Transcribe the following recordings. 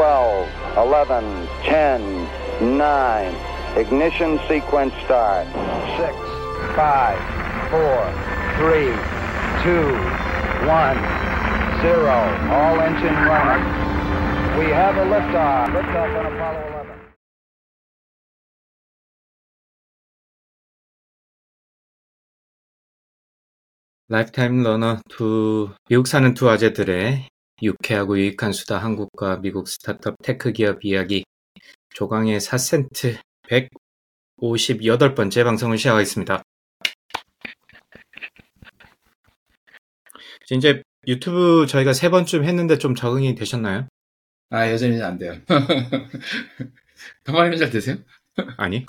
12, 11, 10, 9. Ignition sequence start. 6, 5, 4, 3, 2, 1, 0. All engine running. We have a liftoff. Liftoff on Apollo 11. 라이프타임 러너 두 미국 사는 두 아재들의 유쾌하고 유익한 수다 한국과 미국 스타트업 테크 기업 이야기 조강의 4센트 158번째 방송을 시작하겠습니다. 이제 유튜브 저희가 세 번쯤 했는데 좀 적응이 되셨나요? 아, 여전히 안 돼요. 동아리는 잘 되세요? 아니.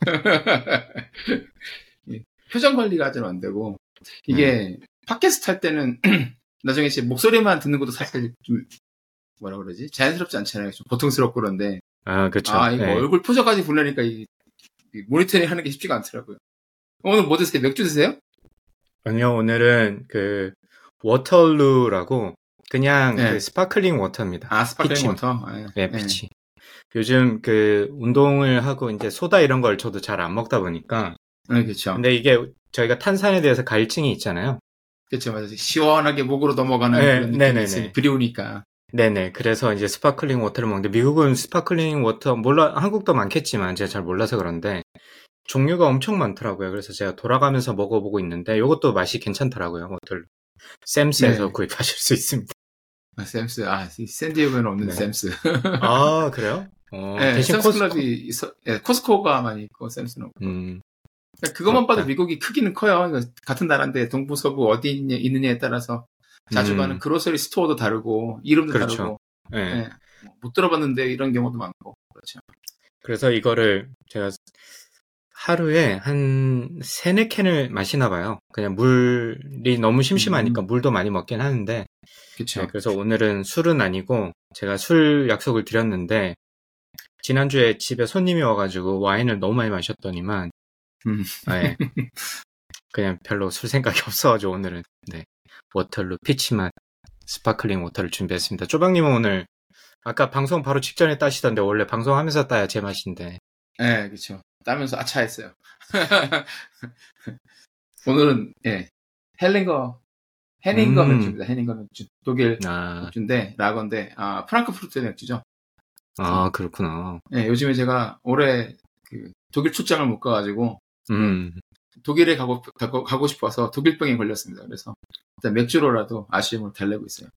예, 표정 관리가 좀 안 되고, 이게, 팟캐스트 할 때는, 나중에 제 목소리만 듣는 것도 사실 좀, 뭐라 그러지? 자연스럽지 않잖아요. 좀 고통스럽고 그런데, 아, 그렇죠. 아, 이거 네. 얼굴 표정까지 보려니까, 이, 이 모니터링 하는 게 쉽지가 않더라고요. 오늘 뭐 드세요? 맥주 드세요? 아니요, 오늘은 그 Waterloo라고 그냥 네. 그 sparkling water입니다. 아, sparkling peach. water? 아, 네, peach. 요즘 그 운동을 하고 이제 소다 이런 걸 저도 잘 안 먹다 보니까 네, 그렇죠. 근데 이게 저희가 탄산에 대해서 갈증이 있잖아요. 그렇죠. 맞아요. 시원하게 목으로 넘어가는 네, 그런 느낌이 네네네. 있으니 그리우니까. 네네. 그래서 이제 sparkling water를 먹는데 미국은 sparkling water 몰라 한국도 많겠지만 제가 잘 몰라서 그런데 종류가 엄청 많더라고요. 그래서 제가 돌아가면서 먹어보고 있는데 이것도 맛이 괜찮더라고요. Waterloo. Sam's에서 네. 구입하실 수 있습니다. 아, Sam's. 아, 이 샌디에고에는 없는 네. Sam's. 아 그래요? 어, 네, 대신 샘스 코스코. 클럽이 예, 코스코가 많이 있고 샘스는 없고. 음, 그러니까 그것만 봐도 그렇다. 미국이 크기는 커요. 이거 같은 나라인데 동부 서부 어디 있냐, 있느냐 에 따라서 자주 음. 가는 그로서리 스토어도 다르고 이름도 그렇죠. 다르고 네. 예, 못 들어봤는데 이런 경우도 많고 그렇죠. 그래서 이거를 제가 하루에 한 세네 캔을 마시나 봐요. 그냥 물이 너무 심심하니까 물도 많이 먹긴 하는데 그렇죠. 네, 그래서 오늘은 술은 아니고 제가 술 약속을 드렸는데 지난주에 집에 손님이 와가지고 와인을 너무 많이 마셨더니만 음. 네, 그냥 별로 술 생각이 없어가지고 오늘은 네, Waterloo peach맛 sparkling water를 준비했습니다. 쪼박님은 오늘 아까 방송 바로 직전에 따시던데 원래 방송하면서 따야 제맛인데 예, 그렇죠. 따면서 아차 했어요. 오늘은 예, 헬링거 헤닝거 음. 맥주입니다. 헤닝거 맥주 독일 아, 맥주인데 라거인데 아 프랑크푸르트 맥주죠. 아 그렇구나. 예, 요즘에 제가 올해 그 독일 출장을 못 가가지고 음, 독일에 가고, 가고, 싶어서 독일병에 걸렸습니다. 그래서 일단 맥주로라도 아쉬움을 달래고 있어요.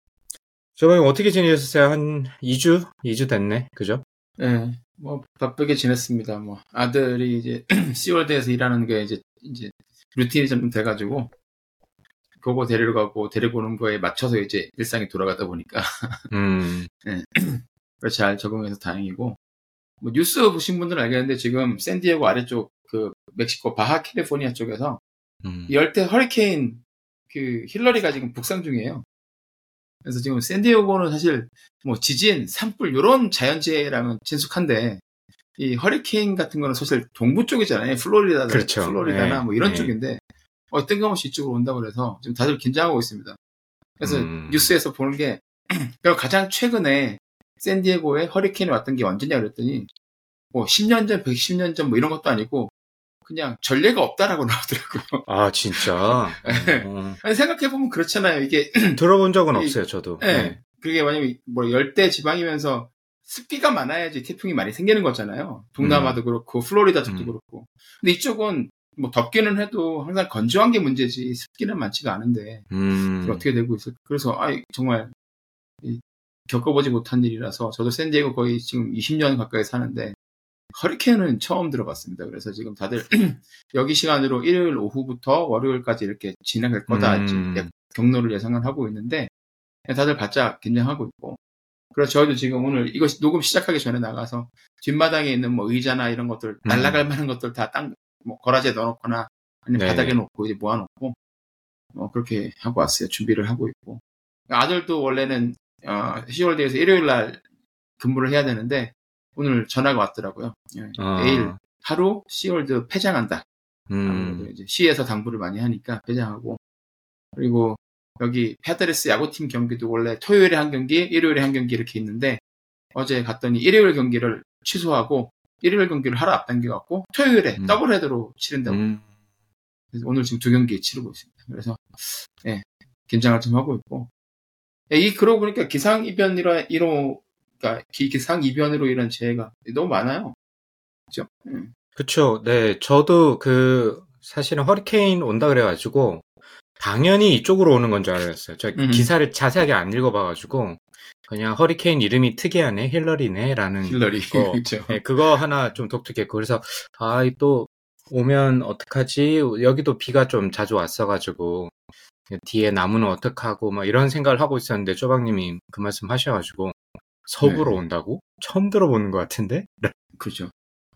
쪼박님 어떻게 지내셨어요? 한 2주? 2주 됐네, 그죠? 예, 뭐 바쁘게 지냈습니다. 뭐 아들이 이제 시월드에서 일하는 게 이제 이제 루틴이 좀 돼가지고 그거 데리러 가고 데리고 오는 거에 맞춰서 이제 일상이 돌아가다 보니까 음, 그걸 잘 적응해서 다행이고 뭐 뉴스 보신 분들은 알겠는데 지금 샌디에고 아래쪽 그 멕시코 바하 캘리포니아 쪽에서 음. 열대 허리케인 그 힐러리가 지금 북상 중이에요. 그래서 지금 샌디에고는 사실 뭐 지진, 산불 이런 자연재해랑은 친숙한데 이 허리케인 같은 거는 사실 동부 쪽이잖아요. 플로리다, 그렇죠. 플로리다나 네. 뭐 이런 네. 쪽인데 어, 뜬금없이 이쪽으로 온다고 그래서 지금 다들 긴장하고 있습니다. 그래서 음. 뉴스에서 보는 게 가장 최근에 샌디에고에 허리케인이 왔던 게 언제냐 그랬더니 뭐 10년 전, 110년 전 뭐 이런 것도 아니고 그냥 전례가 없다라고 나오더라고요. 아, 진짜? 네. 어, 아니 생각해 보면 그렇잖아요. 이게 들어본 적은 이- 없어요, 저도. 예. 네. 그게 왜냐면 뭐 열대 지방이면서 습기가 많아야지 태풍이 많이 생기는 거잖아요. 동남아도 그렇고 플로리다 쪽도 음. 그렇고. 근데 이쪽은 뭐 덥기는 해도 항상 건조한 게 문제지 습기는 많지가 않은데 음, 어떻게 되고 있을까? 그래서 아 정말 이, 겪어보지 못한 일이라서 저도 샌디에고 거의 지금 20년 가까이 사는데 허리케인은 처음 들어봤습니다. 그래서 지금 다들 여기 시간으로 일요일 오후부터 월요일까지 이렇게 진행할 거다 음. 경로를 예상을 하고 있는데 다들 바짝 긴장하고 있고 그래서 저희도 지금 오늘 이거 녹음 시작하기 전에 나가서 뒷마당에 있는 뭐 의자나 이런 것들 날라갈 만한 것들 다 땅 뭐 거라지에 넣어놓거나 아니면 네. 바닥에 놓고 이제 모아놓고 뭐 그렇게 하고 왔어요. 준비를 하고 있고 아들도 원래는 어, 10월 대에서 일요일 날 근무를 해야 되는데 오늘 전화가 왔더라고요. 예, 아. 내일 하루 시월드 폐장한다. 음, 이제 시에서 당부를 많이 하니까 폐장하고 그리고 여기 패드레스 야구팀 경기도 원래 토요일에 한 경기, 일요일에 한 경기 이렇게 있는데 어제 갔더니 일요일 경기를 취소하고 일요일 경기를 하루 앞당겨갖고 토요일에 음. 더블헤더로 치른다고. 음, 그래서 오늘 지금 두 경기 치르고 있습니다. 그래서 예, 긴장을 좀 하고 있고 예, 이 그러고 보니까 기상 이변이라 이로 그러니까 기, 기상 이변으로 인한 재해가 너무 많아요. 그죠? 음. 그쵸. 네, 저도 그 사실은 허리케인 온다 그래가지고 당연히 이쪽으로 오는 건 줄 알았어요. 저 음. 기사를 자세하게 안 읽어봐가지고 그냥 허리케인 이름이 특이하네, 힐러리네라는 힐러리 거. 그렇죠. 네, 그거 하나 좀 독특했고 그래서 아, 또 오면 어떡하지? 여기도 비가 좀 자주 왔어가지고 뒤에 나무는 어떡하고 막 이런 생각을 하고 있었는데 쪼박님이 그 말씀 하셔가지고 서부로 네. 온다고? 처음 들어보는 것 같은데? 그렇죠.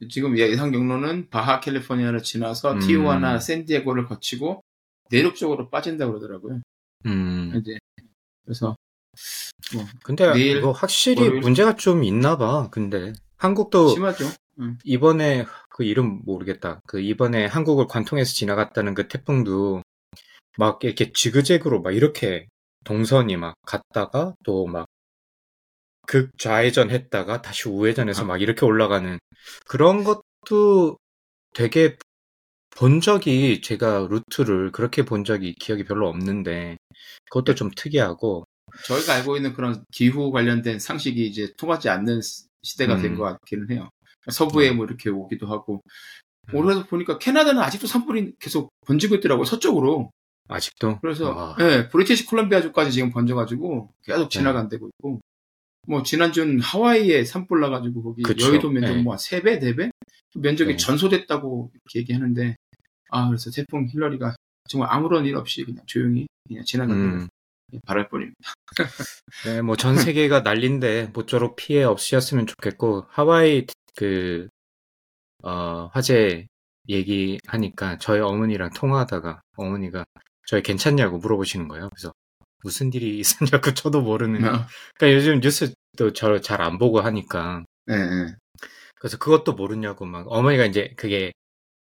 지금 예상 경로는 바하 캘리포니아를 지나서 음. 티오아나 샌디에고를 거치고 내륙 쪽으로 빠진다 고 그러더라고요. 음. 이제 그래서 근데 내일 이거 확실히 월요일? 문제가 좀 있나 봐. 근데 한국도 심하죠. 음. 이번에 그 이름 모르겠다. 그 이번에 한국을 관통해서 지나갔다는 그 태풍도 막 이렇게 지그재그로 막 이렇게 동선이 막 갔다가 또 막 극좌회전 했다가 다시 우회전해서 아. 막 이렇게 올라가는 그런 것도 되게 본 적이 제가 루트를 그렇게 본 적이 기억이 별로 없는데 그것도 좀 특이하고 저희가 알고 있는 그런 기후 관련된 상식이 이제 통하지 않는 시- 시대가 된 음. 것 같기는 해요. 서부에 네. 뭐 이렇게 오기도 하고. 음. 오래서 보니까 캐나다는 아직도 산불이 계속 번지고 있더라고요. 서쪽으로. 아직도 그래서 아. 예, 브리티시 콜롬비아주까지 지금 번져가지고 계속 네. 지나간다고 있고. 뭐 지난주는 하와이에 산불 나가지고 거기 그쵸. 여의도 면적 네. 뭐 3배, 4배? 면적이 네. 전소됐다고 이렇게 얘기하는데 아 그래서 태풍 힐러리가 정말 아무런 일 없이 그냥 조용히 그냥 지나가기를 음. 바랄 뻔입니다. 네, 뭐 전 세계가 난린데 모쪼록 피해 없으셨으면 좋겠고 하와이 그 어, 화재 얘기하니까 저희 어머니랑 통화하다가 어머니가 저희 괜찮냐고 물어보시는 거예요. 그래서 무슨 일이 있었냐고 저도 모르는. 어, 그러니까 요즘 뉴스도 저잘안 보고 하니까 예, 예. 그래서 그것도 모르냐고 막 어머니가 이제 그게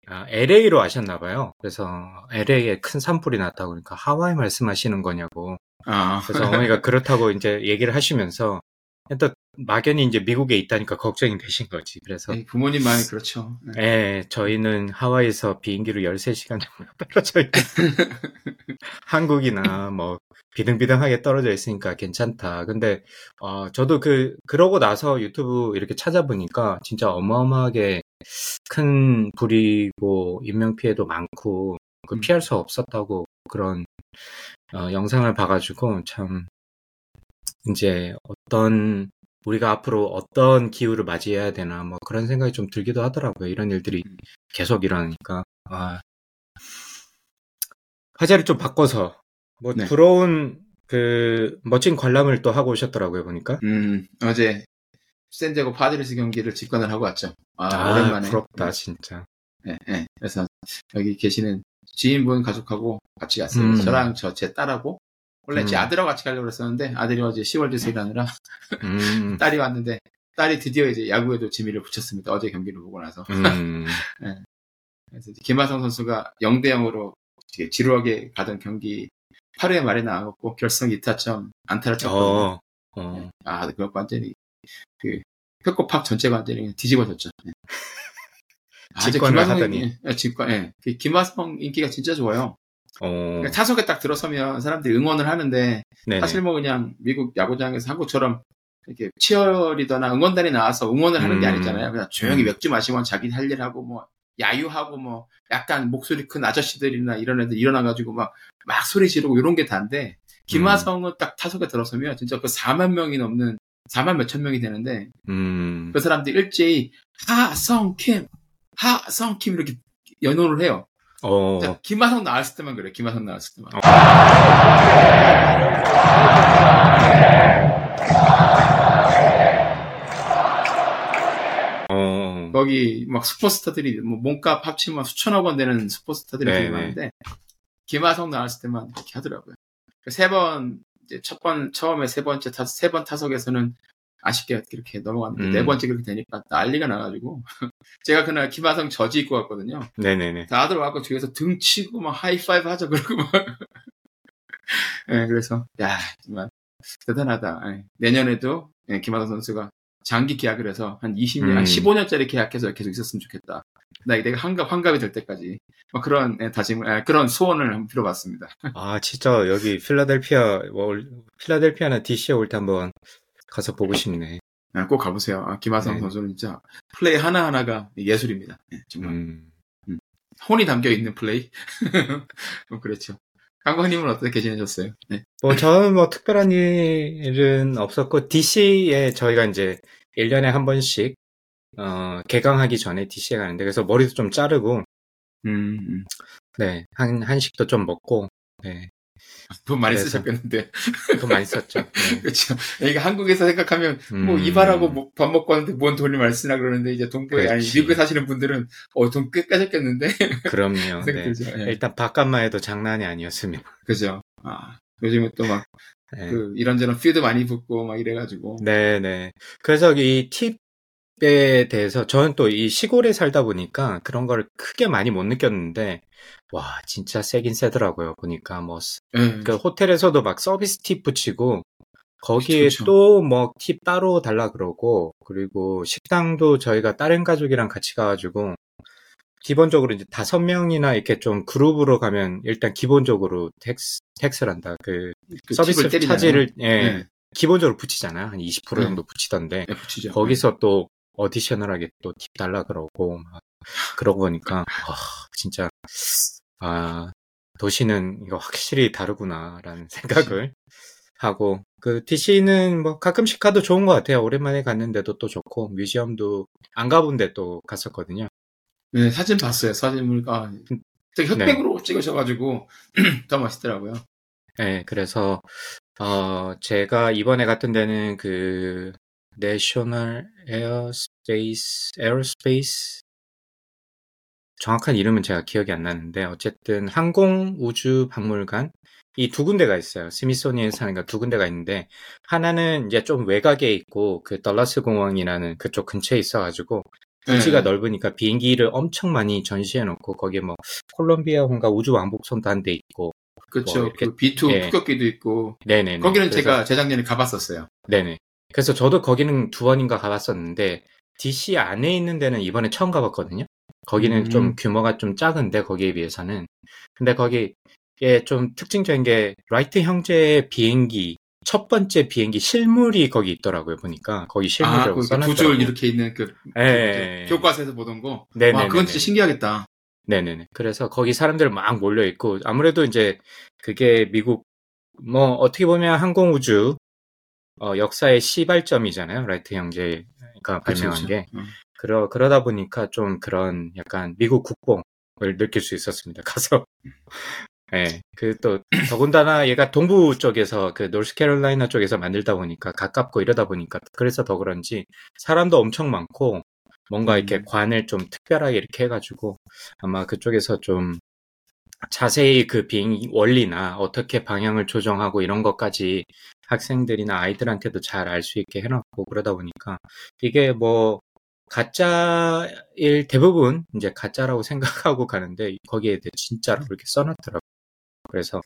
LA로 아셨나 봐요. 그래서 LA에 큰 산불이 났다고 그러니까 하와이 말씀하시는 거냐고. 아, 그래서 어머니가 그렇다고 이제 얘기를 하시면서 또 막연히 이제 미국에 있다니까 걱정이 되신 거지. 그래서 예, 부모님 마음이 그렇죠. 예. 예, 저희는 하와이에서 비행기로 13시간 정도 떨어져 있고 한국이나 뭐 비등비등하게 떨어져 있으니까 괜찮다. 근데 어, 저도 그 그러고 나서 유튜브 이렇게 찾아보니까 진짜 어마어마하게 큰 불이고 인명 피해도 많고 그 음. 피할 수 없었다고 그런 어, 영상을 봐가지고 참 이제 어떤 우리가 앞으로 어떤 기후를 맞이해야 되나 뭐 그런 생각이 좀 들기도 하더라고요. 이런 일들이 음. 계속 일어나니까 아 화제를 좀 바꿔서 뭐 네. 부러운 그 멋진 관람을 또 하고 오셨더라고요 보니까. 음, 어제 샌디에고 파드리스 경기를 직관을 하고 왔죠. 아, 아, 오랜만에. 부럽다 진짜. 예, 예. 그래서 여기 계시는 지인분 가족하고 같이 갔어요. 음. 저랑 저 제 딸하고 원래 제 음. 아들하고 같이 가려고 그랬었는데 아들이 어제 10월 제세 일하느라 음, 딸이 왔는데 딸이 드디어 이제 야구에도 재미를 붙였습니다. 어제 경기를 보고 나서. 음, 그래서 이제 김하성 선수가 0대 0으로 지루하게 가던 경기 8회 말에 나왔고 결승 2타점 안타를. 어, 어, 아, 그거 완전히 그 페코팍 전체가 완전히 그냥 뒤집어졌죠. 예. 아, 이제 직관을 김하성 하더니. 예, 직관, 예. 그 김하성 인기가 진짜 좋아요. 어, 그러니까 타석에 딱 들어서면 사람들이 응원을 하는데 네네. 사실 뭐 그냥 미국 야구장에서 한국처럼 이렇게 치어리더나 응원단이 나와서 응원을 하는 게 음. 아니잖아요. 그냥 조용히 음. 맥주 마시고 자기 할 일 하고 뭐 야유하고 뭐 약간 목소리 큰 아저씨들이나 이런 애들 일어나가지고 막, 막 소리 지르고 이런 게 다인데 김하성은 딱 타석에 들어서면 진짜 그 4만 명이 넘는 4만 몇천 명이 되는데 음, 그 사람들이 일제히 하성킴 하성킴 이렇게 연호를 해요. 어, 진짜 김하성 나왔을 때만 그래. 김하성 나왔을 때만. 어, 거기 막 슈퍼스타들이 뭐 몸값 합치면 수천억 원 되는 슈퍼스타들이 되게 네네. 많은데 김하성 나왔을 때만 그렇게 하더라고요. 세 번 이제 첫 번 처음에 세 번째 타 세 번 타석에서는 아쉽게 이렇게 넘어갔는데 음. 네 번째 그렇게 되니까 난리가 나가지고 제가 그날 김하성 저지 입고 왔거든요. 네네네. 다들 와서 뒤에서 등 치고 막 하이파이브 하자 그러고 막. 예, 그래서 야 정말 대단하다. 예, 내년에도 예, 김하성 선수가 장기 계약을 해서 한 20년, 음. 한 15년짜리 계약해서 계속 있었으면 좋겠다. 나 내가 환갑, 환갑이 될 때까지. 뭐 그런 예, 다짐을, 예, 그런 소원을 한번 빌어봤습니다. 아, 진짜 여기 필라델피아, 뭐, 필라델피아나 DC에 올 때 한번 가서 보고 싶네. 아, 꼭 가보세요. 아, 김하성 네. 선수는 진짜 플레이 하나하나가 예술입니다. 예, 정말. 음. 혼이 담겨 있는 플레이. 뭐 그렇죠. 강광님은 어떻게 지내셨어요? 네. 뭐, 저는 뭐 특별한 일은 없었고, DC에 저희가 이제 1년에 한 번씩, 어, 개강하기 전에 DC에 가는데, 그래서 머리도 좀 자르고, 음, 음. 네, 한, 한식도 좀 먹고, 네, 돈 많이 그래서- 쓰셨겠는데. 돈 많이 썼죠. 네. 그렇죠. 이게 한국에서 생각하면 뭐 음. 이발하고 뭐 밥 먹고 하는데 뭔 돈을 많이 쓰나 그러는데 이제 동부에 아니. 미국에 사시는 분들은 어 돈 꽤 까졌겠는데 그럼요. 네. 예. 일단 밥값만 해도 장난이 아니었습니다. 그죠. 아 요즘에 또막그 네. 이런저런 피드 많이 붙고 막 이래가지고 네, 네. 그래서 이 팁 에 대해서 저는 또 이 시골에 살다 보니까 그런 걸 크게 많이 못 느꼈는데 와, 진짜 세긴 세더라고요. 보니까 뭐 예. 그 호텔에서도 막 서비스 팁 붙이고 거기에 좋죠. 또뭐 팁 따로 달라 그러고 그리고 식당도 저희가 다른 가족이랑 같이 가가지고 기본적으로 이제 다섯 명이나 이렇게 좀 그룹으로 가면 일단 기본적으로 tax tax를 한다. 그, 그 서비스. 차지를 예, 네. 기본적으로 붙이잖아요. 한 20% 네. 정도 붙이던데 예, 붙이죠. 거기서 또 additional하게 또 팁 달라 그러고 막 그러고 보니까 와, 진짜 아 도시는 이거 확실히 다르구나라는 생각을 하고 그 DC는 뭐 가끔씩 가도 좋은 것 같아요. 오랜만에 갔는데도 또 좋고 museum도 안 가본데 또 갔었거든요. 네, 사진 봤어요. 사진을 아 되게 네. 흑백으로 찍으셔가지고 더 멋있더라고요. 네, 그래서 어 제가 이번에 갔던 데는 그 National Air Space Air Space 정확한 이름은 제가 기억이 안 나는데 어쨌든 항공 우주 박물관 이 두 군데가 있어요. 스미소니언스 하는 두 군데가 있는데 하나는 이제 좀 외곽에 있고 그 덜라스 공항이라는 그쪽 근처에 있어가지고 부지가 네. 넓으니까 비행기를 엄청 많이 전시해 놓고 거기에 뭐 콜롬비아군가 우주 왕복선도 한 대 있고 그렇죠. 뭐 그 B2 예. 폭격기도 있고 네네네. 거기는 그래서- 제가 재작년에 가봤었어요. 네네. 그래서 저도 거기는 두 번인가 가봤었는데 DC 안에 있는 데는 이번에 처음 가봤거든요. 거기는 음. 좀 규모가 좀 작은데 거기에 비해서는 근데 거기에 좀 특징적인 게 라이트 형제의 비행기 첫 번째 비행기 실물이 거기 있더라고요 보니까 거기 아, 실물이라고 그 써놨더라고요. 두줄 이렇게 있는 그, 예. 그 교과서에서 보던 거. 네네네네. 와, 그건 진짜 신기하겠다. 네네네. 그래서 거기 사람들 막 몰려 있고 아무래도 이제 그게 미국 뭐 어떻게 보면 항공우주 어, 역사의 시발점이잖아요. 라이트 형제가 발명한 그렇죠, 게. 그렇죠. 음. 그러 그러다 보니까 좀 그런 약간 미국 국뽕을 느낄 수 있었습니다. 가서. 예. 그 또 더군다나 얘가 동부 쪽에서 그 노스캐롤라이나 쪽에서 만들다 보니까 가깝고 이러다 보니까 그래서 더 그런지 사람도 엄청 많고 뭔가 이렇게 음. 관을 좀 특별하게 이렇게 해가지고 아마 그쪽에서 좀 자세히 그 비행 원리나 어떻게 방향을 조정하고 이런 것까지 학생들이나 아이들한테도 잘 알 수 있게 해놨고 그러다 보니까 이게 뭐 가짜일 대부분 이제 가짜라고 생각하고 가는데 거기에 대해 진짜로 그렇게 써놨더라고요. 그래서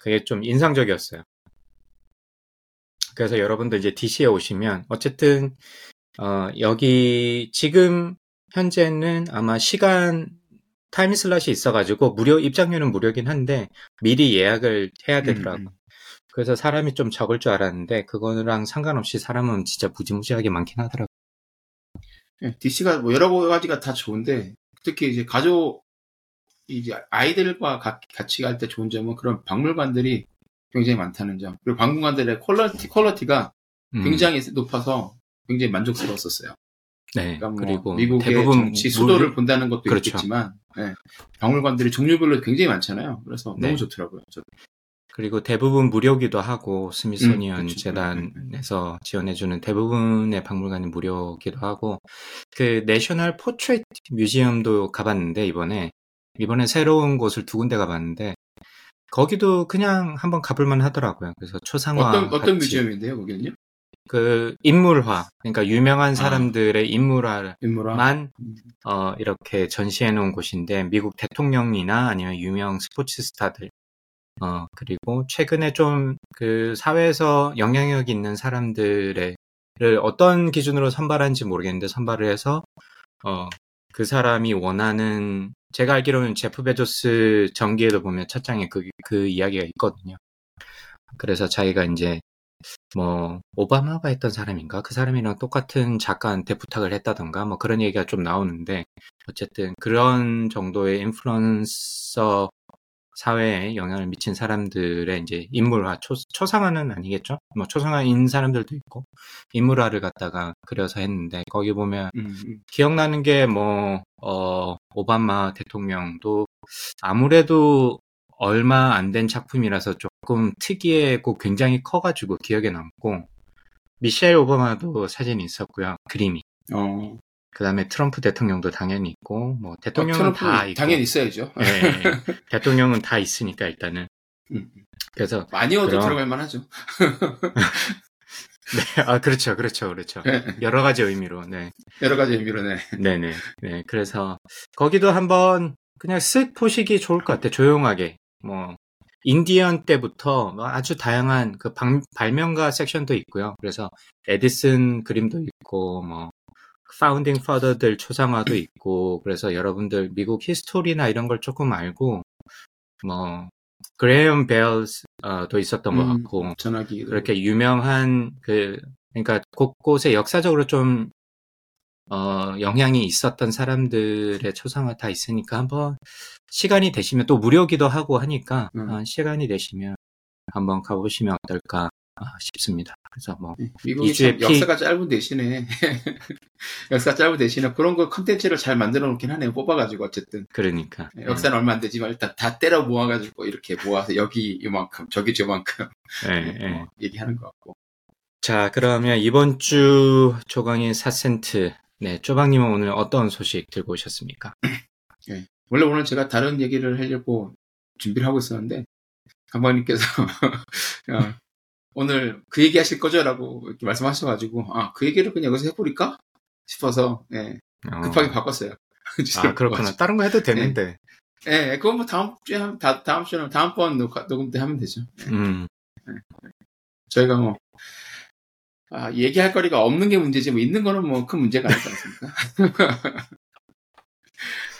그게 좀 인상적이었어요. 그래서 여러분들 이제 DC에 오시면 어쨌든 어, 여기 지금 현재는 아마 시간 time slot이 있어가지고 무료 입장료는 무료긴 한데 미리 예약을 해야 되더라고. 음, 요 그래서 사람이 좀 적을 줄 알았는데 그거랑 상관없이 사람은 진짜 무지무지하게 많긴 하더라고. 예, DC가 뭐 여러 가지가 다 좋은데 특히 이제 가족 이제 아이들과 가- 같이 갈 때 좋은 점은 그런 박물관들이 굉장히 많다는 점. 그리고 박물관들의 퀄러티 퀄러티가 음, 굉장히 높아서 굉장히 만족스러웠었어요. 네. 그러니까 뭐 그리고 미국의 대부분 정치 수도를 무료- 본다는 것도 그렇죠. 있겠지만 예, 박물관들이 종류별로 굉장히 많잖아요. 그래서 네. 너무 좋더라고요. 저- 그리고 대부분 무료기도 하고 스미소니언 음. 재단에서 지원해주는 대부분의 박물관이 무료기도 하고 그 National Portrait Museum도 가봤는데 이번에 이번에 새로운 곳을 두 군데 가봤는데 거기도 그냥 한번 가볼만 하더라고요. 그래서 초상화 어떤 어떤 같이 museum인데요, 거기는요? 그 인물화 그러니까 아. 유명한 사람들의 인물화만 인물화. 어, 이렇게 전시해 놓은 곳인데 미국 대통령이나 아니면 유명 스포츠 스타들 어, 그리고 최근에 좀 그 사회에서 영향력 있는 사람들의 어떤 기준으로 선발한지 모르겠는데 선발을 해서 어, 그 사람이 원하는 제가 알기로는 제프 베조스 전기에도 보면 첫 장에 그, 그 이야기가 있거든요. 그래서 자기가 이제 뭐 오바마가 했던 사람인가 그 사람이랑 똑같은 작가한테 부탁을 했다던가 뭐 그런 얘기가 좀 나오는데 어쨌든 그런 정도의 인플루언서 사회에 영향을 미친 사람들의 이제 인물화 초, 초상화는 아니겠죠? 뭐 초상화인 사람들도 있고 인물화를 갖다가 그려서 했는데 거기 보면 음, 음. 기억나는 게 뭐 어, 오바마 대통령도 아무래도 얼마 안 된 작품이라서 조금 특이하고 굉장히 커가지고 기억에 남고 미셸 오바마도 사진이 있었고요 그림이. 어. 그 다음에 트럼프 대통령도 당연히 있고, 뭐, 대통령은 어, 다 있고. 당연히 있어야죠. 네, 대통령은 다 있으니까, 일단은. 음. 그래서. 많이 얻어 그럼... 들어갈 만하죠. 네, 아, 그렇죠, 그렇죠, 그렇죠. 네. 여러 가지 의미로, 네. 여러 가지 의미로, 네. 네 네. 네, 그래서, 거기도 한번 그냥 쓱 보시기 좋을 것 같아요. 조용하게. 뭐, 인디언 때부터 뭐 아주 다양한 그 방, 발명가 섹션도 있고요. 그래서 에디슨 그림도 있고, 뭐, founding father들 초상화도 있고 그래서 여러분들 미국 history나 이런 걸 조금 알고 뭐 그레이엄 벨도 있었던 음, 것 같고 전화기 그렇게 유명한 그 그러니까 곳곳에 역사적으로 좀 어, 영향이 있었던 사람들의 초상화 다 있으니까 한번 시간이 되시면 또 무료기도 하고 하니까 음. 어, 시간이 되시면 한번 가보시면 어떨까 아, 싶습니다. 그래서 뭐 네, 미국이 피... 역사가 짧은 대신에 역사가 짧은 대신에 그런 거 컨텐츠를 잘 만들어 놓긴 하네요. 뽑아가지고 어쨌든. 그러니까 네, 역사는 네. 얼마 안 되지만 일단 다 때려 모아가지고 이렇게 모아서 여기 이만큼 저기 저만큼 네, 네. 뭐 얘기하는 것 같고. 자 그러면 이번 주 조강인 4센트 네 쪼방님은 오늘 어떤 소식 들고 오셨습니까? 네, 원래 오늘 제가 다른 얘기를 하려고 준비를 하고 있었는데 강박님께서 어, 오늘 그 얘기 하실 거죠라고 이렇게 말씀하셔가지고 아 그 얘기를 그냥 여기서 해버릴까 싶어서 예, 급하게 어. 바꿨어요. 아 그렇구나. 다른 거 해도 되는데. 예, 예 그건 뭐 다음 주에 하 다, 다음 주는 다음 번 녹화, 녹음 때 하면 되죠. 예. 음. 예. 저희가 뭐 아, 얘기할 거리가 없는 게 문제지 뭐 있는 거는 뭐 큰 문제가 아니지 않습니까?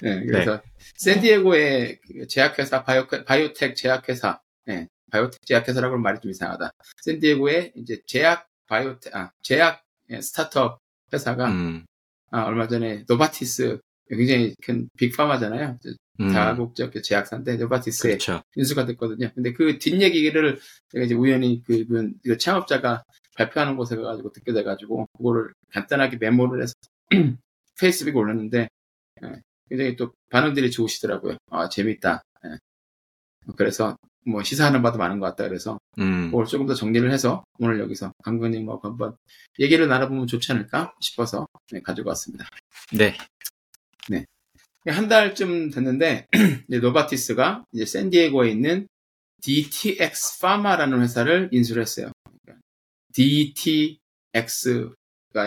네, 그래서 네. 샌디에고의 그 제약회사 바이오, 바이오텍 제약회사 네, 바이오텍 제약 회사라고 하면 말이 좀 이상하다. 샌디에고의 이제 제약 바이오텍, 아, 제약 예, 스타트업 회사가, 음. 아, 얼마 전에 노바티스, 굉장히 큰 big pharma잖아요. 음. 다국적 제약사인데, 노바티스에 그렇죠. 인수가 됐거든요. 근데 그 뒷얘기를 제가 이제 우연히 그분, 그 창업자가 발표하는 곳에 가가지고 듣게 돼가지고, 그거를 간단하게 메모를 해서 페이스북에 올렸는데, 예, 굉장히 또 반응들이 좋으시더라고요. 아, 재밌다. 예. 그래서 뭐 시사하는 바도 많은 것 같다 그래서 음. 그걸 조금 더 정리를 해서 오늘 여기서 강근님하고 한번 얘기를 나눠보면 좋지 않을까 싶어서 네, 가지고 왔습니다. 네. 네. 한 달쯤 됐는데 노바티스가 이제 샌디에고에 있는 DTX 파마라는 회사를 인수를 했어요. DTX가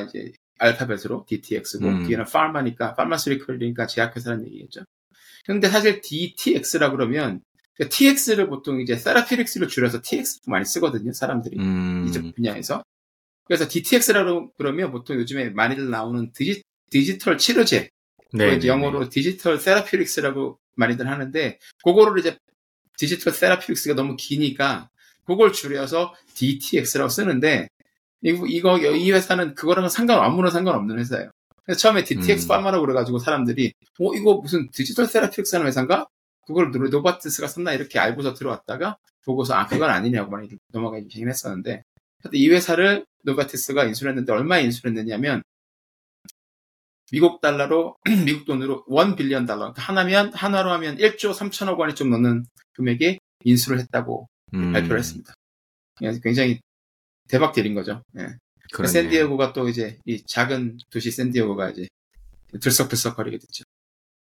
이제 알파벳으로 DTX고 음. 뒤에는 pharma니까 pharmaceutical이니까 제약회사라는 얘기겠죠. 근데 사실 DTX라 그러면 그러니까 TX를 보통 이제 therapeutics를 줄여서 TX 많이 쓰거든요, 사람들이. 음. 이쪽 분야에서. 그래서 DTX라고 그러면 보통 요즘에 많이들 나오는 디지, 디지털 치료제. 네, 네, 영어로 네. digital therapeutics라고 많이들 하는데, 그거를 이제 digital therapeutics가 너무 기니까, 그걸 줄여서 DTX라고 쓰는데, 이거, 이거, 이 회사는 그거랑은 상관, 아무런 상관없는 회사예요. 그래서 처음에 DTX 음. Pharma라고 그래가지고 사람들이, 어, 이거 무슨 digital therapeutics 하는 회사인가? 그걸 노바티스가 샀나 이렇게 알고서 들어왔다가 보고서 아 그건 아니냐고 많이 넘어가긴 했었는데 이 회사를 노바티스가 인수를 했는데 얼마에 인수를 했느냐면 미국 달러로 미국 돈으로 1 billion 달러 그러니까 한화면 한화로 하면 1조 3천억 원이 좀 넘는 금액에 인수를 했다고 음. 발표를 했습니다. 굉장히 대박 deal인 거죠. 예. 샌디에고가 또 이제 이 작은 도시 샌디에고가 이제 들썩들썩 거리게 됐죠.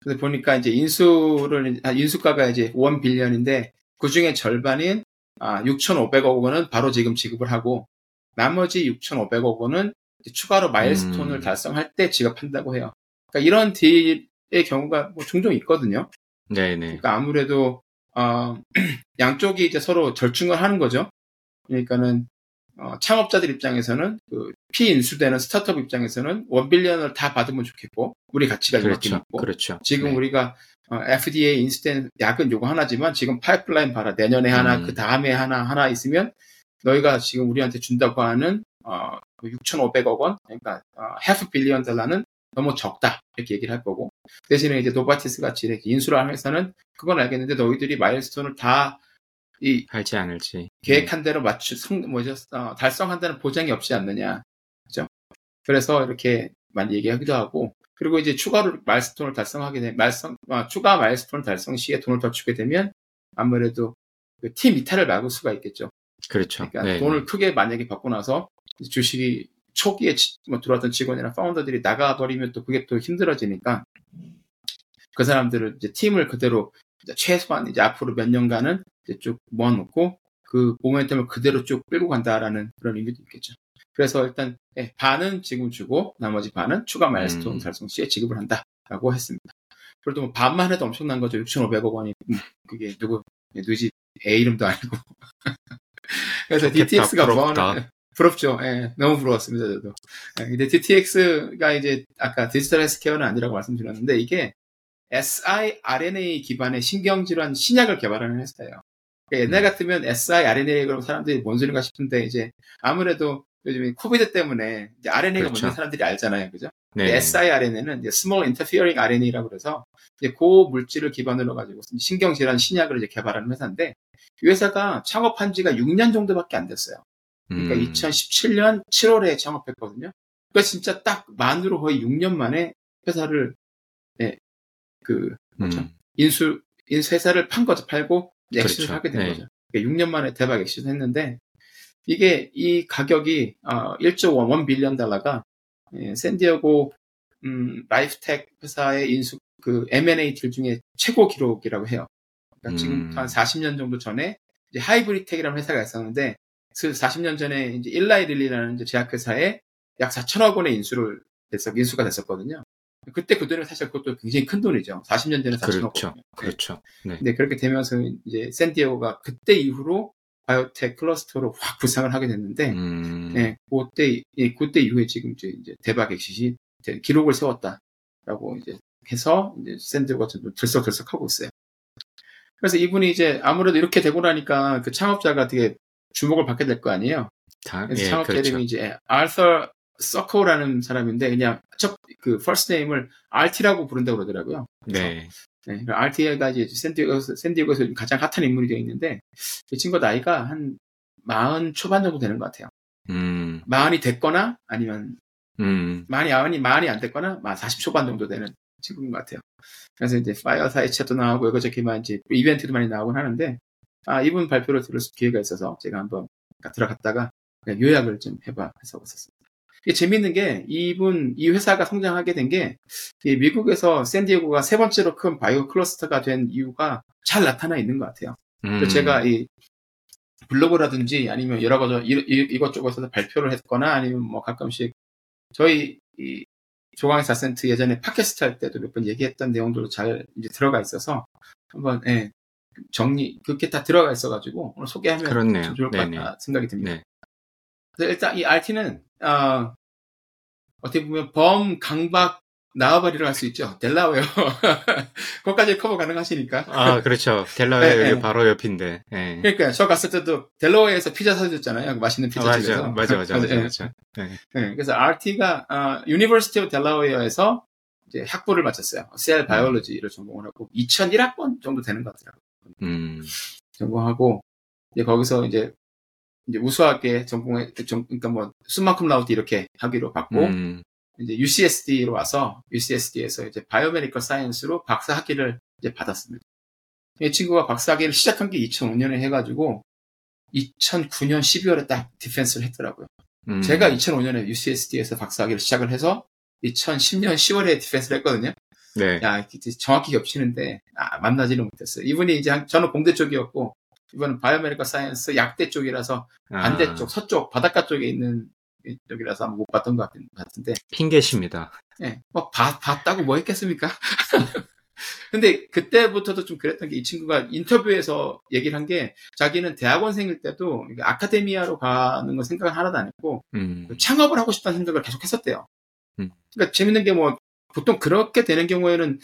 근데 보니까 이제 인수를, 아, 인수가가 이제 원 빌리언인데 그 중에 절반인 아, 6,500억 원은 바로 지금 지급을 하고 나머지 6,500억 원은 추가로 마일스톤을 음. 달성할 때 지급한다고 해요. 그러니까 이런 딜의 경우가 뭐 종종 있거든요. 네네. 그러니까 아무래도 어, 양쪽이 이제 서로 절충을 하는 거죠. 그러니까는 어, 창업자들 입장에서는 그 피인수되는 스타트업 입장에서는 원빌리언을 다 받으면 좋겠고 우리 가치가 그렇죠. 있고 그렇죠. 지금 네. 우리가 어, FDA 승인된 약은 요거 하나지만 지금 파이프라인 봐라 내년에 하나 음. 그 다음에 하나 하나 있으면 너희가 지금 우리한테 준다고 하는 어, 6,500억 원 그러니까 어, half billion 달러는 너무 적다 이렇게 얘기를 할 거고 대신에 이제 노바티스 같이 이렇게 인수를 하는 회사는 그건 알겠는데 너희들이 milestone을 다 이 할지 않을지. 계획한 대로 맞추 성 뭐죠 어, 달성한 다는 보장이 없지 않느냐 그죠 그래서 이렇게 많이 얘기하기도 하고 그리고 이제 추가로 milestone을 달성하게 되면 말성 아, 추가 milestone 달성 시에 돈을 더 주게 되면 아무래도 그 팀 이탈을 막을 수가 있겠죠 그렇죠. 그러니까 네. 돈을 크게 만약에 받고 나서 주식이 초기에 지- 뭐 들어왔던 직원이나 파운더들이 나가버리면 또 그게 또 힘들어지니까 그 사람들을 이제 팀을 그대로 이제 최소한 이제 앞으로 몇 년간은 이제 쭉 모아놓고 그 모멘텀을 그대로 쭉 끌고 간다라는 그런 의미도 있겠죠. 그래서 일단 예, 반은 지금 주고 나머지 반은 추가 마일스톤 음. 달성 시에 지급을 한다라고 했습니다. 그래도 뭐 반만 해도 엄청난 거죠. 6,500억 원이 음, 그게 누구 누지 애 이름도 아니고 그래서 좋겠다, DTX가 부럽다. 뭐하는 부럽죠. 예, 너무 부러웠습니다, 저도. 예, 근데 DTX가 이제 아까 디지털 헬스케어는 아니라고 말씀드렸는데 이게 siRNA 기반의 신경질환 신약을 개발하는 회사예요. 그러니까 옛날 음. 같으면 siRNA 그러면 사람들이 뭔 소리인가 싶은데 이제 아무래도 요즘에 코비드 때문에 이제 RNA가 그렇죠. 뭔지 사람들이 알잖아요, 그죠? 네. siRNA는 이제 small interfering RNA라고 그래서 이제 그 물질을 기반으로 가지고 신경질환 신약을 이제 개발하는 회사인데 이 회사가 창업한 지가 6년 정도밖에 안 됐어요. 그러니까 음. 2017년 7월에 창업했거든요. 그러니까 진짜 딱 만으로 거의 6년 만에 회사를 네, 그 뭐죠? 음. 인수 인수 회사를 판 거죠. 팔고 exit를 그렇죠. 하게 된 네. 거죠. 그러니까 6년 만에 대박 exit 했는데 이게 이 가격이 어, 1조 1 billion 달러가 예, 샌디에고 음, life tech 회사의 인수 그 M&A deal 중에 최고 기록이라고 해요. 그러니까 음. 한 40년 정도 전에 이제 Hybritech이라는 회사가 있었는데 그 40년 전에 이제 일라이 릴리라는 이제 제약회사에 약 4천억 원의 인수를 됐어 인수가 됐었거든요. 그때 그 돈이 사실 그것도 굉장히 큰 돈이죠. 40년 전에 4천억 그렇죠. 원. 그렇죠. 네. 네, 그렇게 되면서 이제 샌디에고가 그때 이후로 biotech cluster로 확 부상을 하게 됐는데, 음. 네, 그때, 예, 그때 이후에 지금 이제, 대박 엑시시 기록을 세웠다라고 이제 해서 이제 샌디에고가 좀 들썩들썩하고 있어요. 그래서 이분이 이제 아무래도 이렇게 되고 나니까 그 창업자가 되게 주목을 받게 될 거 아니에요. 다, 그래서 예, 창업자 그렇죠. 이름이 이제 아르서 서코라는 사람인데 그냥 첫그 퍼스트 네임을 RT라고 부른다고 그러더라고요. 네. 네, RT가 이제 샌디에고에서, 샌디에고에서 가장 핫한 인물이 되어 있는데 이 친구 나이가 한 마흔 초반 정도 되는 것 같아요. 음. 마흔이 됐거나 아니면 음. 많이 마흔이 마흔이 안 됐거나 40 초반 정도 되는 친구인 것 같아요. 그래서 이제 파이어 사이츠도 나오고 이거저거 만 이제 이벤트도 많이 나오곤 하는데 아 이분 발표를 들을 수 기회가 있어서 제가 한번 들어갔다가 그냥 요약을 좀 해봐 해서 왔었습니다. 재밌는 게 이분 이 회사가 성장하게 된 게 미국에서 샌디에고가 세 번째로 큰 바이오 클러스터가 된 이유가 잘 나타나 있는 것 같아요. 음. 제가 이 블로그라든지 아니면 여러 가지 이- 이것저것에서 발표를 했거나 아니면 뭐 가끔씩 저희 이 조강의 4센트 예전에 팟캐스트 할 때도 몇 번 얘기했던 내용들도 잘 이제 들어가 있어서 한번 예, 정리 그렇게 다 들어가 있어가지고 오늘 소개하면 좋을 것. 같다 생각이 듭니다. 네. 일단 이 RT는 어, 어떻게 보면 범 강박 나와바리를 할수 있죠. 델라웨어 거기까지 커버 가능하시니까. 아, 그렇죠. 델라웨어 네, 여기 네. 바로 옆인데. 예. 그러니까 저 갔을 때도 델러웨어에서 피자 사줬잖아요. 맛있는 아, 피자집에서. 맞아, 맞아, 맞아, 맞아, 예. 맞아. 네. 네, 그래서 Artie가 어, University of Delaware에서 이제 학부를 마쳤어요. cell biology를 전공을 하고 2001학번 정도 되는 것 같더라고요. 음. 전공하고 이제 거기서 이제 이제 우수하게 전공에 전- 그러니까 뭐 summa cum laude 이렇게 하기로 받고 음. 이제 UCSD로 와서 UCSD에서 이제 biomedical science로 박사 학위를 이제 받았습니다. 이 친구가 박사 학위를 시작한 게 2005년에 해가지고 2009년 12월에 딱 defense를 했더라고요. 음. 제가 2005년에 UCSD에서 박사 학위를 시작을 해서 2010년 10월에 defense를 했거든요. 네. 야, 정확히 겹치는데 아, 만나지는 못했어요. 이분이 이제 한- 저는 공대 쪽이었고 이분은 biomedical science 약대 쪽이라서 반대 아, 쪽 서쪽 바닷가 쪽에 있는 쪽이라서 아마 못 봤던 것 같- 같은데 핑계십니다. 예, 뭐, 봐- 봤다고 뭐 했겠습니까? 근데 그때부터도 좀 그랬던 게 이 친구가 인터뷰에서 얘기를 한 게 자기는 대학원생일 때도 academia로 가는 건 생각을 하나도 안 했고 음. 창업을 하고 싶다는 생각을 계속 했었대요. 음. 그러니까 재밌는 게 뭐 보통 그렇게 되는 경우에는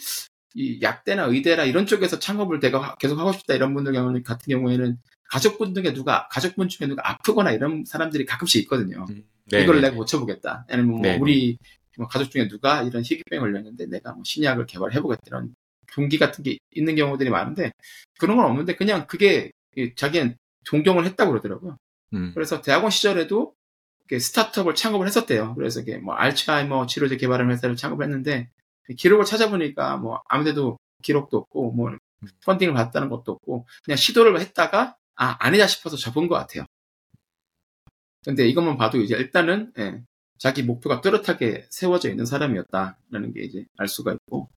이 약대나 의대나 이런 쪽에서 창업을 내가 계속 하고 싶다 이런 분들 경우는 같은 경우에는 가족분 중에 누가 가족분 중에 누가 아프거나 이런 사람들이 가끔씩 있거든요. 네, 이걸 네, 내가 고쳐보겠다. 아니면 뭐 네, 우리 뭐 가족 중에 누가 이런 희귀병에 걸렸는데 내가 뭐 신약을 개발해보겠다 이런 동기 같은 게 있는 경우들이 많은데 그런 건 없는데 그냥 그게 이 자기는 존경을 했다고 그러더라고요. 음. 그래서 대학원 시절에도 스타트업을 창업을 했었대요. 그래서 이게 뭐 알츠하이머 치료제 개발하는 회사를 창업을 했는데 기록을 찾아보니까 뭐 아무데도 기록도 없고 뭐 펀딩을 받았다는 것도 없고 그냥 시도를 했다가 아 아니다 싶어서 접은 것 같아요. 근데 이것만 봐도 이제 일단은 예, 자기 목표가 뚜렷하게 세워져 있는 사람이었다라는 게 이제 알 수가 있고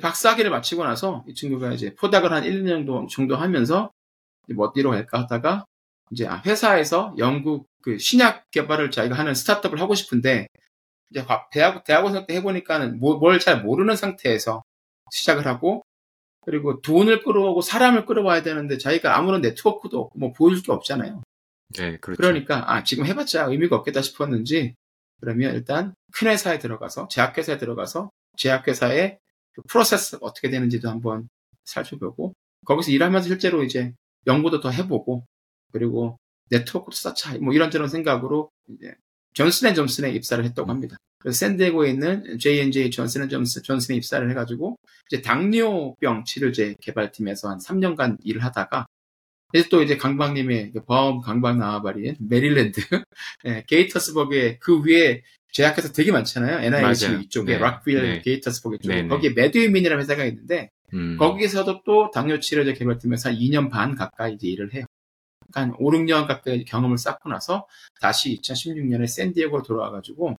박사학위를 마치고 나서 이 친구가 이제 포닥을 한 1, 2년 정도, 정도 하면서 뭐 어디로 갈까 하다가 이제 아, 회사에서 영국 그 신약 개발을 자기가 하는 스타트업을 하고 싶은데 이제 과- 대학 대학원생 때 해보니까는 뭐, 뭘잘 모르는 상태에서 시작을 하고 그리고 돈을 끌어오고 사람을 끌어와야 되는데 자기가 아무런 네트워크도 없고 뭐 보여줄 게 없잖아요. 네, 그렇죠. 그러니까 아 지금 해봤자 의미가 없겠다 싶었는지 그러면 일단 큰 회사에 들어가서 제약회사에 들어가서 제약회사의 그 프로세스 어떻게 되는지도 한번 살펴보고 거기서 일하면서 실제로 이제 연구도 더 해보고 그리고 네트워크도 쌓자 뭐 이런저런 생각으로 이제 존슨 앤 존슨에 입사를 했다고 합니다. 그래서 샌디에고에 있는 J&J 존슨 앤 존슨 존슨에 입사를 해가지고 이제 당뇨병 치료제 개발팀에서 한 3년간 일을 하다가 이제 또 이제 강박님의 그범 강박 나와버린 메릴랜드 예, 게이터스버그의 그 위에 제약회사 되게 많잖아요. NIH 맞아요. 이쪽에 네. 락빌, 네. 게이터스버그 쪽에 네, 네. 거기에 메드윈이라는 회사가 있는데 음. 거기서도 또 당뇨 치료제 개발팀에서 한 2년 반 가까이 이제 일을 해요. 한 5, 6년 가까이 경험을 쌓고 나서 다시 2016년에 샌디에고로 돌아와가지고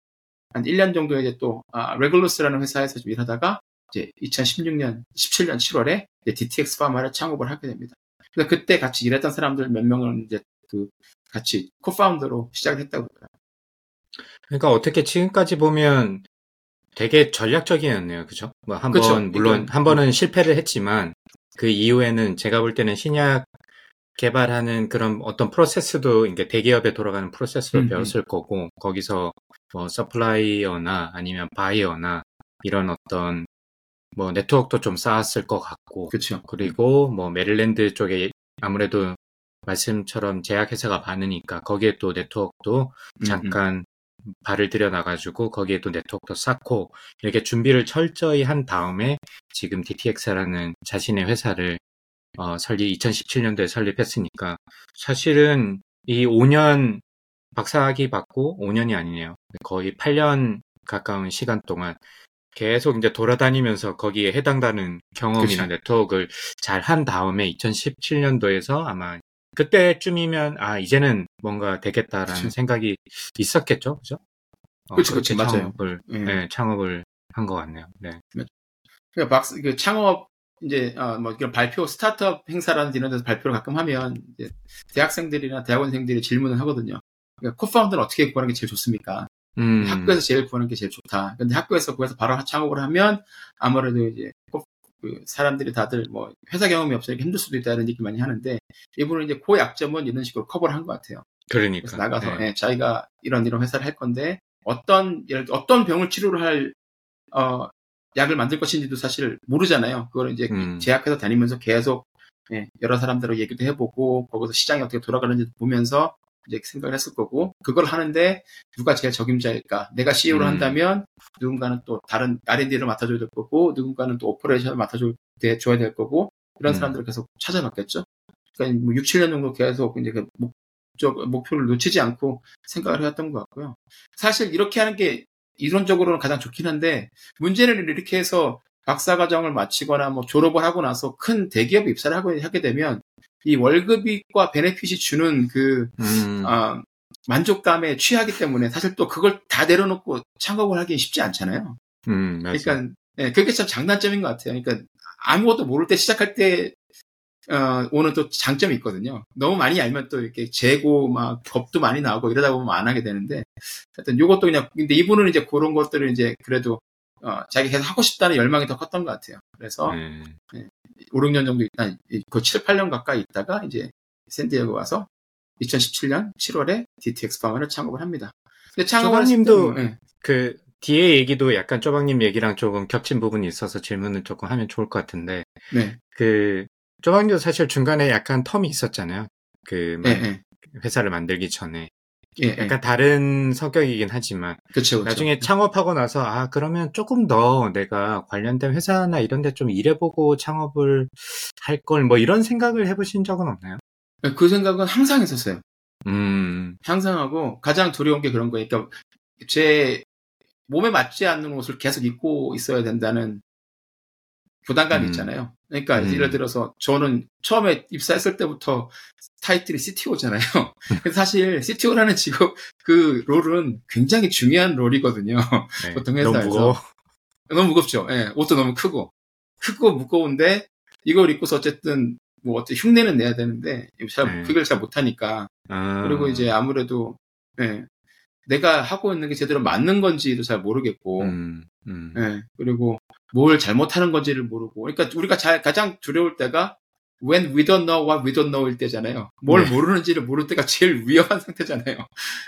한 1년 정도 이제 또 아, 레글루스라는 회사에서 좀 일하다가 이제 2016년, 17년 7월에 DTX 파마를 창업을 하게 됩니다. 그래서 그때 같이 일했던 사람들 몇 명은 이제 그 같이 코파운더로 시작을 했다고 그러더라고요. 그러니까 어떻게 지금까지 보면 되게 전략적이었네요. 그죠? 뭐 한. 번, 물론 한 번은 실패를 했지만 그 이후에는 제가 볼 때는 신약 개발하는 그런 어떤 프로세스도 이게 대기업에 돌아가는 프로세스도 음, 배웠을 거고 거기서 뭐 supplier나 아니면 바이어나 이런 어떤 뭐 네트워크도 좀 쌓았을 것 같고 그렇죠. 그리고 뭐 메릴랜드 쪽에 아무래도 말씀처럼 제약회사가 많으니까 거기에 또 네트워크도 음, 잠깐 발을 들여놔가지고 거기에 또 네트워크도 쌓고 이렇게 준비를 철저히 한 다음에 지금 DTX라는 자신의 회사를 어, 설립 2017년도에 설립했으니까 사실은 이 5년 박사학위 받고 5년이 아니네요. 거의 8년 가까운 시간 동안 계속 이제 돌아다니면서 거기에 해당되는 경험이나 그쵸. 네트워크를 잘 한 다음에 2017년도에서 아마 그때쯤이면 아 이제는 뭔가 되겠다라는 그쵸. 생각이 있었겠죠, 그죠? 어, 그렇게 그쵸, 맞아요. 창업을 예. 네, 창업을 한 것 같네요. 네. 그러니까 박스 그 창업 이제 어, 뭐 이런 발표 스타트업 행사라든지 이런 데서 발표를 가끔 하면 이제 대학생들이나 대학원생들이 질문을 하거든요. 그러니까 코파운더는 어떻게 구하는 게 제일 좋습니까? 음, 학교에서 제일 구하는 게 제일 좋다. 근데 학교에서 구해서 바로 창업을 하면 아무래도 이제 코- 그 사람들이 다들 뭐 회사 경험이 없으니까 힘들 수도 있다는 얘기 많이 하는데 이분은 이제 그 약점은 이런 식으로 커버를 한 것 같아요. 그러니까 나가서 네. 예, 자기가 이런 이런 회사를 할 건데 어떤 예를 어떤 병을 치료를 할 어, 약을 만들 것인지도 사실 모르잖아요. 그걸 이제 음. 제약회사 다니면서 계속 예, 여러 사람들하고 얘기도 해보고 거기서 시장이 어떻게 돌아가는지 보면서 이제 생각을 했을 거고 그걸 하는데 누가 제일 적임자일까? 내가 CEO를 음. 한다면 누군가는 또 다른 R&D를 맡아줘야 될 거고 누군가는 또 operation을 맡아줘야 될 거고 이런 음. 사람들을 계속 찾아봤겠죠. 그러니까 뭐 6, 7년 정도 계속 이제 그 목적 목표를 놓치지 않고 생각을 해왔던 것 같고요. 사실 이렇게 하는 게 이론적으로는 가장 좋긴 한데 문제는 이렇게 해서 박사 과정을 마치거나 뭐 졸업을 하고 나서 큰 대기업에 입사를 하고 하게 되면 이 월급과 베네핏이 주는 그 음, 아, 만족감에 취하기 때문에 사실 또 그걸 다 내려놓고 창업을 하기 쉽지 않잖아요. 음. 그러니까 예, 그게 참 장단점인 것 같아요. 그러니까 아무것도 모를 때 시작할 때 어, 오는 또 장점이 있거든요. 너무 많이 알면 또 이렇게 재고 막 겁도 많이 나오고 이러다 보면 안 하게 되는데 하여튼 요것도 그냥 근데 이분은 이제 그런 것들을 이제 그래도 어, 자기 계속 하고 싶다는 열망이 더 컸던 것 같아요. 그래서 네. 5, 6년 정도 있다, 그 7, 8년 가까이 있다가 이제 샌디에고 와서 2017년 7월에 DTX 파머를 창업을 합니다. 근데 때는, 예. 그 뒤에 얘기도 약간 쪼박님 얘기랑 조금 겹친 부분이 있어서 질문을 조금 하면 좋을 것 같은데 네, 그 쪼박님도 사실 중간에 약간 텀이 있었잖아요. 그 예, 예, 회사를 만들기 전에 예, 예. 약간 다른 성격이긴 하지만 그쵸, 그쵸. 나중에 창업하고 나서 아 그러면 조금 더 내가 관련된 회사나 이런 데 좀 일해보고 창업을 할 걸 뭐 이런 생각을 해보신 적은 없나요? 그 생각은 항상 했었어요. 음, 항상 하고 가장 두려운 게 그런 거예요. 그러니까 제 몸에 맞지 않는 옷을 계속 입고 있어야 된다는 부담감이 음. 있잖아요. 그러니까 음. 예를 들어서 저는 처음에 입사했을 때부터 타이틀이 CTO잖아요. 사실 CTO라는 직업 그 롤은 굉장히 중요한 롤이거든요. 네. 보통 너무 회사에서. 무거워. 너무 무겁죠. 예, 옷도 너무 크고 크고 무거운데 이걸 입고서 어쨌든 뭐 어떻게 흉내는 내야 되는데 잘 네. 그걸 잘 못하니까 아, 그리고 이제 아무래도 예, 내가 하고 있는 게 제대로 맞는 건지도 잘 모르겠고 음, 음, 예, 그리고 뭘 잘못하는 건지를 모르고 그러니까 우리가 잘, 가장 두려울 때가 when we don't know what we don't know일 때잖아요. 뭘 네. 모르는지를 모를 때가 제일 위험한 상태잖아요.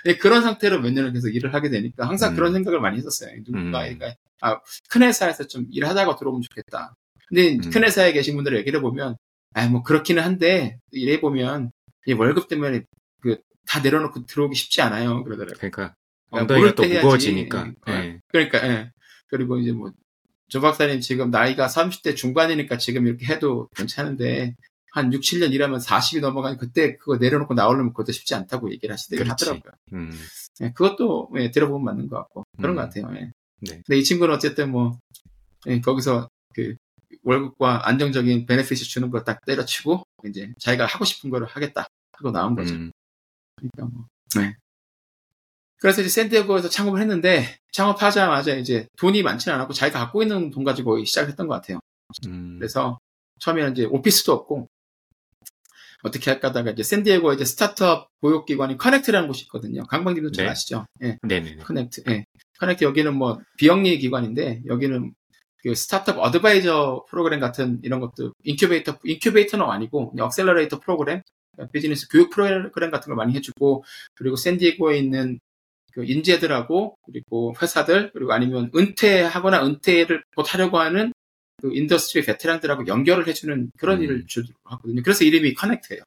예, 그런 상태로 몇 년을 계속 일을 하게 되니까 항상 음. 그런 생각을 많이 했었어요. 누군가 음. 그러니까 아, 큰 회사에서 좀 일하다가 들어오면 좋겠다. 근데 음. 큰 회사에 계신 분들 얘기를 해보면 아, 뭐 그렇기는 한데 일해보면 이 월급 때문에 그 다 내려놓고 들어오기 쉽지 않아요. 그러더라고요. 그러니까 아, 엉덩이가 또. 무거워지니까. 예. 예. 그러니까, 예. 그리고 이제 뭐, 조 박사님 지금 나이가 30대 중반이니까 지금 이렇게 해도 괜찮은데, 한 6, 7년 일하면 40이 넘어가니 그때 그거 내려놓고 나오려면 그것도 쉽지 않다고 얘기를 하시더라고요. 음, 예, 그것도, 예, 들어보면 맞는 것 같고, 그런 음. 것 같아요. 예. 네. 근데 이 친구는 어쨌든 뭐, 예, 거기서 그, 월급과 안정적인 베네핏을 주는 걸 딱 때려치고, 이제 자기가 하고 싶은 거를 하겠다. 하고 나온 거죠. 음, 그러니까 뭐. 네. 그래서 이제 샌디에고에서 창업을 했는데 창업하자마자 이제 돈이 많지는 않았고 자기가 갖고 있는 돈 가지고 시작했던 것 같아요. 음, 그래서 처음에는 이제 오피스도 없고 어떻게 할까 하다가 이제 샌디에고에 이제 스타트업 보육기관인 커넥트라는 곳이 있거든요. 강박님도 잘 네. 아시죠? 예. 네네네. 커넥트. 예. 커넥트 여기는 뭐 비영리 기관인데 여기는 그 스타트업 advisor 프로그램 같은 이런 것도 인큐베이터 인큐베이터는 아니고 그냥 accelerator 프로그램 비즈니스 교육 프로그램 같은 걸 많이 해주고 그리고 샌디에고에 있는 그 인재들하고 그리고 회사들 그리고 아니면 은퇴하거나 은퇴를 곧 하려고 하는 그 industry 베테랑들하고 연결을 해주는 그런 음. 일을 주로 하거든요. 그래서 이름이 커넥트예요.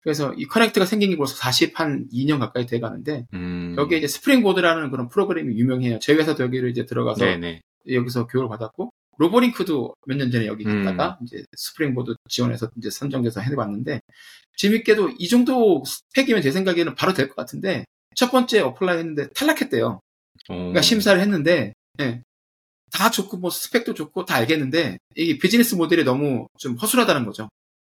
그래서 이 커넥트가 생긴 게 벌써 40 한 2년 가까이 돼 가는데 음, 여기에 이제 스프링보드라는 그런 프로그램이 유명해요. 저희 회사도 여기를 이제 들어가서 네네. 여기서 교육을 받았고 로보링크도 몇 년 전에 여기 음. 갔다가 이제 스프링보드 지원해서 이제 선정돼서 해봤는데 재밌게도 이 정도 스펙이면 제 생각에는 바로 될 것 같은데 첫 번째 apply 했는데 탈락했대요. 어, 그러니까 심사를 했는데 예. 다 좋고 뭐 스펙도 좋고 다 알겠는데 이 비즈니스 모델이 너무 좀 허술하다는 거죠.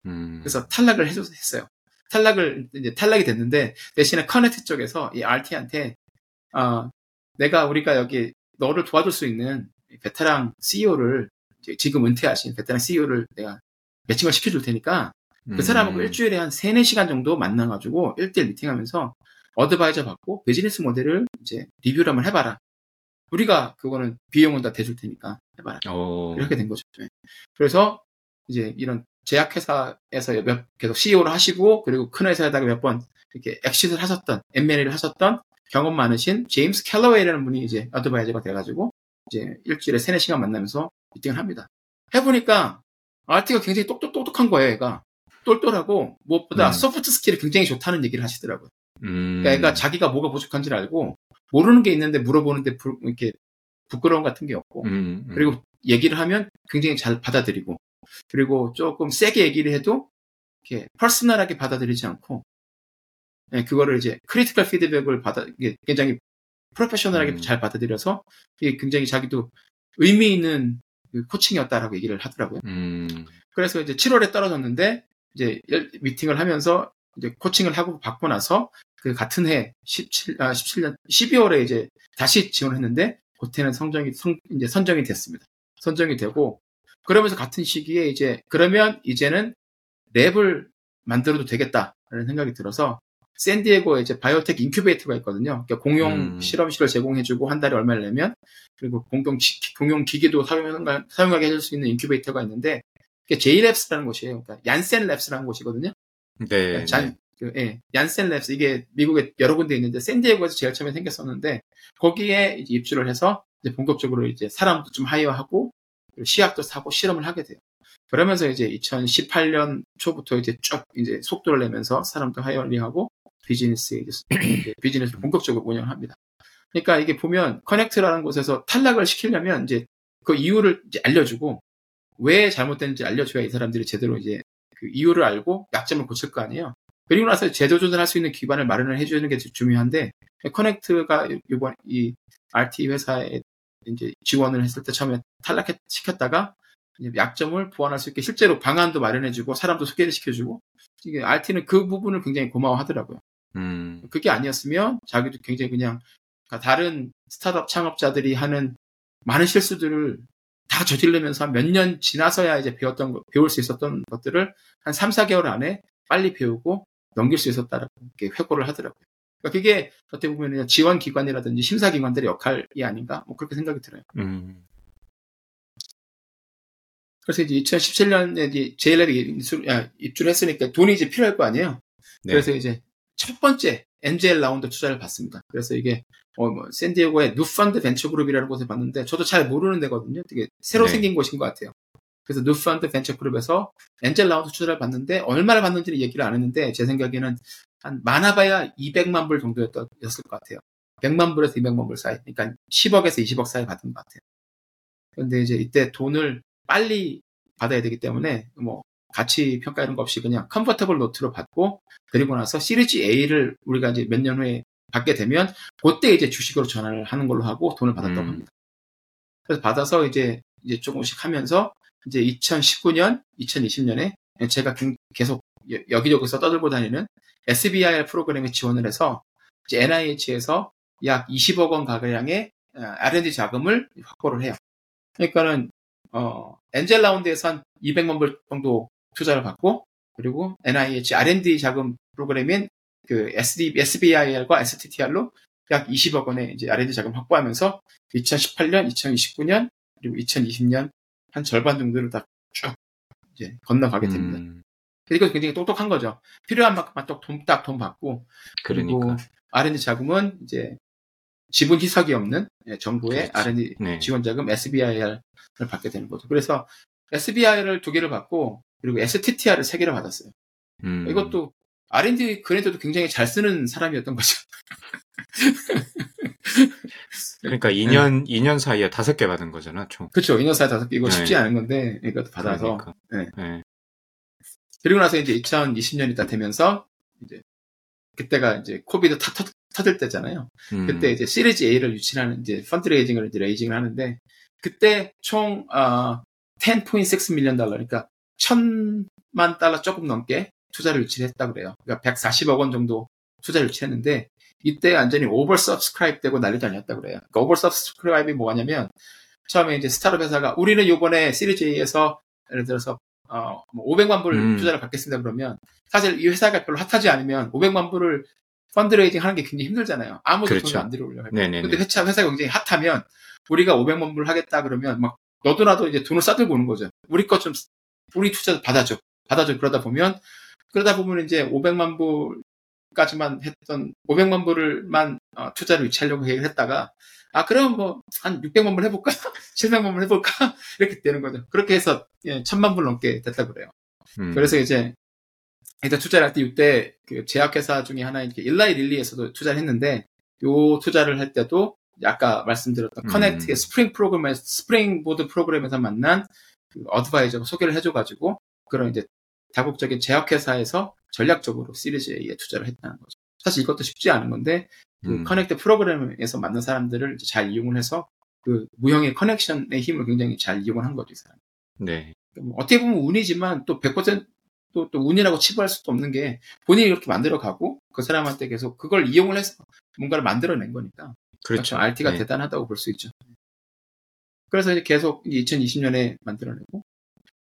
음, 그래서 탈락을 해줬, 했어요. 탈락을, 이제 탈락이 됐는데, 대신에 커넥트 쪽에서 이 RT한테, 어, 내가 우리가 여기 너를 도와줄 수 있는 베테랑 CEO를, 지금 은퇴하신 베테랑 CEO를 내가 매칭을 시켜줄 테니까, 그 사람하고 음, 일주일에 한 3, 4시간 정도 만나가지고 1대1 미팅하면서 advisor 받고 비즈니스 모델을 이제 리뷰를 한번 해봐라. 우리가 그거는 비용은 다 대줄 테니까 해봐라. 어, 이렇게 된 거죠. 네. 그래서 이제 이런 제약회사에서 몇, 계속 CEO를 하시고 그리고 큰 회사에다가 몇 번 이렇게 exit를 하셨던 M&A를 하셨던 경험 많으신 제임스 캘러웨이라는 분이 이제 advisor가 돼가지고 이제 일주일에 3, 4시간 만나면서 미팅을 합니다. 해보니까 RT가 굉장히 똑똑똑똑한 거예요, 얘가. 똘똘하고 무엇보다 음. soft skill이 굉장히 좋다는 얘기를 하시더라고요. 음, 그러니까 얘가 자기가 뭐가 부족한지 를 알고 모르는 게 있는데 물어보는데 부, 이렇게 부끄러움 같은 게 없고 음, 음, 그리고 얘기를 하면 굉장히 잘 받아들이고 그리고 조금 세게 얘기를 해도 이렇게 personal하게 받아들이지 않고 예, 그거를 이제 critical feedback을 받아 굉장히 professional하게 음. 잘 받아들여서 이게 굉장히 자기도 의미 있는 그 코칭이었다라고 얘기를 하더라고요. 음, 그래서 이제 7월에 떨어졌는데 이제 일- 미팅을 하면서 이제 코칭을 하고 받고 나서 그 같은 해 17, 아, 17년 12월에 이제 다시 지원했는데 그때는 성정이 성, 이제 선정이 됐습니다. 선정이 되고 그러면서 같은 시기에 이제 그러면 이제는 랩을 만들어도 되겠다라는 생각이 들어서 샌디에고에 이제 바이오텍 인큐베이터가 있거든요. 그러니까 공용 음. 실험실을 제공해주고 한 달에 얼마를 내면 그리고 공공 기, 공용 기기도 사용, 사용하게 해줄 수 있는 인큐베이터가 있는데 그게 제이랩스라는 곳이에요. 그러니까 얀센 랩스라는 곳이거든요. 네. 잔, 그, 예, 얀센 랩스 이게 미국에 여러 군데 있는데 샌디에고에서 제일 처음에 생겼었는데 거기에 이제 입주를 해서 이제 본격적으로 이제 사람도 좀 hire하고 시약도 사고 실험을 하게 돼요. 그러면서 이제 2018년 초부터 이제 쭉 이제 속도를 내면서 사람도 hiring하고 이제 비즈니스를 본격적으로 운영을 합니다. 그러니까 이게 보면 커넥트라는 곳에서 탈락을 시키려면 이제 그 이유를 이제 알려주고 왜 잘못됐는지 알려줘야 이 사람들이 제대로 이제 그 이유를 알고 약점을 고칠 거 아니에요. 그리고 나서 제도 조절할 수 있는 기반을 마련을 해주는 게 중요한데 커넥트가 이번 이 RT 회사에 이제 지원을 했을 때 처음에 탈락 시켰다가 약점을 보완할 수 있게 실제로 방안도 마련해주고 사람도 소개를 시켜주고 이게 RT는 그 부분을 굉장히 고마워하더라고요. 음. 그게 아니었으면 자기도 굉장히 그냥 다른 스타트업 창업자들이 하는 많은 실수들을 다 저지르면서 몇 년 지나서야 이제 배웠던 거, 배울 수 있었던 것들을 한 3, 4개월 안에 빨리 배우고 넘길 수 있었다라고 이렇게 회고를 하더라고요. 그러니까 그게 어떻게 보면 지원 기관이라든지 심사 기관들의 역할이 아닌가 뭐 그렇게 생각이 들어요. 음. 그래서 이제 2017년에 이제 제이랩에 입주를, 아, 입주를 했으니까 돈이 이제 필요할 거 아니에요. 네. 그래서 이제 첫 번째 angel round 투자를 받습니다. 그래서 이게 어, 뭐, 샌디에고의 누펀드 벤처그룹이라는 곳에 봤는데 저도 잘 모르는 데거든요. 되게 새로 네. 생긴 곳인 것 같아요. 그래서 누펀드 벤처그룹에서 angel round 투자를 받는데 얼마를 받는지는 얘기를 안 했는데 제 생각에는 한 많아봐야 200만 불 정도였을 것 같아요. 100만 불에서 200만 불 사이. 그러니까 10억에서 20억 사이 받은 것 같아요. 그런데 이제 이때 돈을 빨리 받아야 되기 때문에 뭐 가치 평가 이런 거 없이 그냥 컨버터블 노트로 받고 그리고 나서 시리즈 A를 우리가 이제 몇 년 후에 받게 되면 그때 이제 주식으로 전환을 하는 걸로 하고 돈을 받았다고 음. 합니다. 그래서 받아서 이제 이제 조금씩 하면서 이제 2019년, 2020년에 제가 경- 계속 여- 여기저기서 떠들고 다니는 SBIR 프로그램에 지원을 해서 이제 NIH에서 약 20억 원 가량의 어, R&D 자금을 확보를 해요. 그러니까는 어, 엔젤 라운드에서 한 200만 불 정도 투자를 받고 그리고 NIH R&D 자금 프로그램인 그 SD, SBIR과 STTR로 약 20억 원의 이제 R&D 자금 확보하면서 2018년, 2029년 그리고 2020년 한 절반 정도를 다 쭉 이제 건너가게 됩니다. 음. 이거 굉장히 똑똑한 거죠. 필요한 만큼만 딱 돈 딱 돈 받고 그리고 그러니까. R&D 자금은 이제 지분 희석이 없는 예, 정부의 그렇지. R&D 네. 지원 자금 SBIR을 받게 되는 거죠. 그래서 SBIR을 두 개를 받고 그리고 STTR을 세 개를 받았어요. 음. 이것도 R&D 그랜드도 굉장히 잘 쓰는 사람이었던 거죠. 그러니까 2년 2년 사이에 다섯 개 받은 거잖아, 총. 그렇죠. 인어사에 다섯 개 이거 쉽지 네. 않은 건데 이것도 받아서 그러니까. 네. 네. 그리고 나서 이제 2020년이 다 되면서 이제 그때가 이제 COVID 타, 터, 터질 때잖아요. 음. 그때 이제 series A를 유치하는 이제 fundraising을 이제 raising을 하는데 그때 총 어, 10.6 million dollar 그러니까 천만 달러 조금 넘게 투자를 유치를 했다 그래요. 그러니까 140억 원 정도 투자를 유치했는데 이때 완전히 oversubscribe 되고 난리도 아니었다 그래요. 그러니까 oversubscribe이 뭐냐면 처음에 이제 스타트업 회사가 우리는 요번에 series A에서 예를 들어서 어, 뭐 500만 불 음. 투자를 받겠습니다 그러면 사실 이 회사가 별로 핫하지 않으면 500만 불을 펀드레이징 하는 게 굉장히 힘들잖아요. 아무도 그렇죠. 돈을 안 들어오려고. 네네네. 근데 회사, 회사가 굉장히 핫하면 우리가 500만 불 하겠다 그러면 막 너도 나도 이제 돈을 싸들고 오는 거죠. 우리 것 좀, 우리 투자 받아줘. 받아줘. 그러다 보면, 그러다 보면 이제 500만 불까지만 했던, 500만 불을만 어, 투자를 유치하려고 계획을 했다가, 아, 그럼 뭐, 한 600만 불 해볼까? 700만 불 해볼까? 이렇게 되는 거죠. 그렇게 해서, 예, 1000만 불 넘게 됐다 그래요. 음. 그래서 이제 일단 투자를 할 때 이때 그 제약회사 중에 하나인 그 일라이 릴리에서도 투자를 했는데 요 투자를 할 때도 아까 말씀드렸던 음. 커넥트의 스프링 프로그램에 Springboard 프로그램에서 만난 그 advisor가 소개를 해줘가지고 그런 이제 다국적인 제약회사에서 전략적으로 시리즈 A에 투자를 했다는 거죠. 사실 이것도 쉽지 않은 건데 그 음. 커넥트 프로그램에서 만난 사람들을 잘 이용을 해서 그 무형의 connection의 힘을 굉장히 잘 이용을 한 거죠, 이 사람. 네. 뭐 어떻게 보면 운이지만 또 100% 또 또 운이라고 치부할 수도 없는 게 본인이 그렇게 만들어 가고 그 사람한테 계속 그걸 이용을 해서 뭔가를 만들어낸 거니까 그렇죠. RT가 네. 대단하다고 볼 수 있죠. 그래서 이제 계속 2020년에 만들어내고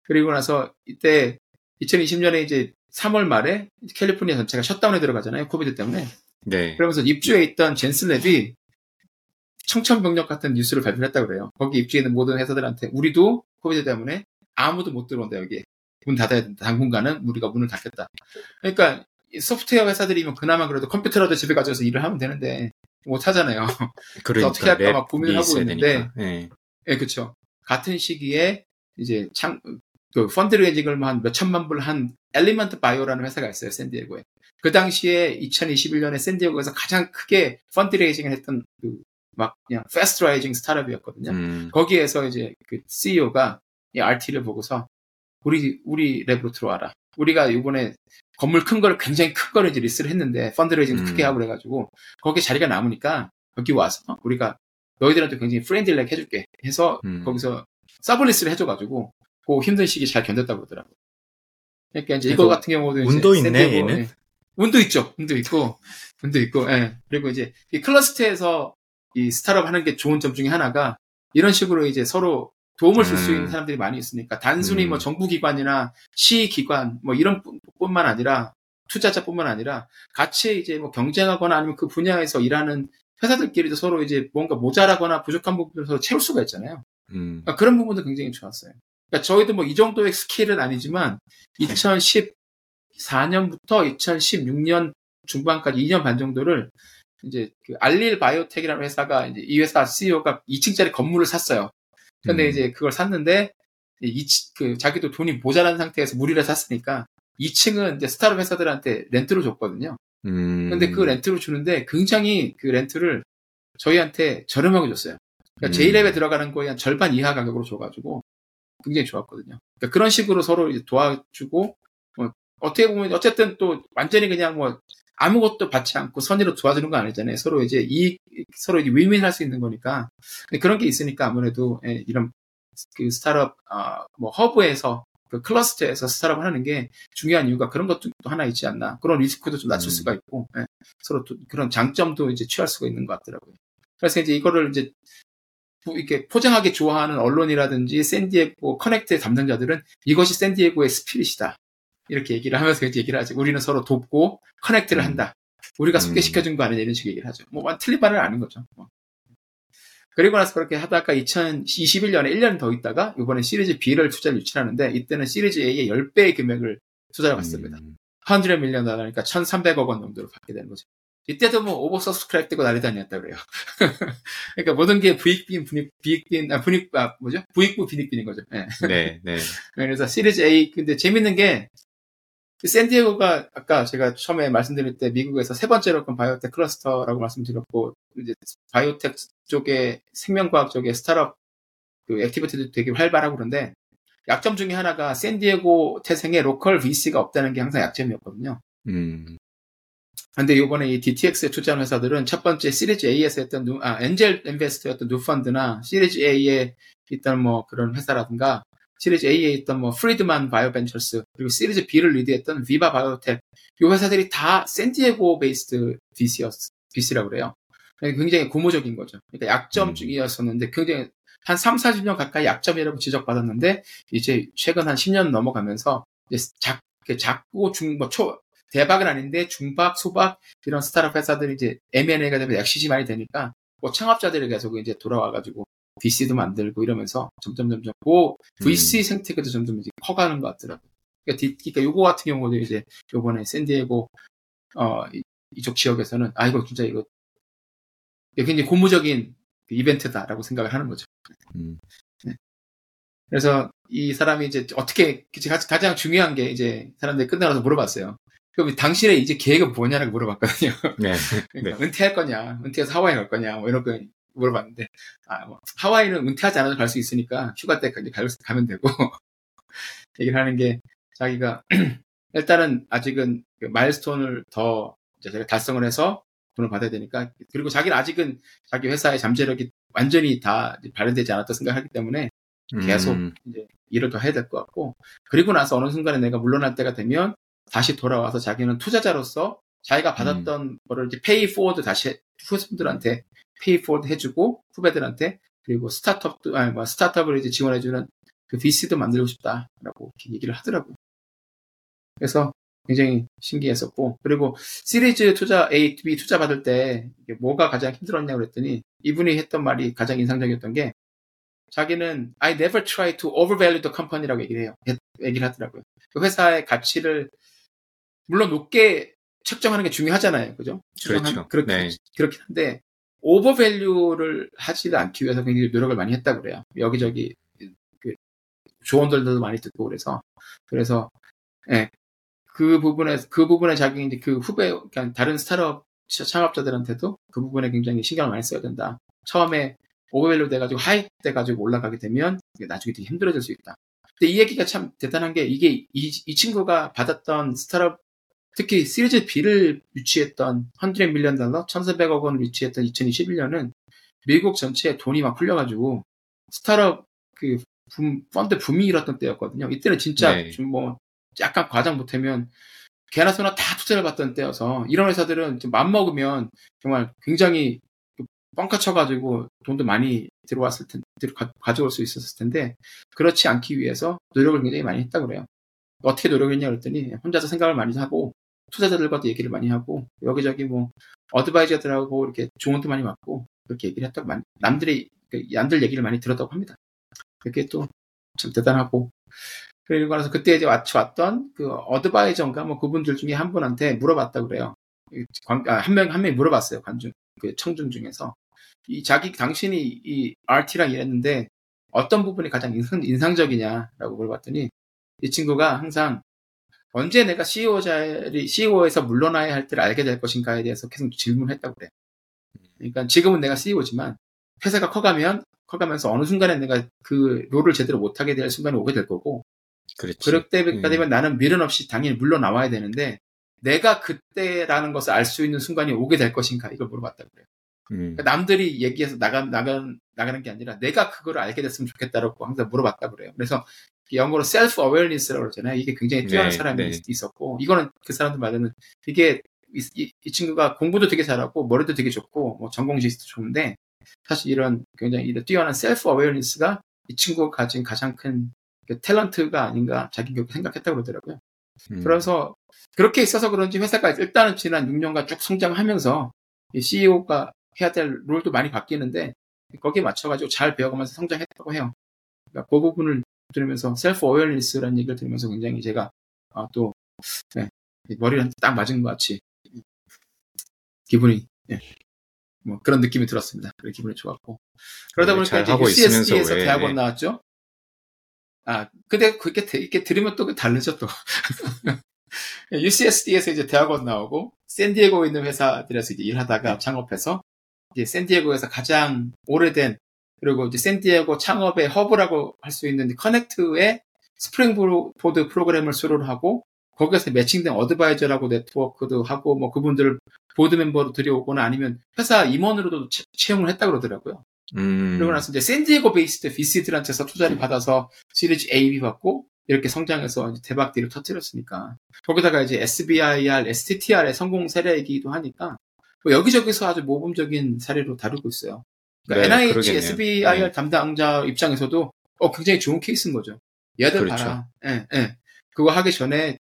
그리고 나서 이때 2020년에 이제 3월 말에 캘리포니아 전체가 셧다운에 들어가잖아요. 코비드 때문에. 네. 그러면서 입주해 있던 젠슨랩이 청천벽력 같은 뉴스를 발표했다고 그래요. 거기 입주해 있는 모든 회사들한테 우리도 COVID 때문에 아무도 못 들어온다 여기에. 문 닫아야 된다. 당분간은 우리가 문을 닫겠다. 그러니까 소프트웨어 회사들이면 그나마 그래도 컴퓨터라도 집에 가져서 일을 하면 되는데 못 하잖아요. 그러니까 어떻게 할까 막 고민을 하고 있는데. 네. 예, 그쵸. 같은 시기에 이제 창, 그 fundraising을 한 몇 천만 불 한 엘리먼트 바이오라는 회사가 있어요, 샌디에고에. 그 당시에 2021년에 샌디에고에서 가장 크게 fundraising을 했던 그 막 그냥 fast rising 스타트업이었거든요. 음. 거기에서 이제 그 CEO가 이 RT를 보고서 우리 우리 lab으로 들어와라. 우리가 이번에 건물 큰 거를 굉장히 큰 거를 이제 리스를 했는데 fundraising 음. 크게 하고 그래가지고 거기 자리가 남으니까 여기 와서 우리가 너희들한테 굉장히 friendly하게 해줄게 해서 음. 거기서 sublease를 해줘가지고 그 힘든 시기 잘 견뎠다고 그러더라고. 그러니까 이제 이거 같은 경우도 이제 운도 있네, 얘는? 예. 운도 있죠. 운도 있고 운도 있고. 예. 그리고 이제 이 클러스터에서 이 스타트업 하는 게 좋은 점 중에 하나가 이런 식으로 이제 서로 도움을 줄수 음. 있는 사람들이 많이 있으니까 단순히 음. 뭐 정부기관이나 시기관 뭐 이런 뿐- 뿐만 아니라 투자자뿐만 아니라 같이 이제 뭐 경쟁하거나 아니면 그 분야에서 일하는 회사들끼리도 서로 이제 뭔가 모자라거나 부족한 부분을 서로 채울 수가 있잖아요. 음. 그러니까 그런 부분도 굉장히 좋았어요. 그러니까 저희도 뭐 이 정도의 스케일은 아니지만 2014년부터 2016년 중반까지 2년 반 정도를 이제 그 알릴 바이오텍이라는 회사가 이제 이 회사 CEO가 2층짜리 건물을 샀어요. 근데 음. 이제 그걸 샀는데 이, 그 자기도 돈이 모자란 상태에서 무리를 샀으니까 2층은 이제 스타트업 회사들한테 렌트로 줬거든요. 음. 근데 그 렌트로 주는데 굉장히 그 렌트를 저희한테 저렴하게 줬어요. 그러니까 음. J랩에 들어가는 거에 한 절반 이하 가격으로 줘가지고 굉장히 좋았거든요. 그러니까 그런 식으로 서로 도와주고 뭐 어떻게 보면 어쨌든 또 완전히 그냥 뭐 아무것도 받지 않고 선의로 도와주는 건 아니잖아요. 서로 이제 이 서로 이제 윈윈 할 수 있는 거니까 그런 게 있으니까 아무래도 예, 이런 그 스타트업 아, 뭐 허브에서 그 클러스터에서 스타트업 하는 게 중요한 이유가 그런 것도 또 하나 있지 않나. 그런 리스크도 좀 낮출 음. 수가 있고, 예, 서로 또 그런 장점도 이제 취할 수가 있는 것 같더라고요. 그래서 이제 이거를 이제 부- 이렇게 포장하기 좋아하는 언론이라든지 샌디에고 커넥트의 담당자들은 이것이 샌디에고의 spirit이다. 이렇게 얘기를 하면서 이제 얘기를 하지. 우리는 서로 돕고 connect를 음. 한다. 우리가 음. 소개시켜준 거 아니냐 이런 식의 얘기를 하죠. 뭐 완- 틀린 말은 아닌 거죠. 뭐. 그리고 나서 그렇게 하다가 2021년에 1년 더 있다가 이번에 시리즈 B를 투자를 유치하는데 이때는 시리즈 A의 10배의 금액을 투자를 받습니다. 음. 100 million 달러니까 1,300억 원 정도로 받게 되는 거죠. 이때도 뭐 oversubscribe 되고 난리 났었다 그래요. 그러니까 모든 게 부익빈, 분익, 비익빈, 아, 분익, 아, 뭐죠? 부익부, 빈익빈인 거죠. 예. 네, 네. 그래서 시리즈 A, 근데 재밌는 게, 그 샌디에고가 아까 제가 처음에 말씀드릴 때 미국에서 세 번째로 큰 바이오텍 클러스터라고 말씀드렸고, 이제 바이오텍 쪽에 생명과학 쪽에 스타트업 그 activity도 되게 활발하고 그런데, 약점 중에 하나가 샌디에고 태생에 local VC가 없다는 게 항상 약점이었거든요. 음. 근데 이번에 이 DTX에 투자한 회사들은 첫 번째 시리즈 A에서 했던 누, 아, angel invest였던 누펀드나 시리즈 A에 있던 뭐 그런 회사라든가 시리즈 A에 있던 뭐 프리드만 바이오벤처스 그리고 시리즈 B를 리드했던 비바 바이오텍 이 회사들이 다 샌디에고 based VC였, VC라고 그래요. 굉장히 고무적인 거죠. 그러니까 약점 음. 중이었었는데 굉장히 한 3, 40년 가까이 약점이라고 지적받았는데 이제 최근 한 10년 넘어가면서 이제 작, 작고 중, 뭐 초, 대박은 아닌데 중박, 소박 이런 스타트업 회사들이 이제 M&A가 되면 약시시 많이 되니까 뭐 창업자들이 계속 이제 돌아와가지고 VC도 만들고 이러면서 점점 점점 그 VC 생태계도 점점 이제 커가는 것 같더라고요. 그러니까, 디- 그러니까 요거 같은 경우도 이제 요번에 샌디에고 어 이- 이쪽 지역에서는 아 이거 진짜 이거 굉장히 고무적인 그 이벤트다라고 생각을 하는 거죠. 음. 그래서 이 사람이 이제 어떻게 가- 가장 중요한 게 이제 사람들이 끝나서 물어봤어요. 그럼 당신의 이제 계획은 뭐냐라고 물어봤거든요. 네. 그러니까 은퇴할 거냐, 은퇴해서 하와이 갈 거냐, 뭐 이런 거 물어봤는데, 아, 뭐, 하와이는 은퇴하지 않아도 갈 수 있으니까 휴가 때까지 갈- 가면 되고, 얘기를 하는 게 자기가 일단은 아직은 그 마일스톤을 더 이제 제가 달성을 해서 돈을 받아야 되니까, 그리고 자기는 아직은 자기 회사의 잠재력이 완전히 다 발현되지 않았다 생각하기 때문에 계속 음. 이제 일을 더 해야 될 것 같고, 그리고 나서 어느 순간에 내가 물러날 때가 되면 다시 돌아와서 자기는 투자자로서 자기가 받았던 거를 이제 pay forward 다시 해- 후손들한테 pay forward 해주고 후배들한테 그리고 스타트업도 아니 뭐 스타트업을 이제 지원해주는 그 VC도 만들고 싶다라고 이렇게 얘기를 하더라고요. 그래서 굉장히 신기했었고 그리고 시리즈 투자 A, B 투자 받을 때 뭐가 가장 힘들었냐고 그랬더니 이분이 했던 말이 가장 인상적이었던 게 자기는 I never try to overvalue the company라고 얘기를 해요. 얘기를 하더라고요. 그 회사의 가치를 물론 높게 책정하는 게 중요하잖아요. 그죠? 그렇죠. 그렇게, 네. 그렇긴 한데 오버밸류를 하지 않기 위해서 굉장히 노력을 많이 했다고 그래요. 여기저기 그 조언들도 많이 듣고 그래서 그래서 예. 그 부분에 그 부분에 자기 이제 그 후배 그러니까 다른 스타트업 창업자들한테도 그 부분에 굉장히 신경을 많이 써야 된다. 처음에 overvalue 돼가지고 high 돼가지고 올라가게 되면 나중에 되게 힘들어질 수 있다. 근데 이 얘기가 참 대단한 게 이게 이, 이 친구가 받았던 스타트업 특히 시리즈 B를 유치했던 100 million 달러, 1,400억 원을 유치했던 2021년은 미국 전체에 돈이 막 풀려가지고 스타트업 그 붐, 펀드 붐이 일었던 때였거든요. 이때는 진짜 네. 좀뭐 약간 과장 못하면 개나 소나 다 투자를 받던 때여서 이런 회사들은 좀 맘먹으면 정말 굉장히 뻥카 쳐가지고 돈도 많이 들어왔을 텐데 가, 가져올 수 있었을 텐데 그렇지 않기 위해서 노력을 굉장히 많이 했다고 그래요. 어떻게 노력했냐 그랬더니 혼자서 생각을 많이 하고 투자자들과도 얘기를 많이 하고 여기저기 뭐 어드바이저들하고 이렇게 조언도 많이 받고 그렇게 얘기를 했다고 남들이 그 남들 얘기를 많이 들었다고 합니다. 그게 또 참 대단하고 그리고 나서 그때 이제 왔던 그 어드바이저인가 뭐 그분들 중에 한 분한테 물어봤다 그래요. 아, 한명한 명이 물어봤어요 관중 그 청중 중에서 이 자기 당신이 이 RT랑 일했는데 어떤 부분이 가장 인상, 인상적이냐라고 물어봤더니 이 친구가 항상 언제 내가 CEO 자리, CEO에서 물러나야 할 때를 알게 될 것인가에 대해서 계속 질문했다고 그래. 그러니까 지금은 내가 CEO지만 회사가 커가면 커가면서 어느 순간에 내가 그 롤을 제대로 못하게 될 순간이 오게 될 거고. 그렇지. 그럴 때가 음. 되면 나는 미련 없이 당연히 물러나와야 되는데 내가 그때라는 것을 알 수 있는 순간이 오게 될 것인가 이걸 물어봤다고 그래요. 음. 그러니까 남들이 얘기해서 나가, 나가, 나가는 게 아니라 내가 그거를 알게 됐으면 좋겠다라고 항상 물어봤다고 그래요. 그래서 영어로 self awareness라고 그러잖아요. 이게 굉장히 뛰어난 네, 사람이 네. 있었고 이거는 그 사람들 말하는 이게 이, 이- 이 친구가 공부도 되게 잘하고 머리도 되게 좋고 뭐 전공 지식도 좋은데 사실 이런 굉장히 이런 뛰어난 self awareness가 이 친구가 가진 가장 큰그 탤런트가 아닌가 자기 그렇게 생각했다고 그러더라고요. 음. 그래서 그렇게 있어서 그런지 회사가 일단은 지난 6년간 쭉 성장하면서 이 CEO가 해야 될 롤도 많이 바뀌는데 거기에 맞춰가지고 잘 배워가면서 성장했다고 해요. 그러니까 그 부분을 들으면서 셀프 어웨어니스라는 얘기를 들으면서 굉장히 제가 아, 또 네, 머리를 딱 맞은 것 같이 기분이 예, 뭐 그런 느낌이 들었습니다. 그래 기분이 좋았고 그러다 네, 보니까 잘 이제 UCSD에서 왜, 대학원 예. 나왔죠. 아 근데 그렇게 대- 이렇게 들으면 또 다르죠 또. UCSD에서 이제 대학원 나오고 샌디에고에 있는 회사들에서 이제 일하다가 창업해서 이제 샌디에고에서 가장 오래된 그리고 이제 샌디에고 창업의 허브라고 할 수 있는 커넥트의 Springboard 프로그램을 수료를 하고 거기에서 매칭된 advisor라고 네트워크도 하고 뭐 그분들을 board member로 들여오거나 아니면 회사 임원으로도 채- 채용을 했다 그러더라고요. 음. 그리고 나서 이제 샌디에고 based VC들한테서 투자를 받아서 시리즈 A, B 받고 이렇게 성장해서 이제 대박 deal을 터뜨렸으니까 거기다가 이제 SBIR, STTR의 성공 사례이기도 하니까 뭐 여기저기서 아주 모범적인 사례로 다루고 있어요. 그러니까 네, NIH, 그러겠네요. SBIR 네. 담당자 입장에서도 어, 굉장히 좋은 케이스인 거죠. 얘들 그렇죠. 봐라. 예, 예. 그거 하기 전에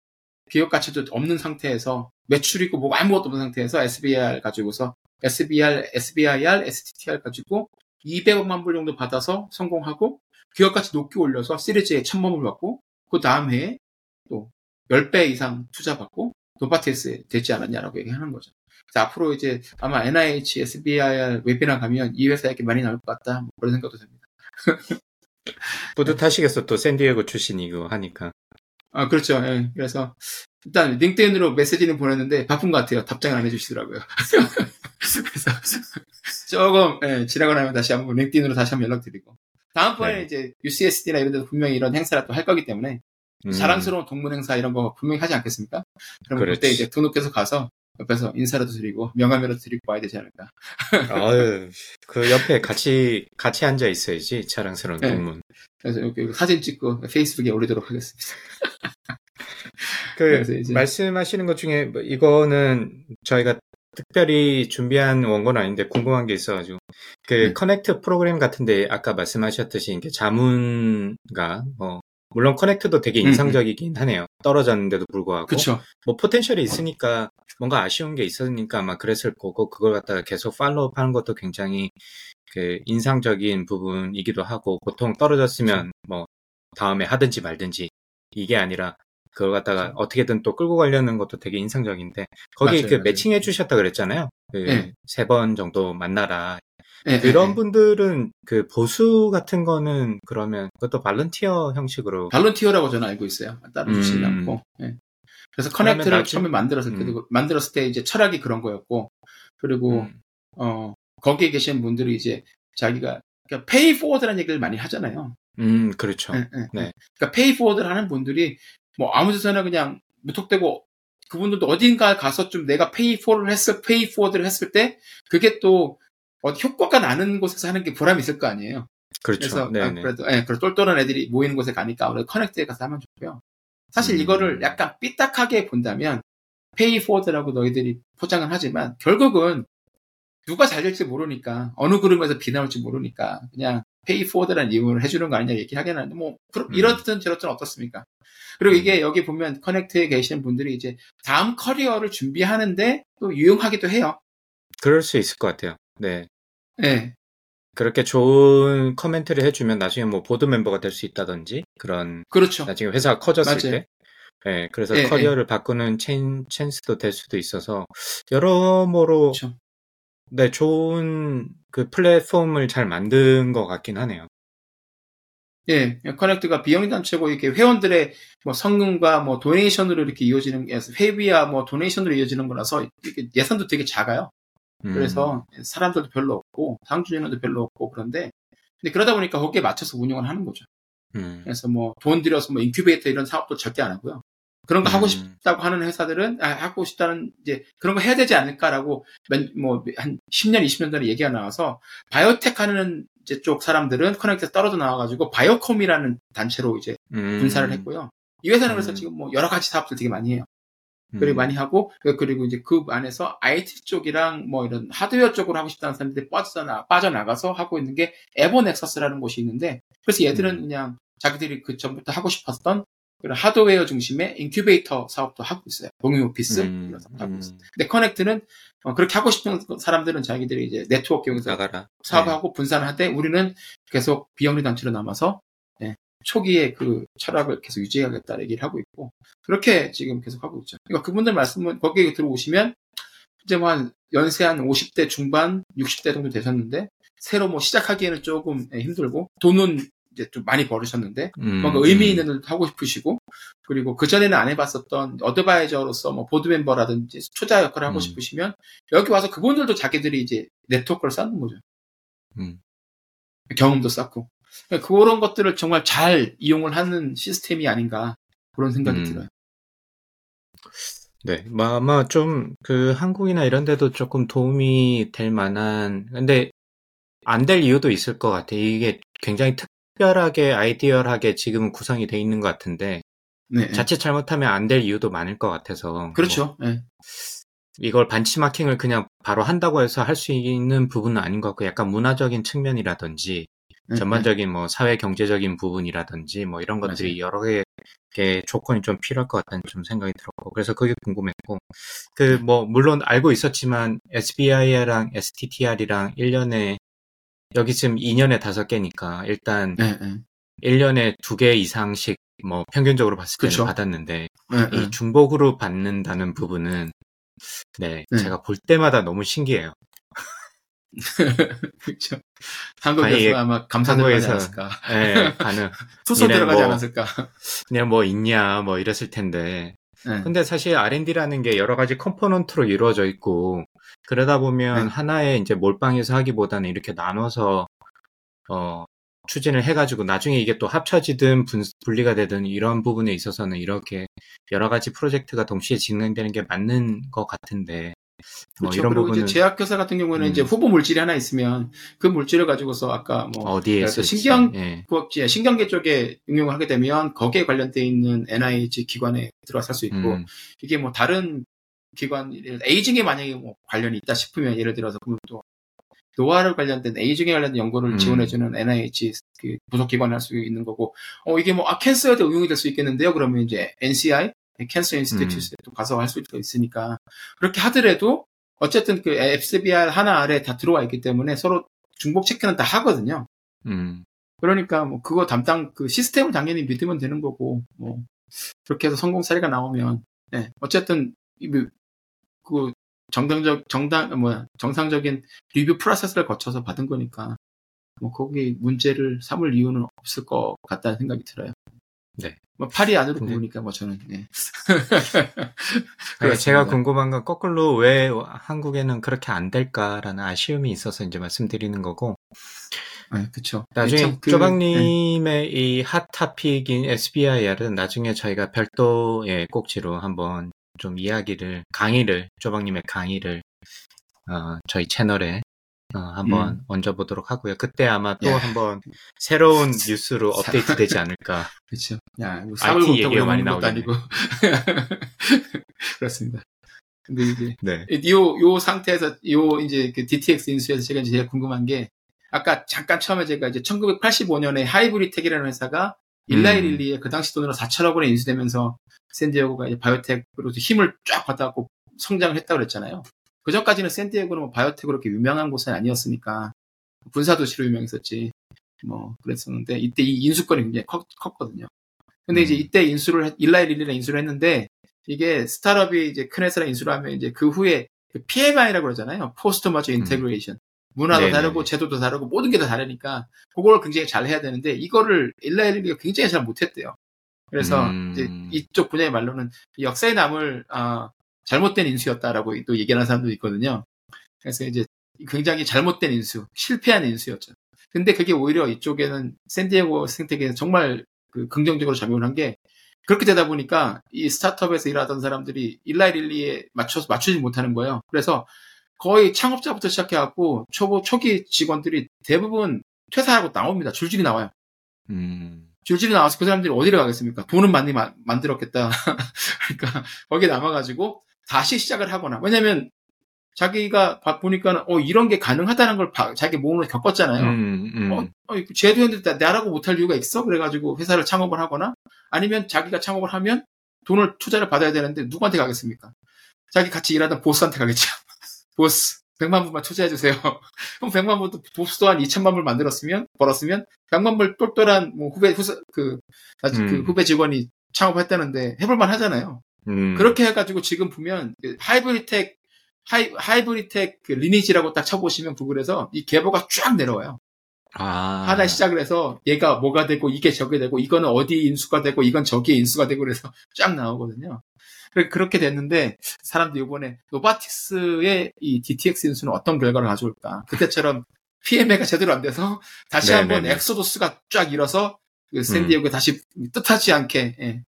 기업 가치도 없는 상태에서 매출이고 뭐 아무것도 없는 상태에서 SBIR 가지고서 SBR, SBIR, STTR 가지고 200억만 불 정도 받아서 성공하고 기업 가치 높게 올려서 시리즈에 천만 불 받고 그 다음 해에 또 10배 이상 투자 받고 노바티스 되지 않았냐라고 얘기하는 거죠. 그래서 앞으로 이제 아마 NIH, SBIR webinar 가면 이 회사 얘기 많이 나올 것 같다. 뭐 그런 생각도 듭니다. 뿌듯하시겠어 또 샌디에고 출신이고 하니까. 아, 그렇죠. 예. 그래서 일단 링크드인으로 메시지는 보냈는데 바쁜 것 같아요. 답장을 안 해주시더라고요. 그래서 조금 예, 지나고 나면 다시 한번 링크드인으로 다시 한번 연락드리고 다음번에 네. 이제 UCSD나 이런 데도 분명히 이런 행사를 또 할 거기 때문에 음. 자랑스러운 동문 행사 이런 거 분명히 하지 않겠습니까? 그럼 그렇지. 그때 이제 등록해서 가서 옆에서 인사라도 드리고 명함이라도 드리고 와야 되지 않을까. 아유, 그 옆에 같이 같이 앉아 있어야지 자랑스러운 네. 동문. 그래서 여기 사진 찍고 페이스북에 올리도록 하겠습니다. 그 이제- 말씀하시는 것 중에 뭐 이거는 저희가 특별히 준비한 원고는 아닌데 궁금한 게 있어가지고 그 네. 커넥트 프로그램 같은데 아까 말씀하셨듯이 이게 자문가 뭐 물론 커넥트도 되게 음, 인상적이긴 하네요. 떨어졌는데도 불구하고. 그쵸. 뭐 포텐셜이 있으니까 뭔가 아쉬운 게 있으니까 아마 그랬을 거고 그걸 갖다가 계속 팔로우 하는 것도 굉장히 그 인상적인 부분이기도 하고 보통 떨어졌으면 뭐 다음에 하든지 말든지 이게 아니라 그걸 갖다가 그쵸. 어떻게든 또 끌고 가려는 것도 되게 인상적인데 거기 맞아요, 그 맞아요. 매칭해 주셨다 그랬잖아요. 그 네. 세번 정도 만나라. 예, 그런 예, 예. 분들은 그 보수 같은 거는 그러면 그것도 volunteer 형식으로 volunteer라고 저는 알고 있어요. 따로 주시지 음. 않고. 예. 그래서 커넥트를 나중- 처음에 만들었을 때, 음. 만들었을 때 이제 철학이 그런 거였고, 그리고, 음, 어, 거기에 계신 분들이 이제 자기가, 그러니까 pay forward라는 얘기를 많이 하잖아요. 음, 그렇죠. 예, 예, 네. 예. 그러니까 pay forward를 하는 분들이 뭐 아무 데서나 그냥 무턱대고 그분들도 어딘가 가서 좀 내가 pay for를 했을, pay forward를 했을 때 그게 또 효과가 나는 곳에서 하는 게 보람이 있을 거 아니에요. 그렇죠. 그래서 네, 아, 네. 그래도 예, 그래 똘똘한 애들이 모이는 곳에 가니까 아무래도 커넥트에 가서 하면 좋고요. 사실 음. 이거를 약간 삐딱하게 본다면 pay forward라고 너희들이 포장은 하지만 결국은 누가 잘 될지 모르니까 어느 그룹에서 비 나올지 모르니까 그냥 pay forward라는 이름을 해주는 거 아니냐 얘기를 하긴 하는데 뭐 음. 이렇든 저렇든 어떻습니까? 그리고 음. 이게 여기 보면 커넥트에 계시는 분들이 이제 다음 커리어를 준비하는데 또 유용하기도 해요. 그럴 수 있을 것 같아요. 네. 예. 그렇게 좋은 코멘트를 해주면 나중에 뭐 board member가 될 수 있다든지 그런 그렇죠. 나중에 회사가 커졌을 맞아요. 때 예, 그래서 예, 커리어를 바꾸는 챈, 찬스도 될 수도 있어서 여러모로 그렇죠. 네, 좋은 그 플랫폼을 잘 만든 것 같긴 하네요. 예, Connect가 비영리 단체고 이렇게 회원들의 뭐 성금과 뭐 donation으로 이렇게 이어지는 게 회비와 뭐 donation으로 이어지는 거라서 이렇게 예산도 되게 작아요. 음, 그래서 사람들도 별로 없고 상주 인원도 별로 없고 그런데 근데 그러다 보니까 거기에 맞춰서 운영을 하는 거죠. 음, 그래서 뭐 돈 들여서 뭐 인큐베이터 이런 사업도 절대 안 하고요. 그런 거 하고 음. 싶다고 하는 회사들은 아, 하고 싶다는 이제 그런 거 해야 되지 않을까라고 뭐한 10년 20년 전에 얘기가 나와서 바이오텍 하는 이제 쪽 사람들은 Connect에서 떨어져 나와가지고 Biocom이라는 단체로 이제 음, 분사를 했고요. 이 회사는 그래서 음. 지금 뭐 여러 가지 사업들 되게 많이 해요. 음, 그리고 많이 하고 그리고 이제 그 안에서 IT 쪽이랑 뭐 이런 하드웨어 쪽으로 하고 싶다는 사람들이 빠져나 빠져나가서 하고 있는 게 EvoNexus라는 곳이 있는데 그래서 얘들은 음. 그냥 자기들이 그 전부터 하고 싶었던 그런 하드웨어 중심의 인큐베이터 사업도 하고 있어요. 공유 오피스 음, 이런 사업 하고 음, 있어요. 근데 Connect는 어, 그렇게 하고 싶은 사람들은 자기들이 이제 네트워크용에서 나가라. 사업하고 분산을 하되 우리는 계속 비영리 단체로 남아서 예, 초기에 그 철학을 계속 유지해야겠다 얘기를 하고 있고 그렇게 지금 계속 하고 있죠. 그러니까 그분들 말씀은 거기에 들어오시면 이제 뭐 한 연세 한 50대 중반, 60대 정도 되셨는데 새로 뭐 시작하기에는 조금 예, 힘들고 돈은 이제 좀 많이 벌으셨는데 네. 음, 뭔가 의미 음, 있는 일도 하고 싶으시고 그리고 그 전에는 안 해봤었던 어드바이저로서 뭐 보드 멤버라든지 초자 역할을 하고 음. 싶으시면 여기 와서 그분들도 자기들이 이제 네트워크를 쌓는 거죠. 음. 경험도 쌓고 그러니까 그런 것들을 정말 잘 이용을 하는 시스템이 아닌가 그런 생각이 음. 들어요. 네, 뭐 아마 좀 그 한국이나 이런 데도 조금 도움이 될 만한, 근데 안 될 이유도 있을 것 같아. 이게 굉장히 특 별하게 아이디얼하게 지금은 구성이 돼 있는 것 같은데, 네, 네. 자칫 잘못하면 안 될 이유도 많을 것 같아서. 뭐 그렇죠. 네. 이걸 반치마킹을 그냥 바로 한다고 해서 할 수 있는 부분은 아닌 것 같고, 약간 문화적인 측면이라든지, 네, 전반적인 뭐 사회 경제적인 부분이라든지 뭐 이런 것들이 여러 개의 조건이 좀 필요할 것 같다는 좀 생각이 들었고 그래서 그게 궁금했고 그 뭐 물론 알고 있었지만 SBI랑 STTR이랑 1년에 여기 지금 2년에 5개니까 일단 네, 네. 1년에 2개 이상씩 뭐 평균적으로 봤을 때는 그쵸. 받았는데 네, 네. 이 중복으로 받는다는 부분은 네, 네. 제가 볼 때마다 너무 신기해요. 그렇죠. 한국에서 아마 않았을까. 예, 가능. 투서 들어가지 뭐- 않았을까. 그냥 뭐 있냐 뭐 이랬을 텐데 네. 근데 사실 R&D라는 게 여러 가지 component로 이루어져 있고 그러다 보면 네. 하나의 이제 몰빵해서 하기보다는 이렇게 나눠서 어 추진을 해가지고 나중에 이게 또 합쳐지든 분, 분리가 되든 이런 부분에 있어서는 이렇게 여러 가지 프로젝트가 동시에 진행되는 게 맞는 것 같은데 뭐 그렇죠. 이런 그리고 부분은 이제 제약교사 같은 경우에는 음. 이제 후보 물질이 하나 있으면 그 물질을 가지고서 아까 뭐 어디에 그래서 쓸지 신경- 예. 구역지에 신경계 쪽에 응용을 하게 되면 거기에 관련돼 있는 NIH 기관에 들어갈 수 있고 음, 이게 뭐 다른 기관 에이징에 만약에 뭐 관련이 있다 싶으면 예를 들어서 그럼 또 노화를 관련된 에이징에 관련된 연구를 음. 지원해주는 NIH 그 부속 기관을 할 수 있는 거고, 어, 이게 뭐, 아, 캔서에도 응용이 될 수 있겠는데요? 그러면 이제 NCI, 캔서 인스티튜트에 또 가서 할 수가 있으니까. 그렇게 하더라도, 어쨌든 그 FCBR 하나 아래 다 들어와 있기 때문에 서로 중복 체크는 다 하거든요. 음. 그러니까 뭐 그거 담당 그 시스템을 당연히 믿으면 되는 거고 뭐 그렇게 해서 성공 사례가 나오면 예 어쨌든 이 뭐- 그 정당적 정당 뭐야 정상적인 리뷰 프로세스를 거쳐서 받은 거니까 뭐 거기 문제를 삼을 이유는 없을 것 같다는 생각이 들어요. 네. 뭐 팔이 안으로 근데- 보니까 뭐 저는 예. 네, 제가 그렇습니다. 궁금한 건 거꾸로 왜 한국에는 그렇게 안 될까라는 아쉬움이 있어서 이제 말씀드리는 거고 아, 그쵸. 나중에 참 그- 예. 쪼박님의 이핫 토픽인 SBIR은 나중에 저희가 별도의 꼭지로 한번 좀 이야기를 강의를 쪼박님의 강의를 어, 저희 채널에 어, 한번 음. 얹어보도록 하고요. 그때 아마 또 야. 한번 새로운 뉴스로 업데이트 되지 않을까. 그렇죠. 야, 뭐 IT 얘기가 많이 나오겠네. 아니고 그렇습니다. 근데 이제 네. 요, 요 상태에서, 요, 이제, 그 DTX 인수에서 제가 이제 제일 궁금한 게, 아까 잠깐 처음에 제가 이제 1985년에 하이브리텍이라는 회사가 음. 일라이릴리에 그 당시 돈으로 4천억 원에 인수되면서 샌디에고가 이제 바이오텍으로 힘을 쫙 받아갖고 성장을 했다고 그랬잖아요. 그 전까지는 샌디에고는 뭐 biotech으로 그렇게 유명한 곳은 아니었으니까 군사 도시로 유명했었지. 뭐, 그랬었는데, 이때 이 인수건이 굉장히 컸, 컸거든요. 근데 이제 음. 이때 인수를, 했- 일라이 릴리를 인수를 했는데, 이게 스타트업이 이제 큰 회사랑 인수를 하면 이제 그 후에 PMI라고 그러잖아요. post merger integration. 문화도 네네네. 다르고 제도도 다르고 모든 게 다 다르니까 그걸 굉장히 잘 해야 되는데 이거를 일라이 릴리가 굉장히 잘 못했대요. 그래서 음. 이제 이쪽 분야의 말로는 역사에 남을 아, 잘못된 인수였다라고 또 얘기하는 사람도 있거든요. 그래서 이제 굉장히 잘못된 인수, 실패한 인수였죠. 근데 그게 오히려 이쪽에는 샌디에고 생태계에서 정말 그 긍정적으로 작용을 한 게 그렇게 되다 보니까 이 스타트업에서 일하던 사람들이 일라이릴리에 맞춰서 맞추지 못하는 거예요. 그래서 거의 창업자부터 시작해갖고 초보 초기 직원들이 대부분 퇴사하고 나옵니다. 줄줄이 나와요. 음. 줄줄이 나와서 그 사람들이 어디를 가겠습니까? 돈은 많이 마- 만들었겠다. 그러니까 거기에 남아가지고 다시 시작을 하거나 왜냐면 자기가 봐- 보니까 어 이런 게 가능하다는 걸 봐- 자기 몸으로 겪었잖아요. 음, 음. 어, 어, 쟤도 했는데 나- 나라고 못할 이유가 있어? 그래가지고 회사를 창업을 하거나 아니면 자기가 창업을 하면 돈을 투자를 받아야 되는데 누구한테 가겠습니까? 자기 같이 일하던 보스한테 가겠죠. 보스, 100만 불만 투자해 주세요. 그럼 100만 불도 보스도 한 2천만 불 만들었으면, 벌었으면, 100만 불 똘똘한 뭐 후배, 후사, 그, 아직 그 음. 후배 직원이 창업했다는데 해볼만 하잖아요. 음. 그렇게 해가지고 지금 보면 그 Hybritech, 하이, Hybritech 그 lineage라고 딱 쳐보시면 구글에서 이 계보가 쫙 내려와요. 아. 하나 시작을 해서 얘가 뭐가 되고 이게 저게 되고 이거는 어디 인수가 되고 이건 저기에 인수가 되고 그래서 쫙 나오거든요. 그렇게 됐는데 사람들이 이번에 노바티스의 이 DTX 인수는 어떤 결과를 가져올까? 그때처럼 PMI가 제대로 안 돼서 다시 한번 네네네. exodus가 쫙 일어서 그 샌디에고에 다시 뜻하지 않게 예,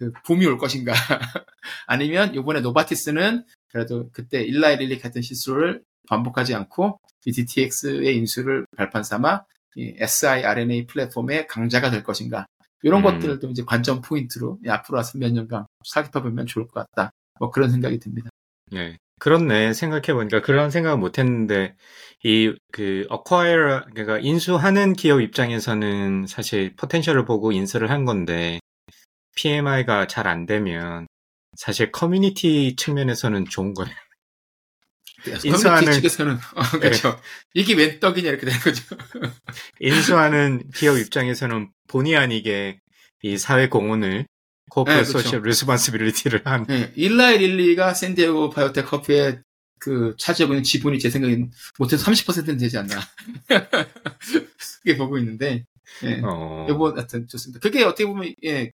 그 붐이 올 것인가? 아니면 이번에 노바티스는 그래도 그때 일라이 릴리가 했던 실수를 반복하지 않고 이 DTX의 인수를 발판 삼아 이 siRNA 플랫폼의 강자가 될 것인가. 이런 음. 것들도 이제 관전 포인트로 이 앞으로 와서 몇 년간 살펴보면 좋을 것 같다. 뭐 그런 생각이 듭니다. 예. 그렇네. 생각해보니까 그런 생각은 못 했는데, 이, 그, acquire, 그러니까 인수하는 기업 입장에서는 사실 potential을 보고 인수를 한 건데, PMI가 잘 안 되면, 사실 커뮤니티 측면에서는 좋은 거예요. 인수하는- 측에서는 어, 그렇죠. 이게 웬 떡이냐 이렇게 되는 거죠. 인수하는 기업 입장에서는 본의 아니게 이 사회 공헌을, corporate 네, 그렇죠. social responsibility를 한, 네, 일라이 릴리가 샌디에고 바이오텍 커피의 그 차지하고 있는 지분이 제 생각엔 못해도 30%는 되지 않나. 그렇게 보고 있는데, 예. 어, 하여튼 좋습니다. 그게 어떻게 보면 예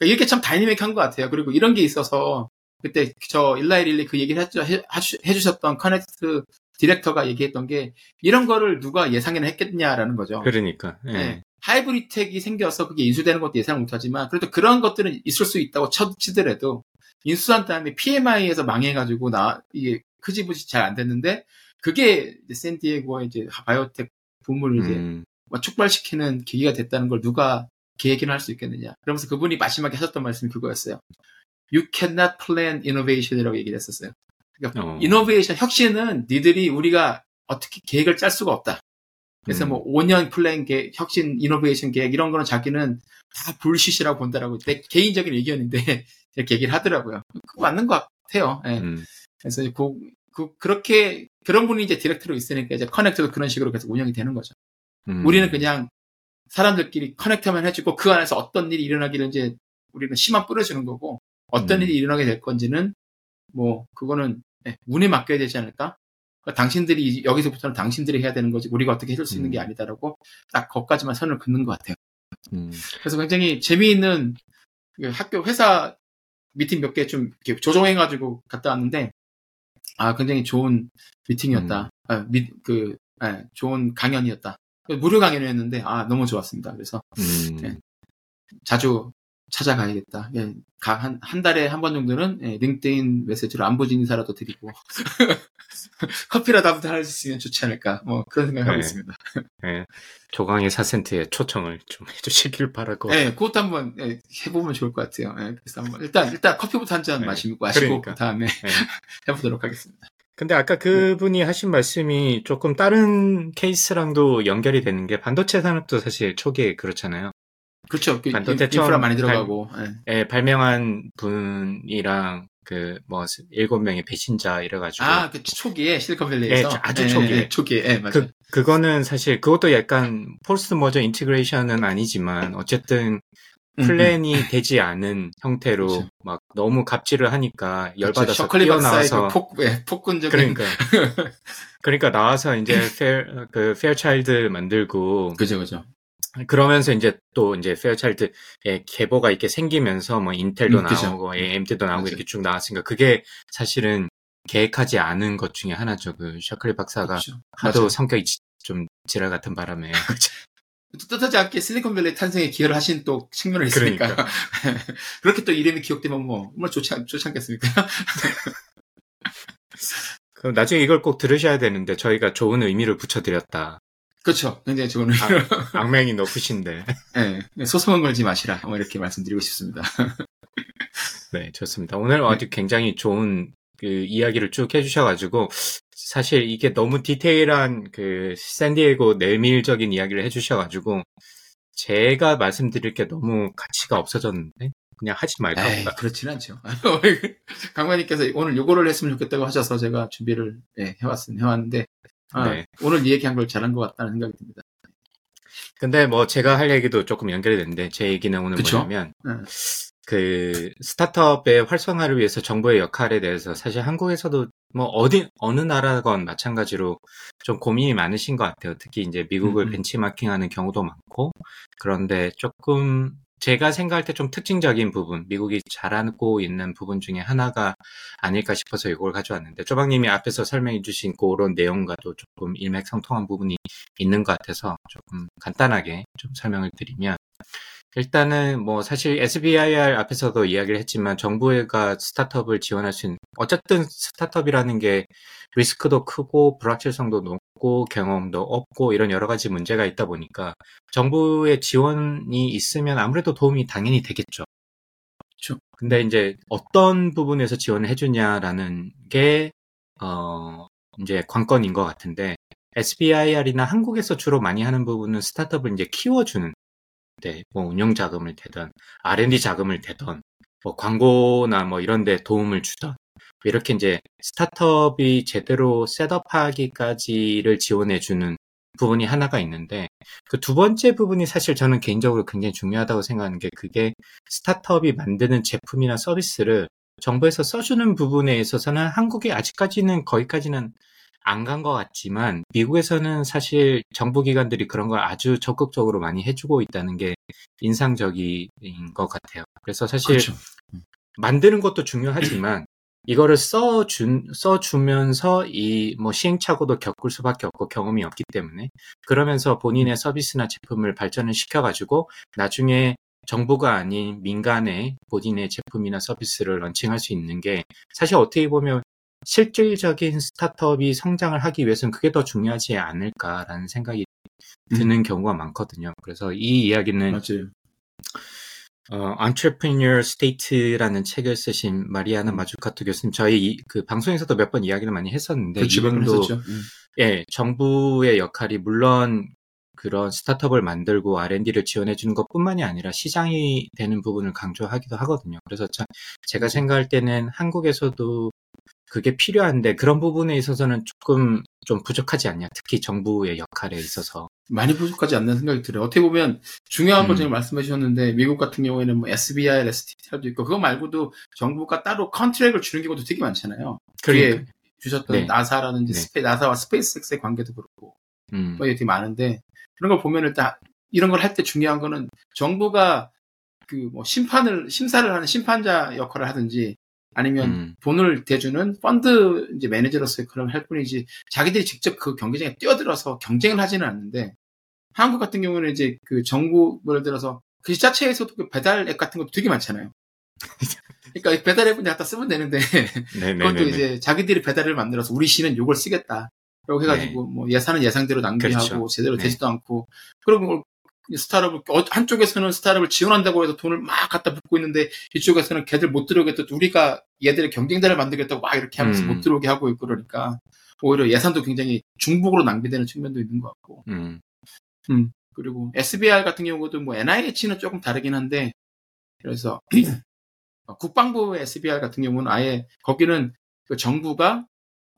이렇게 참 다이내믹한 것 같아요. 그리고 이런 게 있어서 그때 저 일라이 릴리 그 얘기를 해주, 해, 해주셨던 Connect 디렉터가 얘기했던 게 이런 거를 누가 예상이나 했겠냐라는 거죠. 그러니까, 예. 예. Hybritech이 생겨서 그게 인수되는 것도 예상 못하지만 그래도 그런 것들은 있을 수 있다고 쳐- 치더라도 인수한 다음에 PMI에서 망해가지고 나 이게 흐지부지 잘 안 됐는데 그게 샌디에고의 이제 바이오텍 붐을 이제 음, 뭐 촉발시키는 계기가 됐다는 걸 누가 계획이나 할 수 있겠느냐. 그러면서 그분이 마지막에 하셨던 말씀이 그거였어요. You cannot plan innovation이라고 얘기를 했었어요. 그러니까 어. 이노베이션 혁신은 니들이 우리가 어떻게 계획을 짤 수가 없다. 그래서 음. 뭐 5년 플랜 계획, 혁신 이노베이션 계획 이런 거는 자기는 다 불시시라고 본다라고 내 개인적인 의견인데 이렇게 얘기를 하더라고요. 그거 맞는 것 같아요. 예. 음, 그래서 그, 그, 그렇게 그런 분이 이제 디렉터로 있으니까 이제 커넥트도 그런 식으로 계속 운영이 되는 거죠. 음. 우리는 그냥 사람들끼리 커넥트만 해주고 그 안에서 어떤 일이 일어나기를 이제 우리는 심만 뿌려주는 거고 어떤 음. 일이 일어나게 될 건지는 뭐 그거는 네, 운에 맡겨야 되지 않을까? 그러니까 당신들이 여기서부터는 당신들이 해야 되는 거지 우리가 어떻게 해줄 수 있는 게 음. 아니다라고 딱 거기까지만 선을 긋는 것 같아요. 음, 그래서 굉장히 재미있는 그 학교 회사 미팅 몇 개 좀 조정해가지고 갔다 왔는데 아 굉장히 좋은 미팅이었다. 아, 미, 그 예, 좋은 강연이었다. 무료 강연이었는데 아 너무 좋았습니다. 그래서 음, 네. 자주 찾아가야겠다. 예, 가- 한, 한 달에 한 번 정도는 예, 링크드인 메시지로 안부 인사라도 드리고 커피라도 한번 할수 있으면 좋지 않을까. 뭐 그런 생각하고 네. 있습니다. 예. 조강의 4센트에 초청을 좀 해주시길 바라고. 예, 그것도 한번 예, 해보면 좋을 것 같아요. 예, 그래서 한번 일단 일단 커피부터 한잔 네, 마시고 마시고 그러니까. 그 다음에 예. 해보도록 하겠습니다. 근데 아까 그분이 하신 말씀이 조금 다른 케이스랑도 연결이 되는 게 반도체 산업도 사실 초기에 그렇잖아요. 그렇죠. 그 반도체 인- 인프라 처음 많이 발- 들어가고. 예. 예, 발명한 분이랑 그뭐 일곱 명의 배신자 이래가지고 아, 그 초기에 실리콘밸리에서 예, 아주 초기에. 예, 초기에 예, 맞아요. 그 그거는 사실 그것도 약간 post merger integration은 아니지만 어쨌든. 플랜이 되지 않은 형태로 그렇죠. 막 너무 갑질을 하니까 그렇죠. 열받아서 박차고 뛰어나와서 그 폭, 예, 폭군적인 그러니까 그러니까 나와서 이제 페어 그 페어차일드 만들고 그죠 그죠. 그러면서 이제 또 이제 페어차일드의 계보가 이렇게 생기면서 뭐 인텔도 음. 나오고 AMD도 나오고 맞아요. 이렇게 쭉 나왔으니까 그게 사실은 계획하지 않은 것 중에 하나죠. 그 셔클리 박사가 그렇죠. 하도 맞아요. 성격이 지- 좀 지랄 같은 바람에 뜻하지 않게 실리콘밸리 탄생에 기여를 하신 또 측면이 있으니까 그러니까. 그렇게 또 이름이 기억되면 뭐 정말 좋지, 않, 좋지 않겠습니까? 그럼 나중에 이걸 꼭 들으셔야 되는데 저희가 좋은 의미를 붙여드렸다. 그렇죠. 굉장히 좋은 의미로 악명이 높으신데. 예, 소송은 걸지 마시라 뭐 이렇게 말씀드리고 싶습니다. 네, 좋습니다. 오늘 네. 아주 굉장히 좋은 그 이야기를 쭉 해주셔가지고 사실 이게 너무 디테일한 그 샌디에고 내밀적인 이야기를 해주셔가지고 제가 말씀드릴 게 너무 가치가 없어졌는데 그냥 하지 말까 에이, 보다. 그렇진 않죠. 강관님께서 오늘 요거를 했으면 좋겠다고 하셔서 제가 준비를 예, 해왔, 해왔는데 아, 네. 오늘 이 얘기한 걸 잘한 것 같다는 생각이 듭니다. 근데 뭐 제가 할 얘기도 조금 연결이 되는데 제 얘기는 오늘 그쵸? 뭐냐면 응. 그 스타트업의 활성화를 위해서 정부의 역할에 대해서 사실 한국에서도 뭐 어디 어느 나라건 마찬가지로 좀 고민이 많으신 것 같아요. 특히 이제 미국을 음, 음. 벤치마킹하는 경우도 많고 그런데 조금 제가 생각할 때 좀 특징적인 부분, 미국이 잘하고 있는 부분 중에 하나가 아닐까 싶어서 이걸 가져왔는데 조방님이 앞에서 설명해 주신 그런 내용과도 조금 일맥상통한 부분이 있는 것 같아서 조금 간단하게 좀 설명을 드리면 일단은 뭐 사실 SBIR 앞에서도 이야기를 했지만 정부가 스타트업을 지원할 수 있는 어쨌든 스타트업이라는 게 리스크도 크고 불확실성도 높고 경험도 없고 이런 여러 가지 문제가 있다 보니까 정부의 지원이 있으면 아무래도 도움이 당연히 되겠죠. 근데 이제 어떤 부분에서 지원을 해주냐라는 게 어, 이제 관건인 것 같은데 SBIR이나 한국에서 주로 많이 하는 부분은 스타트업을 이제 키워주는 데, 뭐 운영 자금을 대던 R&D 자금을 대던 뭐 광고나 뭐 이런 데 도움을 주던 이렇게 이제 스타트업이 제대로 셋업하기까지를 지원해 주는 부분이 하나가 있는데 그 두 번째 부분이 사실 저는 개인적으로 굉장히 중요하다고 생각하는 게 그게 스타트업이 만드는 제품이나 서비스를 정부에서 써주는 부분에 있어서는 한국이 아직까지는 거기까지는 안 간 것 같지만 미국에서는 사실 정부 기관들이 그런 걸 아주 적극적으로 많이 해주고 있다는 게 인상적인 것 같아요. 그래서 사실 그렇죠. 만드는 것도 중요하지만 이거를 써준 써주면서 이 뭐 시행착오도 겪을 수밖에 없고 경험이 없기 때문에 그러면서 본인의 서비스나 제품을 발전을 시켜가지고 나중에 정부가 아닌 민간의 본인의 제품이나 서비스를 런칭할 수 있는 게 사실 어떻게 보면 실질적인 스타트업이 성장을 하기 위해서는 그게 더 중요하지 않을까라는 생각이 드는 경우가 많거든요. 그래서 이 이야기는 맞아요. 어, Entrepreneur State라는 책을 쓰신 마리아나 마주카토 교수님, 저희 이- 그 방송에서도 몇 번 이야기를 많이 했었는데 그렇죠. 이분도. 음. 예, 정부의 역할이 물론 그런 스타트업을 만들고 R&D를 지원해 주는 것 뿐만이 아니라 시장이 되는 부분을 강조하기도 하거든요. 그래서 참 제가 생각할 때는 한국에서도 그게 필요한데 그런 부분에 있어서는 조금 좀 부족하지 않냐. 특히 정부의 역할에 있어서. 많이 부족하지 않는 생각이 들어요. 어떻게 보면 중요한 걸 음. 지금 말씀해 주셨는데 미국 같은 경우에는 뭐 SBI, STT도 있고 그거 말고도 정부가 따로 컨트랙을 주는 경우도 되게 많잖아요. 그러니까. 주셨던 네. 나사라든지 네. 스페, 나사와 스페이스X의 관계도 그렇고 음, 뭐 되게 많은데 그런 걸 보면 일단 이런 걸 할 때 중요한 거는 정부가 그 뭐 심판을 심사를 하는 심판자 역할을 하든지 아니면 음, 돈을 대주는 펀드 이제 매니저로서의 그런 할 뿐이지 자기들이 직접 그 경쟁에 뛰어들어서 경쟁을 하지는 않는데 한국 같은 경우는 이제 그 정부 예를 들어서 지자체에서도 그 배달 앱 같은 것도 되게 많잖아요. 그러니까 이 배달 앱은 갖다 쓰면 되는데 그것도 네네네. 이제 자기들이 배달을 만들어서 우리 시는 요걸 쓰겠다. 라고 해가지고 뭐 예산은 예상대로 낭비하고 네. 그렇죠. 제대로 네. 되지도 않고 그리고 스타트업을 어, 한쪽에서는 스타트업을 지원한다고 해서 돈을 막 갖다 붓고 있는데 이쪽에서는 걔들 못 들어오겠다 우리가 얘들의 경쟁자를 만들겠다고 막 이렇게 하면서 음. 못 들어오게 하고 있고 그러니까 오히려 예산도 굉장히 중복으로 낭비되는 측면도 있는 것 같고 음, 그리고 SBI 같은 경우도 뭐 NIH는 조금 다르긴 한데 그래서 국방부 SBI 같은 경우는 아예 거기는 그 정부가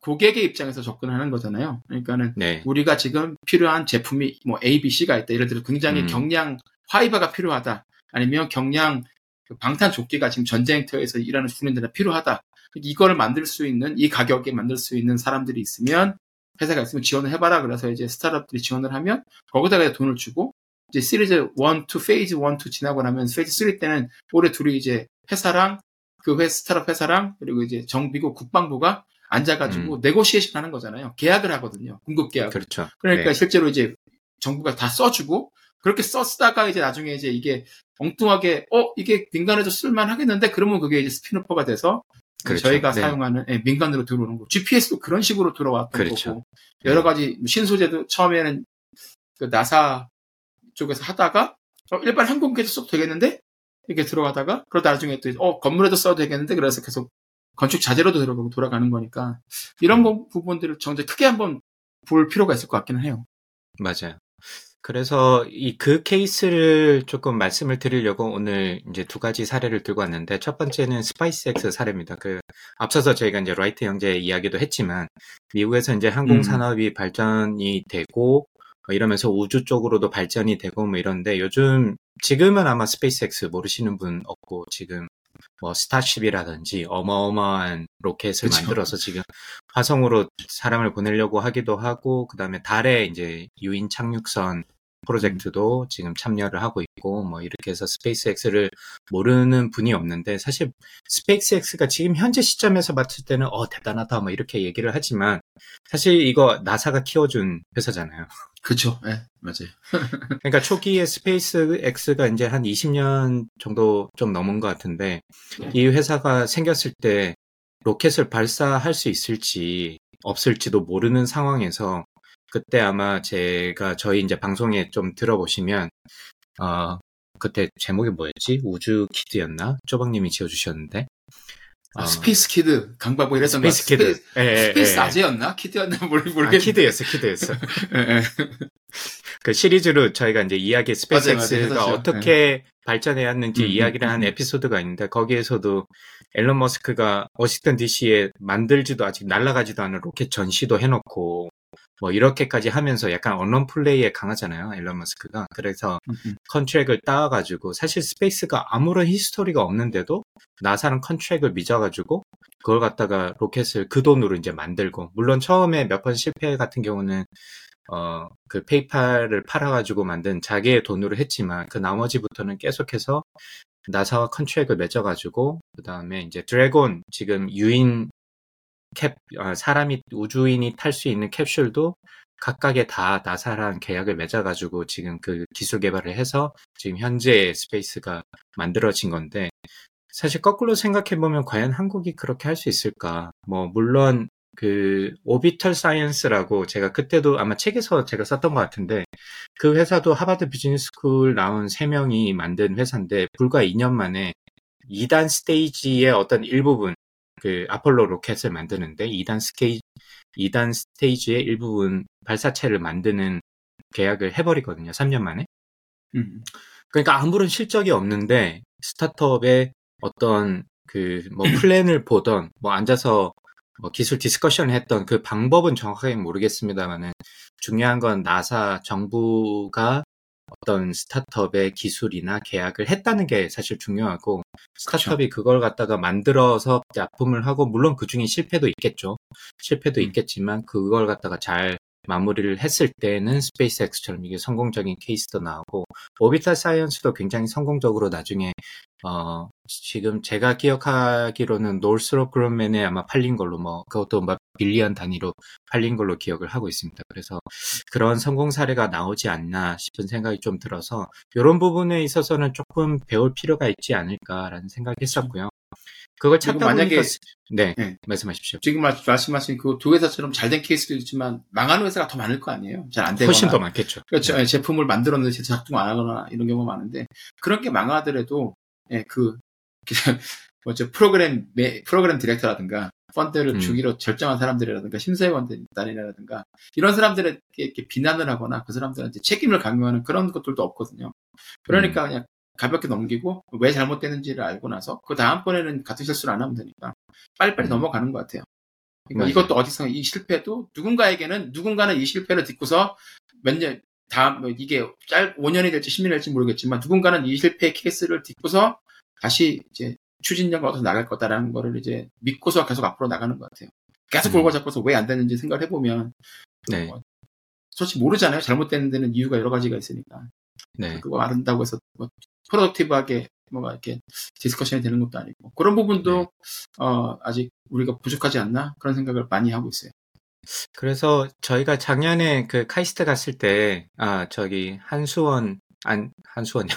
고객의 입장에서 접근하는 거잖아요. 그러니까는 네. 우리가 지금 필요한 제품이 뭐 A, B, C가 있다. 예를 들어 굉장히 음. 경량 화이바가 필요하다. 아니면 경량 그 방탄 조끼가 지금 전쟁터에서 일하는 군인들한테 필요하다. 이거를 만들 수 있는 이 가격에 만들 수 있는 사람들이 있으면 회사가 있으면 지원을 해봐라. 그래서 이제 스타트업들이 지원을 하면 거기다가 돈을 주고 이제 시리즈 1, 2, phase 1, 2 지나고 나면 phase 3 때는 올해 둘이 이제 회사랑 그 회, 스타트업 회사랑 그리고 이제 정 미국 국방부가 앉아가지고 negotiation 하는 거잖아요. 계약을 하거든요. 공급 계약. 그렇죠. 그러니까 네. 실제로 이제 정부가 다 써주고 그렇게 썼다가 이제 나중에 이제 이게 엉뚱하게 어 이게 민간에도 쓸만 하겠는데 그러면 그게 이제 spin-off가 돼서 그렇죠. 저희가 네. 사용하는 예, 민간으로 들어오는 거. GPS도 그런 식으로 들어왔던 그렇죠. 거고 여러 가지 신소재도 처음에는 그 나사 쪽에서 하다가 어, 일반 항공기에도 써도 되겠는데 이렇게 들어가다가 그러다 나중에 또 어 건물에도 써도 되겠는데 그래서 계속 건축 자재로도 들어가고 돌아가는 거니까 이런 거 부분들을 정말 크게 한번 볼 필요가 있을 것 같기는 해요. 맞아요. 그래서 이 그 케이스를 조금 말씀을 드리려고 오늘 이제 두 가지 사례를 들고 왔는데 첫 번째는 스파이스X 사례입니다. 그 앞서서 저희가 이제 라이트 형제 이야기도 했지만 미국에서 이제 항공 산업이 발전이 되고 뭐 이러면서 우주 쪽으로도 발전이 되고 뭐 이런데 요즘 지금은 아마 스페이스X 모르시는 분 없고 지금 뭐 스타쉽이라든지 어마어마한 로켓을 그쵸. 만들어서 지금 화성으로 사람을 보내려고 하기도 하고 그다음에 달에 이제 유인 착륙선 프로젝트도 지금 참여를 하고 있고 뭐 이렇게 해서 스페이스X를 모르는 분이 없는데 사실 스페이스X가 지금 현재 시점에서 봤을 때는 어 대단하다 뭐 이렇게 얘기를 하지만 사실 이거 나사가 키워준 회사잖아요. 그렇죠. 예, 맞아요. 그러니까 초기에 스페이스X가 이제 한 20년 정도 좀 넘은 것 같은데 이 회사가 생겼을 때 로켓을 발사할 수 있을지 없을지도 모르는 상황에서 그때 아마 제가 저희 이제 방송에 좀 들어보시면 어 그때 제목이 뭐였지 우주 키드였나 쪼박님이 지어주셨는데 아, 어, 스페이스 키드 강바보 이랬던 거 스페이스 키드 스페이스, 예, 예, 스페이스 예. 아재였나? 키드였나 모르, 아, 모르겠는데. 키드였어 키드였어 예, 예. 그 시리즈로 저희가 이제 이야기. 스페이스X가 했었죠. 어떻게 발전해 왔는지 음, 이야기를 음, 한 음. 에피소드가 있는데 거기에서도 일론 머스크가 워싱턴 DC에 만들지도 아직 날아가지도 않은 로켓 전시도 해놓고 뭐 이렇게까지 하면서 약간 언론 플레이에 강하잖아요 일론 머스크가 그래서 음, 음. contract을 따가지고 사실 스페이스가 아무런 history가 없는데도 나사는 contract을 맺어가지고 그걸 갖다가 로켓을 그 돈으로 이제 만들고 물론 처음에 몇 번 실패 같은 경우는 어, 그 페이팔을 팔아가지고 만든 자기의 돈으로 했지만 그 나머지부터는 계속해서 나사와 contract을 맺어가지고 그 다음에 이제 드래곤 지금 유인 캡 아, 사람이 우주인이 탈 수 있는 캡슐도 각각의 다 나사랑 계약을 맺어가지고 지금 그 기술 개발을 해서 지금 현재 스페이스가 만들어진 건데 사실 거꾸로 생각해 보면 과연 한국이 그렇게 할 수 있을까? 뭐 물론 그 오비털 사이언스라고 제가 그때도 아마 책에서 제가 썼던 것 같은데 그 회사도 하버드 비즈니스 스쿨 나온 3명이 만든 회사인데 불과 2년 만에 2단 스테이지의 어떤 일부분 그 아폴로 로켓을 만드는데 2단 스케이 2단 스테이지의 일부분 발사체를 만드는 계약을 해버리거든요. 3년 만에. 음. 그러니까 아무런 실적이 없는데 스타트업의 어떤 그 뭐 플랜을 보던 뭐 앉아서 뭐 기술 discussion을 했던 그 방법은 정확하게 모르겠습니다만은 중요한 건 나사 정부가 어떤 스타트업의 기술이나 계약을 했다는 게 사실 중요하고 스타트업이 그걸 갖다가 만들어서 납품을 하고 물론 그 중에 실패도 있겠죠. 실패도 음. 있겠지만 그걸 갖다가 잘 마무리를 했을 때는 스페이스X처럼 이게 성공적인 케이스도 나오고 오비탈 사이언스도 굉장히 성공적으로 나중에 어 지금 제가 기억하기로는 노스롭 그루먼에 아마 팔린 걸로 뭐 그것도 막 billion 단위로 팔린 걸로 기억을 하고 있습니다. 그래서 그런 성공 사례가 나오지 않나 싶은 생각이 좀 들어서 이런 부분에 있어서는 조금 배울 필요가 있지 않을까라는 생각했었고요. 그걸 찾다 만약에- 보니까 네, 네. 말씀하십시오. 지금 말- 말씀하신 그 두 회사처럼 잘 된 케이스도 있지만 망하는 회사가 더 많을 거 아니에요. 잘 안 되거나. 훨씬 더 많겠죠. 그렇죠. 예, 제품을 만들었는데 작동 안 하거나 이런 경우가 많은데 그런 게 망하더라도 예, 그 뭐죠 프로그램 매- 프로그램 디렉터라든가 펀드를 음. 주기로 결정한 사람들이라든가 심사위원단이라든가 이런 사람들에게 이렇게 비난을 하거나 그 사람들한테 책임을 강요하는 그런 것들도 없거든요. 그러니까 음. 그냥 가볍게 넘기고 왜 잘못됐는지를 알고 나서 그 다음번에는 같은 실수를 안 하면 되니까 빨리빨리 음. 넘어가는 것 같아요. 그러니까 맞아요. 이것도 어디서 이 실패도 누군가에게는 누군가는 이 실패를 딛고서 몇 년, 다음, 뭐 이게 짧, 5년이 될지 10년이 될지 모르겠지만 누군가는 이 실패 케이스를 딛고서 다시 이제 추진력을 얻어 나갈 거다라는 거를 이제 믿고서 계속 앞으로 나가는 것 같아요. 계속 음. 골고 잡고서 왜 안 되는지 생각을 해보면 네. 뭐 솔직히 모르잖아요. 잘못되는 데는 이유가 여러 가지가 있으니까. 네. 그거 안다고 해서 뭐 productive하게 뭐가 이렇게 discussion이 되는 것도 아니고 그런 부분도 네. 어, 아직 우리가 부족하지 않나 그런 생각을 많이 하고 있어요. 그래서 저희가 작년에 그 카이스트 갔을 때, 아, 저기, 한수원, 안, 한수원이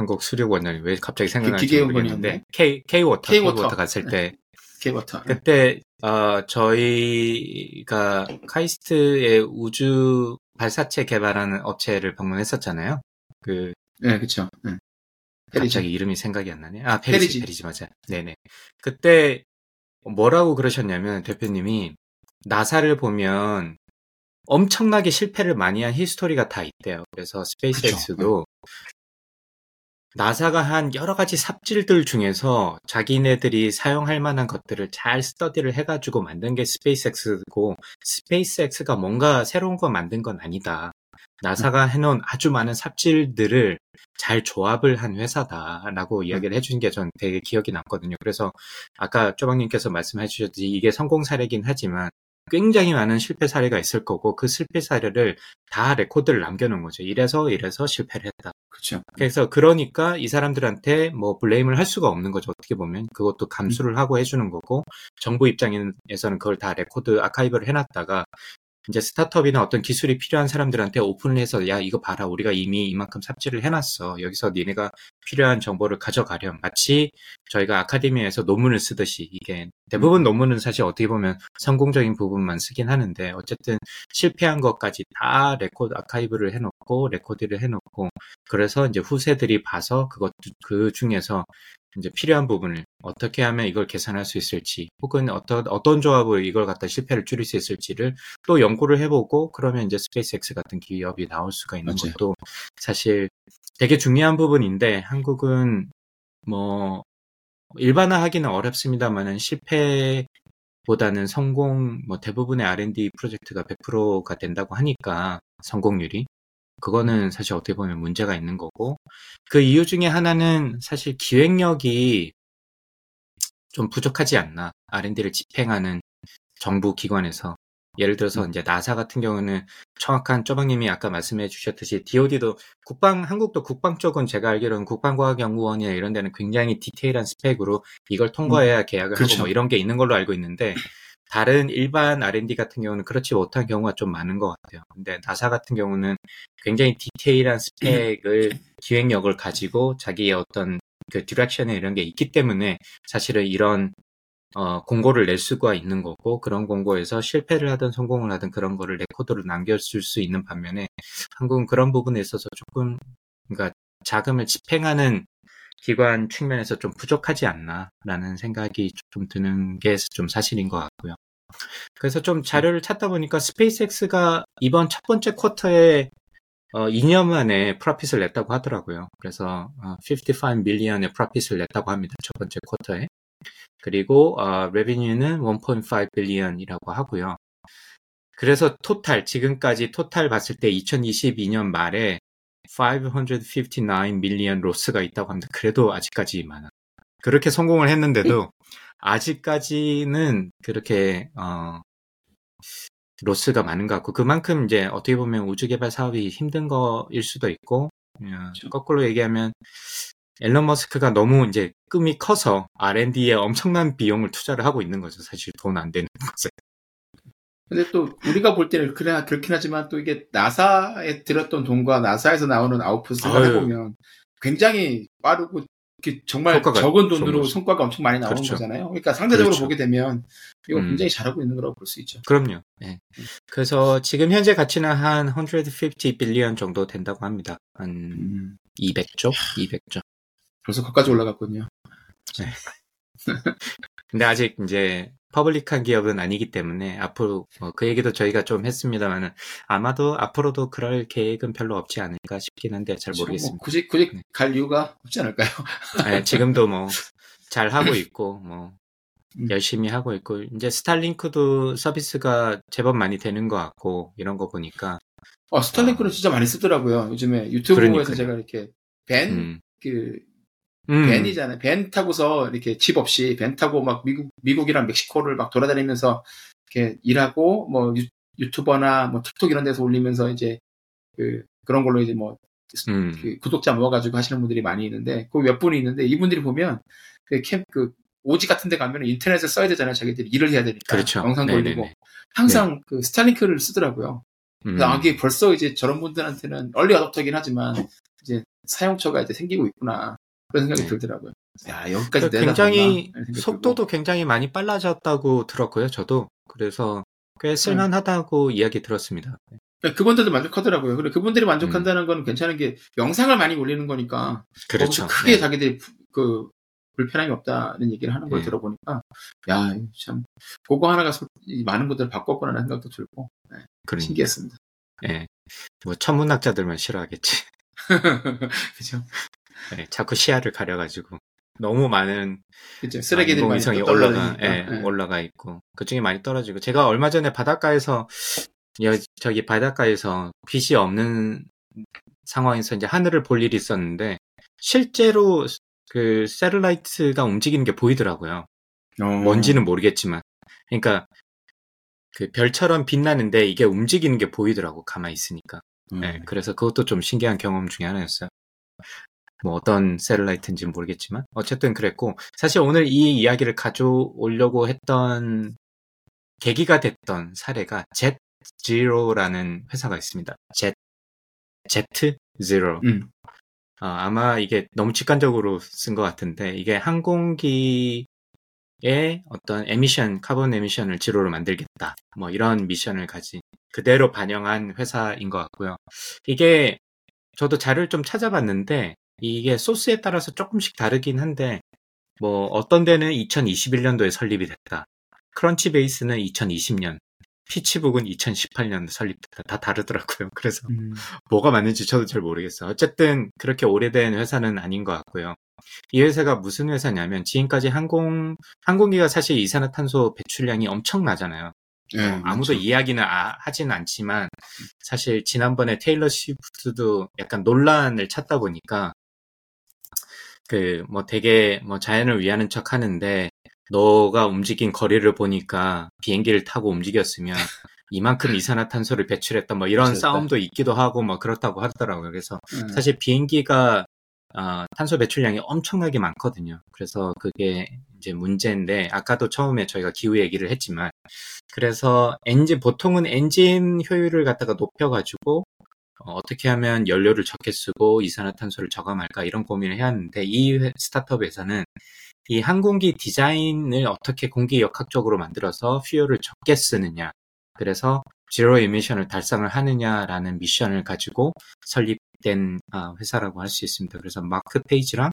한국 수력원을 왜 갑자기 생각나는지 기계원이었네. 모르겠는데, K, K-워터, K-워터. K-워터 갔을 때, 케이워터. 그때, 어, 저희가 카이스트의 우주 발사체 개발하는 업체를 방문했었잖아요. 그, 네, 그쵸. 네. 페리지. 갑자기 이름이 생각이 안 나네. 아, 페리지, 페리지. 페리지, 맞아. 네네. 그때 뭐라고 그러셨냐면 대표님이 나사를 보면 엄청나게 실패를 많이 한 history가 다 있대요. 그래서 스페이스X도 나사가 한 여러 가지 삽질들 중에서 자기네들이 사용할 만한 것들을 잘 스터디를 해가지고 만든 게 스페이스X고 스페이스X가 뭔가 새로운 거 만든 건 아니다. 나사가 해놓은 아주 많은 삽질들을 잘 조합을 한 회사다라고 이야기를 해주신 게 전 되게 기억이 남거든요. 그래서 아까 쪼박님께서 말씀해 주셨듯이 이게 성공 사례긴 하지만 굉장히 많은 실패 사례가 있을 거고 그 실패 사례를 다 레코드를 남겨놓은 거죠. 이래서 이래서 실패를 했다. 그쵸. 그래서 그러니까 이 사람들한테 뭐 blame을 할 수가 없는 거죠. 어떻게 보면 그것도 감수를 하고 해주는 거고 정부 입장에서는 그걸 다 레코드 아카이브를 해놨다가 이제 스타트업이나 어떤 기술이 필요한 사람들한테 오픈을 해서 야 이거 봐라. 우리가 이미 이만큼 삽질을 해놨어. 여기서 니네가 필요한 정보를 가져가렴. 마치 저희가 아카데미에서 논문을 쓰듯이 이게 대부분 논문은 사실 어떻게 보면 성공적인 부분만 쓰긴 하는데 어쨌든 실패한 것까지 다 레코드 아카이브를 해놓고 레코드를 해놓고 그래서 이제 후세들이 봐서 그것 그 중에서 이제 필요한 부분을 어떻게 하면 이걸 개선할 수 있을지 혹은 어떤 어떤 조합으로 이걸 갖다 실패를 줄일 수 있을지를 또 연구를 해보고 그러면 이제 스페이스X 같은 기업이 나올 수가 있는 맞아요. 것도 사실 되게 중요한 부분인데 한국은 뭐 일반화하기는 어렵습니다만은 실패 보다는 성공 뭐 대부분의 R&D 프로젝트가 100%가 된다고 하니까 성공률이 그거는 사실 어떻게 보면 문제가 있는 거고. 그 이유 중에 하나는 사실 기획력이 좀 부족하지 않나. R&D를 집행하는 정부 기관에서. 예를 들어서 이제 나사 같은 경우는 정확한 쪼박님이 아까 말씀해 주셨듯이 DoD도 국방 한국도 국방 쪽은 제가 알기로는 국방과학연구원이나 이런 데는 굉장히 디테일한 스펙으로 이걸 통과해야 계약을 그렇죠. 하고 뭐 이런 게 있는 걸로 알고 있는데 다른 일반 R&D 같은 경우는 그렇지 못한 경우가 좀 많은 것 같아요. 근데 나사 같은 경우는 굉장히 디테일한 스펙을 기획력을 가지고 자기의 어떤 그 direction에 이런 게 있기 때문에 사실은 이런 어, 공고를 낼 수가 있는 거고 그런 공고에서 실패를 하든 성공을 하든 그런 거를 레코드로 남겨줄 수 있는 반면에 한국은 그런 부분에 있어서 조금 그러니까 자금을 집행하는 기관 측면에서 좀 부족하지 않나라는 생각이 좀 드는 게 좀 사실인 것 같고요. 그래서 좀 자료를 찾다 보니까 스페이스X가 이번 첫 번째 쿼터에 어, 2년 만에 profit을 냈다고 하더라고요. 그래서 어, 55 million의 profit을 냈다고 합니다. 첫 번째 quarter에. 그리고 어, revenue는 1.5 billion이라고 하고요. 그래서 total 지금까지 total 봤을 때 2022년 말에 559 million loss가 있다고 합니다. 그래도 아직까지 많아. 그렇게 성공을 했는데도 아직까지는 그렇게 어, 로스가 많은 것 같고 그만큼 이제 어떻게 보면 우주 개발 사업이 힘든 거일 수도 있고 그렇죠. 거꾸로 얘기하면 앨런 머스크가 너무 이제 꿈이 커서 R&D에 엄청난 비용을 투자를 하고 있는 거죠. 사실 돈 안 되는 것에. 근데 또 우리가 볼 때는 그래 그렇긴 하지만 또 이게 나사에 들었던 돈과 나사에서 나오는 아웃풋을 해보면 굉장히 빠르고 정말 적은 돈으로 성과가 엄청 많이 나오는 그렇죠. 거잖아요. 그러니까 상대적으로 그렇죠. 보게 되면 이거 음. 굉장히 잘하고 있는 거라고 볼 수 있죠. 그럼요. 네. 그래서 지금 현재 가치는 한 150 빌리언 정도 된다고 합니다. 한 음. 200조? 200조. 벌써 거기까지 올라갔군요. 네. 근데 아직 이제 퍼블릭한 기업은 아니기 때문에 앞으로 뭐 그 얘기도 저희가 좀 했습니다만은 아마도 앞으로도 그럴 계획은 별로 없지 않을까 싶긴 한데 잘 그렇죠. 모르겠습니다. 뭐 굳이 굳이 네. 갈 이유가 없지 않을까요? 네, 지금도 뭐 잘 하고 있고 뭐 음. 열심히 하고 있고 이제 스타링크도 서비스가 제법 많이 되는 것 같고 이런 거 보니까 어 스타링크는 어. 진짜 많이 쓰더라고요. 요즘에 유튜브에서 그러니까요. 제가 이렇게 밴그 음. 음. 밴이잖아요. 밴 타고서 이렇게 집 없이 밴 타고 막 미국, 미국이랑 멕시코를 막 돌아다니면서 이렇게 일하고 뭐 유, 투버나뭐 틱톡 이런 데서 올리면서 이제 그, 그런 걸로 이제 뭐 음. 그 구독자 모아가지고 하시는 분들이 많이 있는데 그 몇 분이 있는데 이분들이 보면 그 캠, 그 오지 같은 데 가면 인터넷을 써야 되잖아요. 자기들이 일을 해야 되니까. 그렇죠. 영상 돌리고. 항상 네. 그 스타링크를 쓰더라고요. 음. 아, 이게 벌써 이제 저런 분들한테는 얼리 어답터긴 하지만 이제 사용처가 이제 생기고 있구나. 그런 생각이 네. 들더라고요. 야, 여기까지 그러니까 굉장히 속도도 굉장히 많이 빨라졌다고 들었고요. 저도 그래서 꽤 음. 쓸만하다고 음. 이야기 들었습니다. 그러니까 그분들도 만족하더라고요. 그래 그분들이 만족한다는 음. 건 괜찮은 게 영상을 많이 올리는 거니까 그렇죠. 크게 네. 자기들이 그 불편함이 없다는 얘기를 하는 걸 네. 들어보니까 야 참 그거 하나가 많은 분들을 바꿨구나라는 생각도 들고 네. 그러니까. 신기했습니다. 예. 뭐 천문학자들만 싫어하겠지. 그죠. 네, 자꾸 시야를 가려가지고 너무 많은 그쵸, 쓰레기들이 많이 올라가 예, 네. 올라가 있고 그 중에 많이 떨어지고 제가 얼마 전에 바닷가에서 여, 저기 바닷가에서 빛이 없는 상황에서 이제 하늘을 볼 일이 있었는데 실제로 그 세를라이트가 움직이는 게 보이더라고요. 어. 뭔지는 모르겠지만 그러니까 그 별처럼 빛나는데 이게 움직이는 게 보이더라고 가만히 있으니까. 음. 네, 그래서 그것도 좀 신기한 경험 중에 하나였어요. 뭐 어떤 satellite인지 모르겠지만 어쨌든 그랬고 사실 오늘 이 이야기를 가져오려고 했던 계기가 됐던 사례가 JetZero라는 회사가 있습니다. Jet JetZero. 음. 어, 아마 이게 너무 직관적으로 쓴 것 같은데 이게 항공기 의 어떤 emission, carbon emission을 zero로 만들겠다. 뭐 이런 미션을 가진 그대로 반영한 회사인 것 같고요. 이게 저도 자료를 좀 찾아봤는데 이게 소스에 따라서 조금씩 다르긴 한데 뭐 어떤 데는 2021년도에 설립이 됐다. 크런치 베이스는 2020년, 피치북은 2018년 설립됐다. 다 다르더라고요. 그래서 음. 뭐가 맞는지 저도 잘 모르겠어요. 어쨌든 그렇게 오래된 회사는 아닌 것 같고요. 이 회사가 무슨 회사냐면 지금까지 항공 항공기가 사실 이산화탄소 배출량이 엄청나잖아요. 네, 어, 아무도 그렇죠. 이야기는 아, 하진 않지만 사실 지난번에 테일러 시프트도 약간 논란을 찾다 보니까 그 뭐 되게 뭐 자연을 위하는 척 하는데 너가 움직인 거리를 보니까 비행기를 타고 움직였으면 이만큼 이산화탄소를 배출했다 뭐 이런 그렇다. 싸움도 있기도 하고 뭐 그렇다고 하더라고요. 그래서 음. 사실 비행기가 어, 탄소 배출량이 엄청나게 많거든요. 그래서 그게 이제 문제인데 아까도 처음에 저희가 기후 얘기를 했지만 그래서 엔진 보통은 엔진 효율을 갖다가 높여가지고 어, 어떻게 하면 연료를 적게 쓰고 이산화탄소를 저감할까 이런 고민을 해야 하는데 이 스타트업에서는 이 항공기 디자인을 어떻게 공기 역학적으로 만들어서 fuel을 적게 쓰느냐 그래서 zero emission을 달성을 하느냐라는 미션을 가지고 설립된 아, 회사라고 할 수 있습니다. 그래서 마크 페이지랑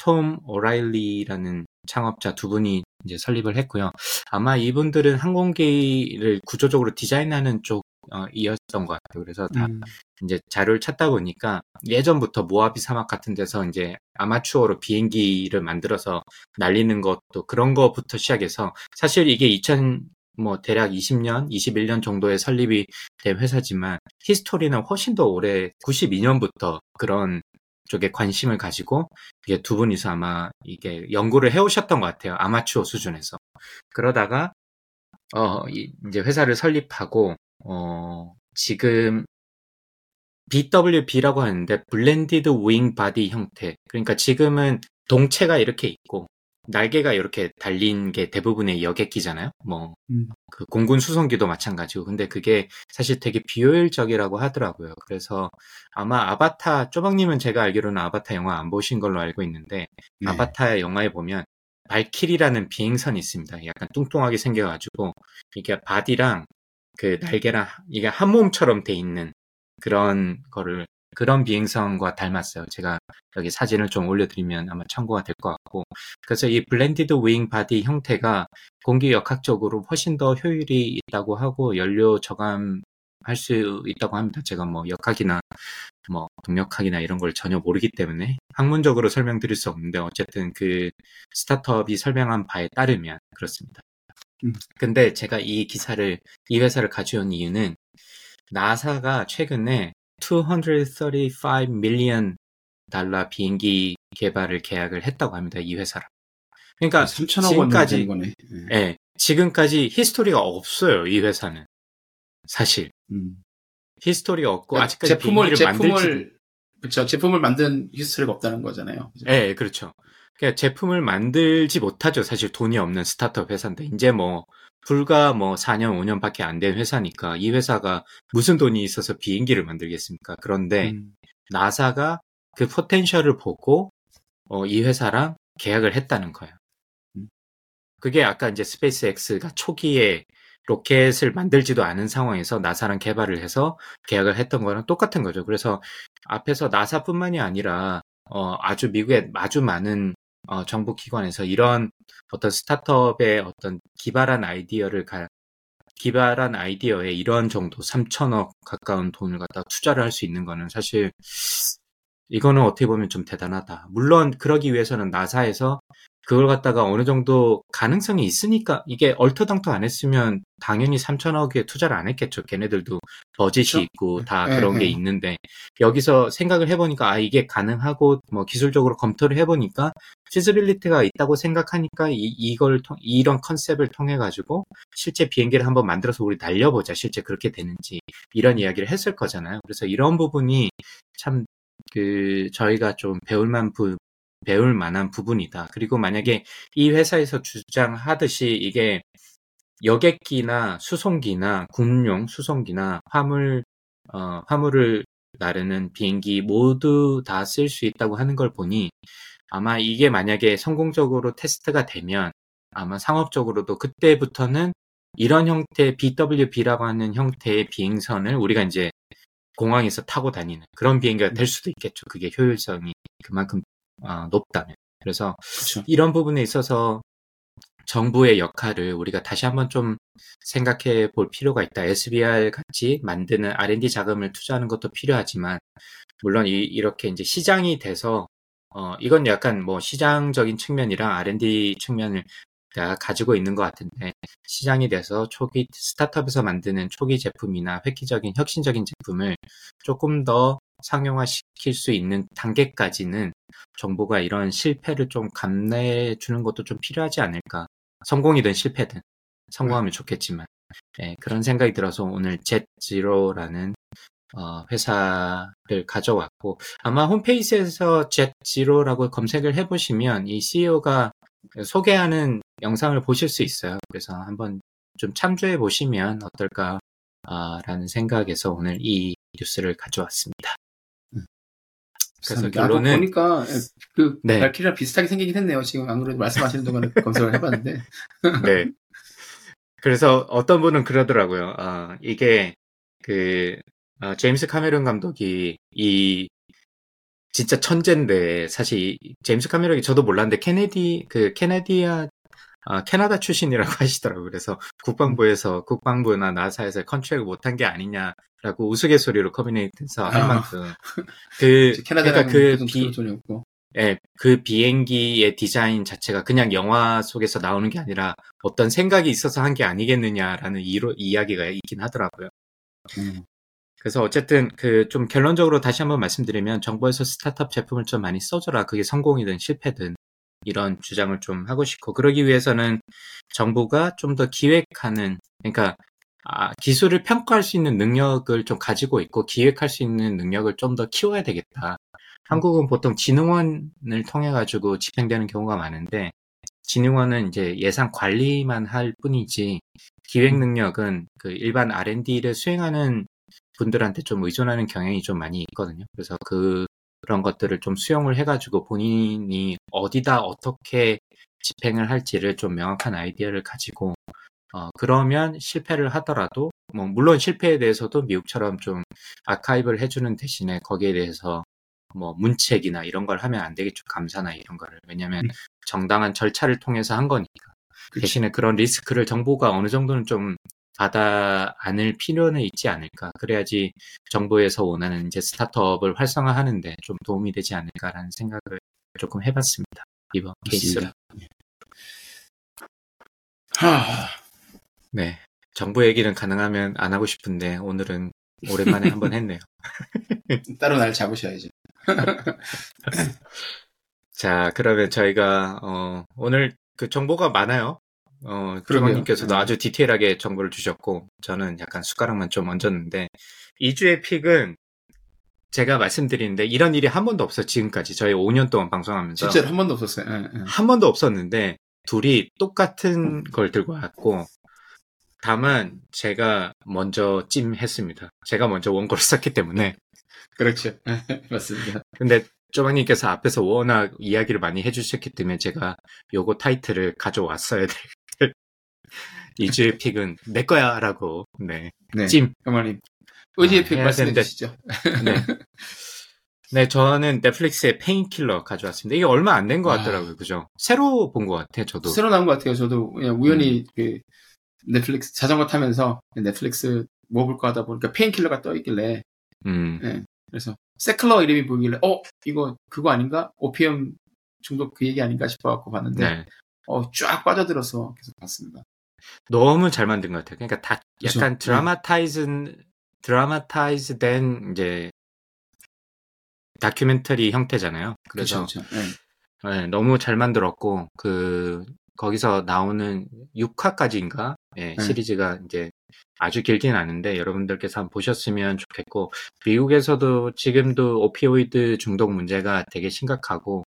톰 오라일리라는 창업자 두 분이 이제 설립을 했고요. 아마 이분들은 항공기를 구조적으로 디자인하는 쪽 이었던 것 같아요. 그래서 다 음. 이제 자료를 찾다 보니까 예전부터 모하비 사막 같은 데서 이제 아마추어로 비행기를 만들어서 날리는 것도 그런 거부터 시작해서 사실 이게 2000 뭐 대략 20년, 21년 정도에 설립이 된 회사지만 히스토리는 훨씬 더 오래 92년부터 그런 쪽에 관심을 가지고 이게 두 분이서 아마 이게 연구를 해오셨던 것 같아요. 아마추어 수준에서. 그러다가 어 이- 이제 회사를 설립하고 어 지금 BWB라고 하는데 blended wing body 형태. 그러니까 지금은 동체가 이렇게 있고 날개가 이렇게 달린 게 대부분의 여객기잖아요. 뭐 음. 그 공군 수송기도 마찬가지고 근데 그게 사실 되게 비효율적이라고 하더라고요. 그래서 아마 아바타 쪼박님은 제가 알기로는 아바타 영화 안 보신 걸로 알고 있는데 네. 아바타 영화에 보면 발키리라는 비행선이 있습니다. 약간 뚱뚱하게 생겨가지고 이게 body랑 그 날개랑 이게 한 몸처럼 돼 있는 그런 거를 그런 비행선과 닮았어요. 제가 여기 사진을 좀 올려드리면 아마 참고가 될 것 같고 그래서 이 blended wing body 형태가 공기 역학적으로 훨씬 더 효율이 있다고 하고 연료 저감 할 수 있다고 합니다. 제가 뭐 역학이나 뭐 동력학이나 이런 걸 전혀 모르기 때문에 학문적으로 설명드릴 수 없는데 어쨌든 그 스타트업이 설명한 바에 따르면 그렇습니다. 음. 근데 제가 이 기사를 이 회사를 가져온 이유는 나사가 최근에 235 밀리언 달러 비행기 개발을 계약을 했다고 합니다. 이 회사랑. 그러니까 3천억 원 지금까지- 되는 거네. 예. 예, 지금까지 history가 없어요. 이 회사는 사실 음. history가 없고 그러니까 아직까지 제품을 비행기를 만들지 제품을 그렇죠. 제품을 만든 history가 없다는 거잖아요. 예, 그렇죠. 그러니까 제품을 만들지 못하죠. 사실 돈이 없는 스타트업 회사인데 이제 뭐 불과 뭐 4년, 5년밖에 안 된 회사니까 이 회사가 무슨 돈이 있어서 비행기를 만들겠습니까? 그런데 음. 나사가 그 potential을 보고 어, 이 회사랑 계약을 했다는 거예요. 음. 그게 아까 이제 스페이스X가 초기에 로켓을 만들지도 않은 상황에서 나사랑 개발을 해서 계약을 했던 거랑 똑같은 거죠. 그래서 앞에서 나사뿐만이 아니라 어, 아주 미국의 아주 많은 어, 정부 기관에서 이런 어떤 스타트업의 어떤 기발한 아이디어를 가, 기발한 아이디어에 이런 정도 3천억 가까운 돈을 갖다 투자를 할 수 있는 거는 사실 이거는 어떻게 보면 좀 대단하다. 물론 그러기 위해서는 나사에서 그걸 갖다가 어느 정도 가능성이 있으니까 이게 얼토당토 안 했으면 당연히 3천억에 투자를 안 했겠죠. 걔네들도 버짓이 그쵸? 있고 다 네, 그런 게 네. 있는데 여기서 생각을 해보니까 아 이게 가능하고 뭐 기술적으로 검토를 해보니까 feasibility가 있다고 생각하니까 이, 이걸 통, 이런 컨셉을 통해 가지고 실제 비행기를 한번 만들어서 우리 날려보자 실제 그렇게 되는지 이런 이야기를 했을 거잖아요. 그래서 이런 부분이 참그 저희가 좀 배울만 부, 배울 만한 부분이다. 그리고 만약에 이 회사에서 주장하듯이 이게 여객기나 수송기나 군용 수송기나 화물 어, 화물을 나르는 비행기 모두 다 쓸 수 있다고 하는 걸 보니 아마 이게 만약에 성공적으로 테스트가 되면 아마 상업적으로도 그때부터는 이런 형태 BWB라고 하는 형태의 비행선을 우리가 이제 공항에서 타고 다니는 그런 비행기가 될 수도 있겠죠. 그게 효율성이 그만큼 어, 높다면. 그래서 그렇죠. 이런 부분에 있어서 정부의 역할을 우리가 다시 한번 좀 생각해 볼 필요가 있다. SBR 같이 만드는 R&D 자금을 투자하는 것도 필요하지만, 물론 이, 렇게 이제 시장이 돼서, 어, 이건 약간 뭐 시장적인 측면이랑 R&D 측면을 다 가지고 있는 것 같은데, 시장이 돼서 초기 스타트업에서 만드는 초기 제품이나 획기적인 혁신적인 제품을 조금 더 상용화시킬 수 있는 단계까지는 정부가 이런 실패를 좀 감내해 주는 것도 좀 필요하지 않을까. 성공이든 실패든 성공하면 좋겠지만 예, 그런 생각이 들어서 오늘 젯지로라는 어, 회사를 가져왔고 아마 홈페이지에서 젯지로라고 검색을 해보시면 이 CEO가 소개하는 영상을 보실 수 있어요. 그래서 한번 좀 참조해 보시면 어떨까 아, 라는 생각에서 오늘 이 뉴스를 가져왔습니다. 그래서 결론은 보니까 그 네. 발키리랑 비슷하게 생기긴 했네요. 지금 안 그래도 말씀하시는 동안에 검색을 해봤는데 네. 그래서 어떤 분은 그러더라고요. 아, 이게 그 아, 제임스 카메론 감독이 이 진짜 천재인데 사실 이 제임스 카메론이 저도 몰랐는데 케네디 그 케네디아 아, 캐나다 출신이라고 하시더라고요. 그래서 국방부에서 국방부나 나사에서 컨트랙을 못한 게 아니냐라고 우스갯소리로 커뮤니티에서 할 아. 만큼 그 캐나다랑 그러니까 그 비, 돈이 없고. 예, 그 비행기의 디자인 자체가 그냥 영화 속에서 나오는 게 아니라 어떤 생각이 있어서 한 게 아니겠느냐라는 이로, 이야기가 있긴 하더라고요. 음. 그래서 어쨌든 그 좀 결론적으로 다시 한번 말씀드리면 정부에서 스타트업 제품을 좀 많이 써줘라. 그게 성공이든 실패든 이런 주장을 좀 하고 싶고 그러기 위해서는 정부가 좀 더 기획하는 그러니까 아, 기술을 평가할 수 있는 능력을 좀 가지고 있고 기획할 수 있는 능력을 좀 더 키워야 되겠다. 한국은 보통 진흥원을 통해 가지고 집행되는 경우가 많은데 진흥원은 이제 예산 관리만 할 뿐이지 기획 능력은 그 일반 R&D를 수행하는 분들한테 좀 의존하는 경향이 좀 많이 있거든요. 그래서 그 그런 것들을 좀 수용을 해가지고 본인이 어디다 어떻게 집행을 할지를 좀 명확한 아이디어를 가지고 어, 그러면 실패를 하더라도 뭐 물론 실패에 대해서도 미국처럼 좀 아카이브를 해주는 대신에 거기에 대해서 뭐 문책이나 이런 걸 하면 안 되겠죠 감사나 이런 거를 왜냐하면 음. 정당한 절차를 통해서 한 거니까 그치. 대신에 그런 리스크를 정부가 어느 정도는 좀 받아 안을 필요는 있지 않을까. 그래야지 정부에서 원하는 이제 스타트업을 활성화하는데 좀 도움이 되지 않을까라는 생각을 조금 해봤습니다. 이번 케이스로. 하, 네. 정부 얘기는 가능하면 안 하고 싶은데 오늘은 오랜만에 한번 했네요. 따로 날 잡으셔야죠. 자, 그러면 저희가 어, 오늘 그 정보가 많아요. 어, 그러게요. 주원님께서도 네. 아주 디테일하게 정보를 주셨고 저는 약간 숟가락만 좀 얹었는데 2주의 픽은 제가 말씀드리는데 이런 일이 한 번도 없어요. 지금까지 저희 5년 동안 방송하면서 실제로 한 번도 없었어요. 예, 예. 한 번도 없었는데 둘이 똑같은 걸 들고 왔고 다만 제가 먼저 찜했습니다. 제가 먼저 원고를 썼기 때문에 그렇죠. 맞습니다. 근데 쪼박님께서 앞에서 워낙 이야기를 많이 해주셨기 때문에 제가 요거 타이틀을 가져왔어야 될 이주의 pick은 내 거야라고 네 네. 찜. 가만히 이주의 아, pick 해야 말씀해 되는데. 주시죠. 네. 네, 저는 넷플릭스의 Painkiller 가져왔습니다. 이게 얼마 안 된 것 같더라고요, 그죠? 새로 본 것 같아요, 저도. 새로 나온 것 같아요. 저도 그냥 우연히 음. 그 넷플릭스 자전거 타면서 넷플릭스 뭐 볼까 하다 보니까 Painkiller가 떠 있길래 음, 네. 그래서 세클러 이름이 보이길래 어 이거 그거 아닌가 opium 중독 그 얘기 아닌가 싶어갖고 봤는데 네. 어 쫙 빠져들어서 계속 봤습니다. 너무 잘 만든 것 같아요. 그러니까 다. 약간 네. dramatize dramatize 된 이제 다큐멘터리 형태잖아요. 그래서 그렇죠. 그렇죠. 네. 네, 너무 잘 만들었고 그 거기서 나오는 6화까지인가 예, 네. 시리즈가 이제 아주 길진 않은데 여러분들께서 한번 보셨으면 좋겠고 미국에서도 지금도 오피오이드 중독 문제가 되게 심각하고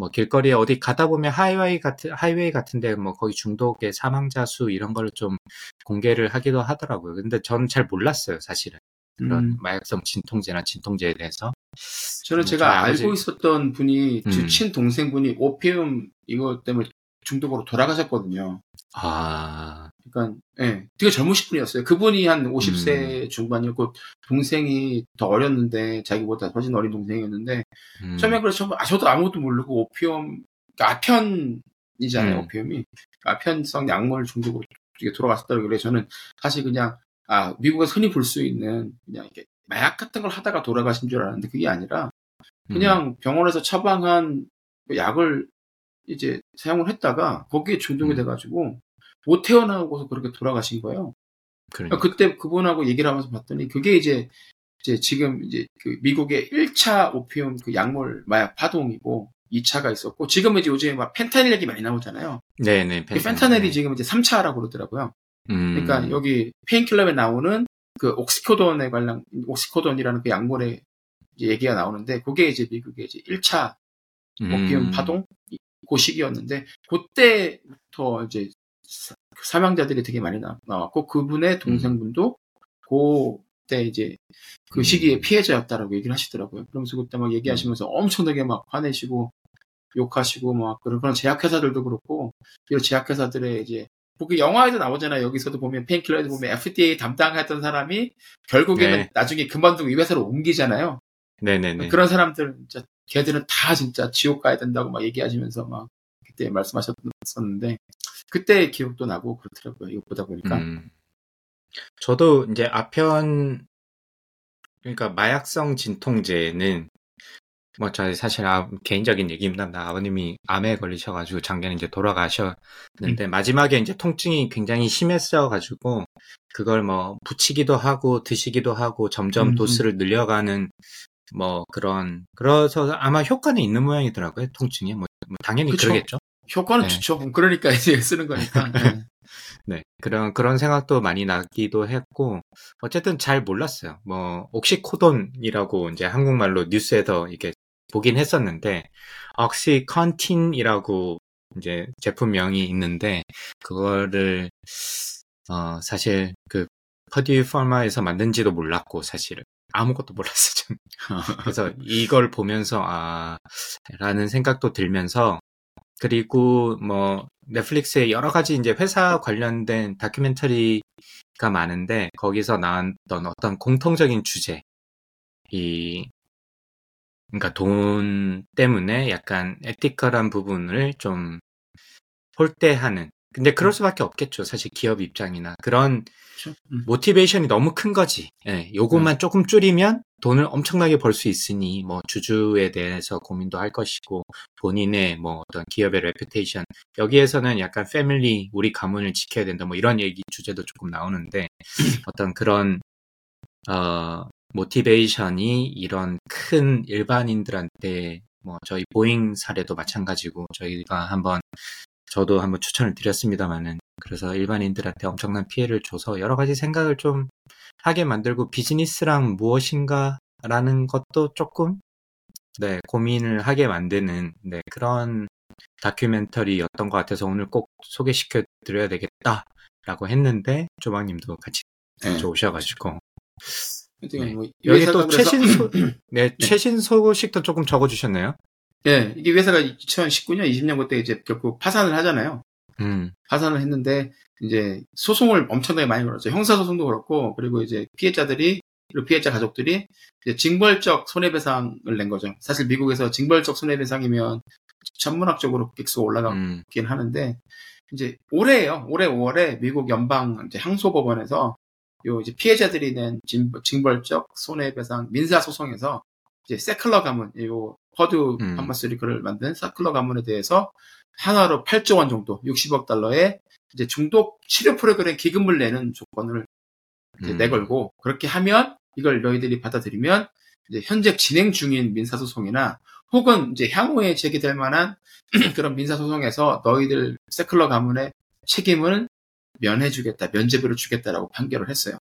뭐 길거리에 어디 가다 보면 하이웨이 같은 하이웨이 같은데 뭐 거기 중독의 사망자 수 이런 걸좀 공개를 하기도 하더라고요. 근데 저는 잘 몰랐어요, 사실은. 그런 음, 마약성 진통제나 진통제에 대해서. 저는 음, 제가 아버지- 알고 있었던 분이 음. 제 친동생분이 오피움 이거 때문에 중독으로 돌아가셨거든요. 아, 그러니까 예, 되게 젊으신 분이었어요. 그분이 한 음. 50세 중반이었고 동생이 더 어렸는데 자기보다 훨씬 어린 동생이었는데 음, 처음에 그래서 저- 아, 저도 아무것도 모르고 오피엄 그러니까 아편이잖아요. 음. 오피엄이 아편성 약물 중독으로 이게 돌아갔었다고 그래 저는 사실 그냥 아 미국에서 흔히 볼 수 있는 그냥 이렇게 마약 같은 걸 하다가 돌아가신 줄 알았는데 그게 아니라 음. 그냥 병원에서 처방한 그 약을 이제 사용을 했다가 거기에 중독이 음. 돼가지고 못 태어나고서 그렇게 돌아가신 거예요. 그러니까. 그때 그분하고 얘기를 하면서 봤더니 그게 이제 이제 지금 이제 그 미국의 1차 오피움 그 약물 마약 파동이고 2차가 있었고 지금은 이제 요즘에 막 펜타닐 얘기 많이 나오잖아요. 네네. 그 펜타닐이 지금 이제 3차라고 그러더라고요. 음, 그러니까 여기 페인킬러에 나오는 그 옥시코돈에 관련 옥시코돈이라는 그 약물의 이제 얘기가 나오는데 그게 이제 미국의 이제 1차 오피움 음, 파동 그 시기였는데 그때부터 이제 사- 사망자들이 되게 많이 나, 나왔고 그분의 동생분도 그때 이제 그 음. 시기에 피해자였다라고 얘기를 하시더라고요. 그러면서 그때 막 얘기하시면서 엄청나게 막 화내시고 욕하시고 막 그런 그런 제약회사들도 그렇고 이런 제약회사들의 이제 그 영화에도 나오잖아요. 여기서도 보면 페인킬러에도 보면 FDA 담당했던 사람이 결국에는 네. 나중에 그만두고 이 회사로 옮기잖아요. 네네네. 그런 사람들 진짜 걔들은 다 진짜 지옥 가야 된다고 막 얘기하시면서 막 그때 말씀하셨었는데 그때 기억도 나고 그렇더라고요. 이거 보다 보니까. 음. 저도 이제 아편 그러니까 마약성 진통제는 뭐 저희 사실 아, 개인적인 얘기입니다. 나 아버님이 암에 걸리셔가지고 작년에 이제 돌아가셨는데 마지막에 이제 통증이 굉장히 심했어가지고 그걸 뭐 붙이기도 하고 드시기도 하고 점점 음, 음. 도수를 늘려가는 뭐 그런 그래서 아마 효과는 있는 모양이더라고요. 통증이 뭐, 뭐 당연히 그쵸. 그러겠죠. 효과는 네. 좋죠. 그러니까 이제 쓰는 거니까. 네. 네, 그런, 그런 생각도 많이 나기도 했고, 어쨌든 잘 몰랐어요. 뭐, 옥시코돈이라고 이제 한국말로 뉴스에서 이렇게 보긴 했었는데, 옥시컨틴이라고 이제 제품명이 있는데, 그거를, 어, 사실 그, 퍼듀 파마에서 만든지도 몰랐고, 사실은. 아무것도 몰랐어요, 좀. 그래서 이걸 보면서, 아, 라는 생각도 들면서, 그리고 뭐 넷플릭스에 여러 가지 이제 회사 관련된 다큐멘터리가 많은데 거기서 나왔던 어떤 공통적인 주제. 이 그러니까 돈 때문에 약간 ethical한 부분을 좀 홀대하는 근데 그럴 수밖에 없겠죠 사실 기업 입장이나 그런 그렇죠. 음. motivation이 너무 큰 거지. 예, 요것만 조금 줄이면 돈을 엄청나게 벌 수 있으니 뭐 주주에 대해서 고민도 할 것이고 본인의 뭐 어떤 기업의 reputation 여기에서는 약간 family 우리 가문을 지켜야 된다 뭐 이런 얘기 주제도 조금 나오는데 어떤 그런 어 motivation이 이런 큰 일반인들한테 뭐 저희 보잉 사례도 마찬가지고 저희가 한번 저도 한번 추천을 드렸습니다만은 그래서 일반인들한테 엄청난 피해를 줘서 여러 가지 생각을 좀 하게 만들고 비즈니스란 무엇인가라는 것도 조금 네 고민을 하게 만드는 네 그런 다큐멘터리였던 것 같아서 오늘 꼭 소개시켜 드려야 되겠다라고 했는데 쪼박님도 같이 네. 오셔가지고 하여튼 네. 뭐이 여기 또 최신 소, 네, 최신 소식도 조금 적어주셨네요. 예, 이게 회사가 2019년, 20년 그때 이제 결국 파산을 하잖아요. 음, 파산을 했는데 이제 소송을 엄청나게 많이 걸었죠. 형사 소송도 그렇고 그리고 이제 피해자들이 그리고 피해자 가족들이 이제 징벌적 손해배상을 낸 거죠. 사실 미국에서 징벌적 손해배상이면 전문학적으로 빅스가 올라가긴 음, 하는데 이제 올해요. 올해 5월에 미국 연방 이제 항소법원에서 요 이제 피해자들이 낸 징- 징벌적 손해배상 민사 소송에서 이제 세클러 가문 요 퍼듀 음. Pharmaceutical을 만든 세클러 가문에 대해서 한화로 8조 원 정도 60억 달러의 이제 중독 치료 프로그램 기금을 내는 조건을 음. 내걸고 그렇게 하면 이걸 너희들이 받아들이면 이제 현재 진행 중인 민사소송이나 혹은 이제 향후에 제기될 만한 그런 민사소송에서 너희들 세클러 가문의 책임을 면해주겠다, 면제부를 주겠다라고 판결을 했어요.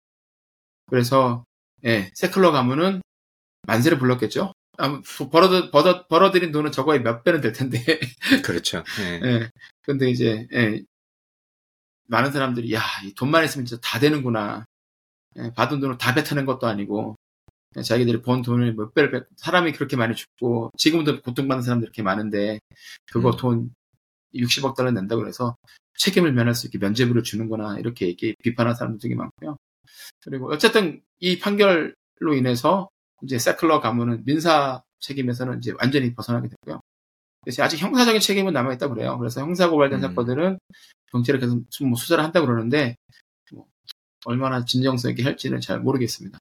그래서 예, 세클러 가문은 만세를 불렀겠죠. 벌어, 벌어, 벌어들인 돈은 저거의 몇 배는 될 텐데. 그렇죠. 네. 예. 근데 이제, 예. 많은 사람들이, 야, 이 돈만 있으면 진짜 다 되는구나. 예, 받은 돈을 다 뱉어낸 것도 아니고, 예, 자기들이 번 돈을 몇 배를 뱉, 사람이 그렇게 많이 죽고, 지금도 고통받는 사람들 이렇게 많은데, 그거 음. 돈 60억 달러 낸다고 그래서 책임을 면할 수 있게 면제부를 주는구나. 이렇게 얘기, 비판하는 사람들 되게 많고요. 그리고 어쨌든 이 판결로 인해서 이제 세클러 가문은 민사 책임에서는 이제 완전히 벗어나게 됐고요. 그래서 아직 형사적인 책임은 남아있다 그래요. 그래서 형사 고발된 음. 사건들은 경찰에 계속 수- 뭐 수사를 한다 그러는데 뭐 얼마나 진정성 있게 할지는 잘 모르겠습니다.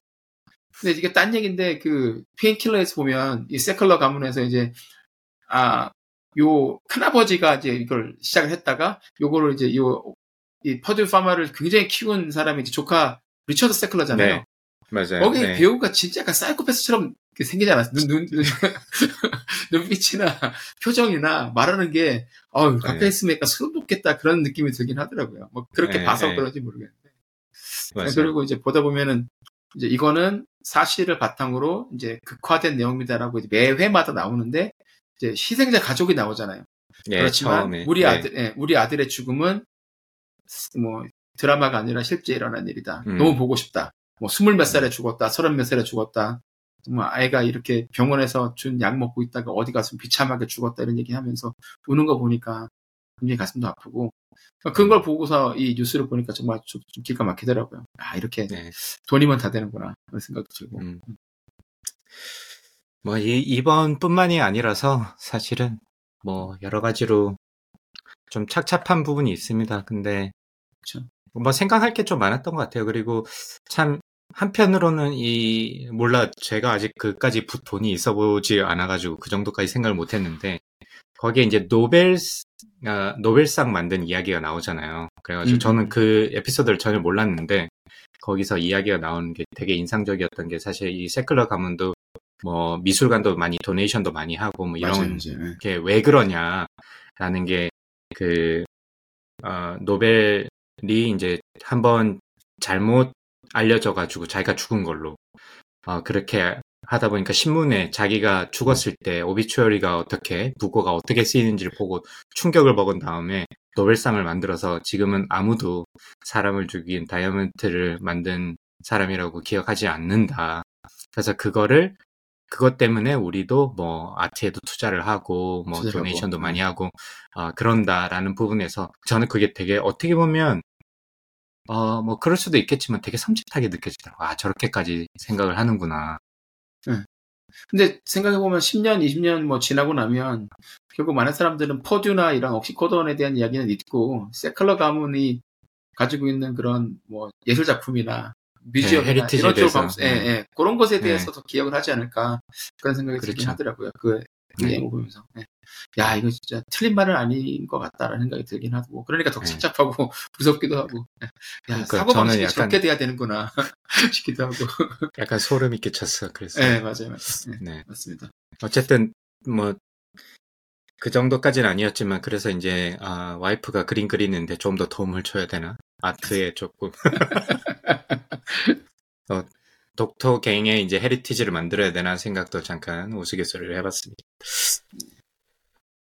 근데 이게 딴 얘기인데 그 Painkiller에서 보면 이 세클러 가문에서 이제 아 요 큰아버지가 이제 이걸 시작을 했다가 요거를 이제 요 이 퍼듀 파마를 굉장히 키운 사람이 이제 조카 리처드 세클러잖아요. 네. 맞아요. 거기 네. 배우가 진짜 약간 사이코패스처럼 생기지 않았어. 눈, 눈, 눈, 눈빛이나 표정이나 말하는 게, 어우, 가까이 네. 있으면 약간 소름 돋겠다 그런 느낌이 들긴 하더라고요. 뭐, 그렇게 네, 봐서 네. 그런지 모르겠는데. 맞아요. 그리고 이제 보다 보면은, 이제 이거는 사실을 바탕으로 이제 극화된 내용이다라고 이제 매 회마다 나오는데, 이제 희생자 가족이 나오잖아요. 네, 그렇지만 처음에. 우리 네. 아들, 예, 우리 아들의 죽음은 뭐 드라마가 아니라 실제 일어난 일이다. 음. 너무 보고 싶다. 뭐 스물 몇 살에 죽었다, 서른 몇 살에 죽었다. 정말 아이가 이렇게 병원에서 준 약 먹고 있다가 어디 가서 비참하게 죽었다 이런 얘기 하면서 우는 거 보니까 굉장히 가슴도 아프고 그런 걸 보고서 이 뉴스를 보니까 정말 좀, 좀 기가 막히더라고요. 아 이렇게 네. 돈이면 다 되는구나 그런 생각도 들고. 음. 뭐 이, 이번뿐만이 아니라서 사실은 뭐 여러 가지로 좀 착잡한 부분이 있습니다. 근데 그쵸. 뭐 생각할 게 좀 많았던 것 같아요. 그리고 참 한편으로는 이 몰라 제가 아직 그까지 부- 돈이 있어 보지 않아가지고 그 정도까지 생각을 못했는데 거기에 이제 노벨 아, 노벨상 만든 이야기가 나오잖아요. 그래가지고 음, 저는 음. 그 에피소드를 전혀 몰랐는데 거기서 이야기가 나오는 게 되게 인상적이었던 게 사실 이 세클러 가문도 뭐 미술관도 많이 도네이션도 많이 하고 뭐 이런. 예. 게왜 그러냐라는 게 그 어, 노벨이 이제 한번 잘못 알려져 가지고 자기가 죽은 걸로 어, 그렇게 하다 보니까 신문에 자기가 죽었을 때 오비추어리가 어떻게 부고가 어떻게 쓰이는지를 보고 충격을 먹은 다음에 노벨상을 만들어서 지금은 아무도 사람을 죽인 다이아몬드를 만든 사람이라고 기억하지 않는다. 그래서 그거를 그것 때문에 우리도 뭐 아트에도 투자를 하고 뭐 도네이션도 하고, 많이 음. 하고 아 그런다라는 부분에서 저는 그게 되게 어떻게 보면 어 뭐 그럴 수도 있겠지만 되게 섬찟하게 느껴지더라고. 아 저렇게까지 생각을 하는구나. 근데 생각해보면 10년, 20년 뭐 지나고 나면 결국 많은 사람들은 퍼듀나 이런 옥시코돈에 대한 이야기는 잊고 세클러 가문이 가지고 있는 그런 뭐 예술 작품이나 museum이나 heritage에 이런 쪽으로 예, 네. 예. 그런 것에 네. 대해서도 기억을 하지 않을까 그런 생각이 들긴 그렇죠. 하더라고요. 그 네. 내용 보면서 예. 야 이거 진짜 틀린 말은 아닌 것 같다라는 생각이 들긴 하고 그러니까 더 네. 착잡하고 무섭기도 하고 예. 야 그러니까 사고 방식이 약간- 저렇게 돼야 되는구나 싶기도 하고 약간 소름이 끼쳤어. 그래서 예 맞아요 맞아요 예, 네. 맞습니다. 어쨌든 뭐 그 정도까지는 아니었지만 그래서 이제 아, 와이프가 그림 그리는데 좀 더 도움을 줘야 되나 아트에 조금 어, 닥터 강의 이제 heritage를 만들어야 되나 생각도 잠깐 우스갯소리를 해봤습니다.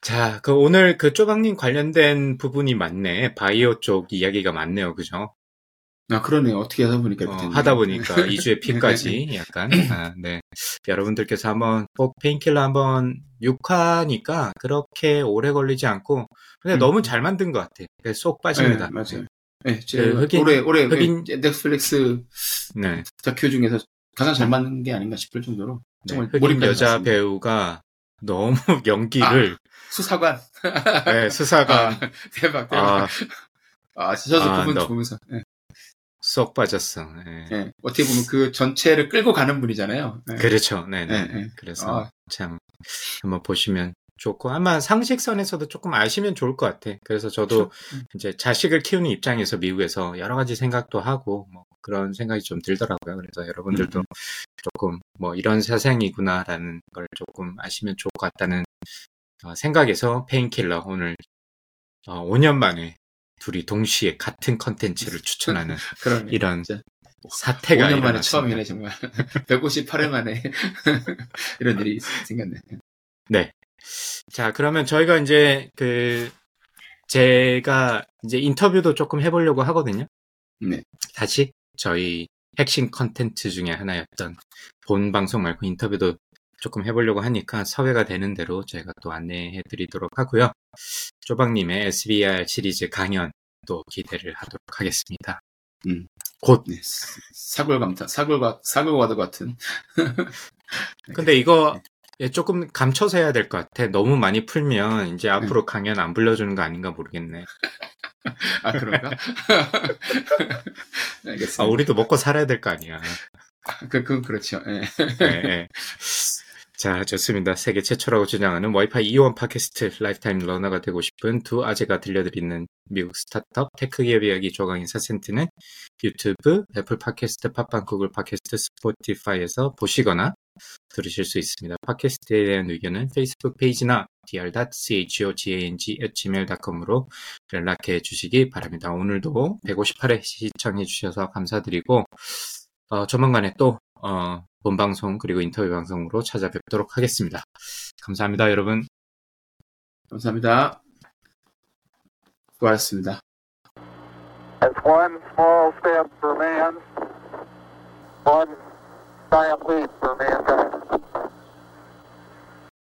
자, 그 오늘 그 쪼박님 관련된 부분이 많네. 바이오 쪽 이야기가 많네요, 그죠? 아 그러네요 어떻게 하다 보니까 어. 하다 보니까 2주의 피까지 약간 아, 네 여러분들께서 한번 꼭 페인킬러 한번 6화니까 그렇게 오래 걸리지 않고 근데 음. 너무 잘 만든 것 같아 그래서 쏙 빠집니다 네, 맞아요. 네, 제가 그 흑인- 올해 올해 흑인- 네, 넷플릭스 네, 다큐 중에서 가장 잘 맞는 게 아닌가 싶을 정도로 네. 정말 흑인 몰입감이 여자 많습니다. 배우가 너무 연기를 수사관 네, 수사가 아, 대박 대박 아, 아, 저도 아, 그분 너- 보면서 네, 쏙 빠졌어 네. 네. 어떻게 보면 그 전체를 끌고 가는 분이잖아요. 네. 그렇죠 네, 네. 네, 네. 그래서 아. 참 한번 보시면 좋고 아마 상식선에서도 조금 아시면 좋을 것 같아. 그래서 저도 음. 이제 자식을 키우는 입장에서 미국에서 여러 가지 생각도 하고 뭐 그런 생각이 좀 들더라고요. 그래서 여러분들도 음. 조금 뭐 이런 세상이구나라는 걸 조금 아시면 좋을 것 같다는 어, 생각에서 Painkiller 오늘 어, 5년 만에 둘이 동시에 같은 컨텐츠를 추천하는 이런 진짜 사태가 5년 만에. 처음이네 정말 158회 만에 이런 일이 생겼네. 네. 자, 그러면 저희가 이제 그 제가 이제 인터뷰도 조금 해보려고 하거든요. 네. 다시 저희 핵심 컨텐츠 중에 하나였던 본 방송 말고 인터뷰도 조금 해보려고 하니까 섭외가 되는 대로 저희가 또 안내해 드리도록 하고요. 쪼박님의 SBR 시리즈 강연 또 기대를 하도록 하겠습니다. 음. 곧. 네, 사골감타 사골과 사골과도 같은. 근데 이거 예, 조금 감춰서 해야 될 것 같아. 너무 많이 풀면 이제 앞으로 강연 안 불러주는 거 아닌가 모르겠네. 아 그런가? 알겠습니다. 아, 우리도 먹고 살아야 될 거 아니야. 그, 그 그렇죠. 예. 네, 네. 자, 좋습니다. 세계 최초라고 주장하는 와이파이 이원 팟캐스트 lifetime learner가 되고 싶은 두 아재가 들려드리는 미국 스타트업 tech 기업 이야기 조강인 4센트는 유튜브, 애플 팟캐스트, 팟빵, 구글 팟캐스트, 스포티파이에서 보시거나 들으실 수 있습니다. 팟캐스트에 대한 의견은 페이스북 페이지나 dr.chogang@gmail.com으로 연락해 주시기 바랍니다. 오늘도 158회 시청해 주셔서 감사드리고 어, 조만간에 또 어, 본방송 그리고 인터뷰 방송으로 찾아뵙도록 하겠습니다. 감사합니다, 여러분. 감사합니다. 수고하셨습니다. That's one small step for man, one I am pleased for me.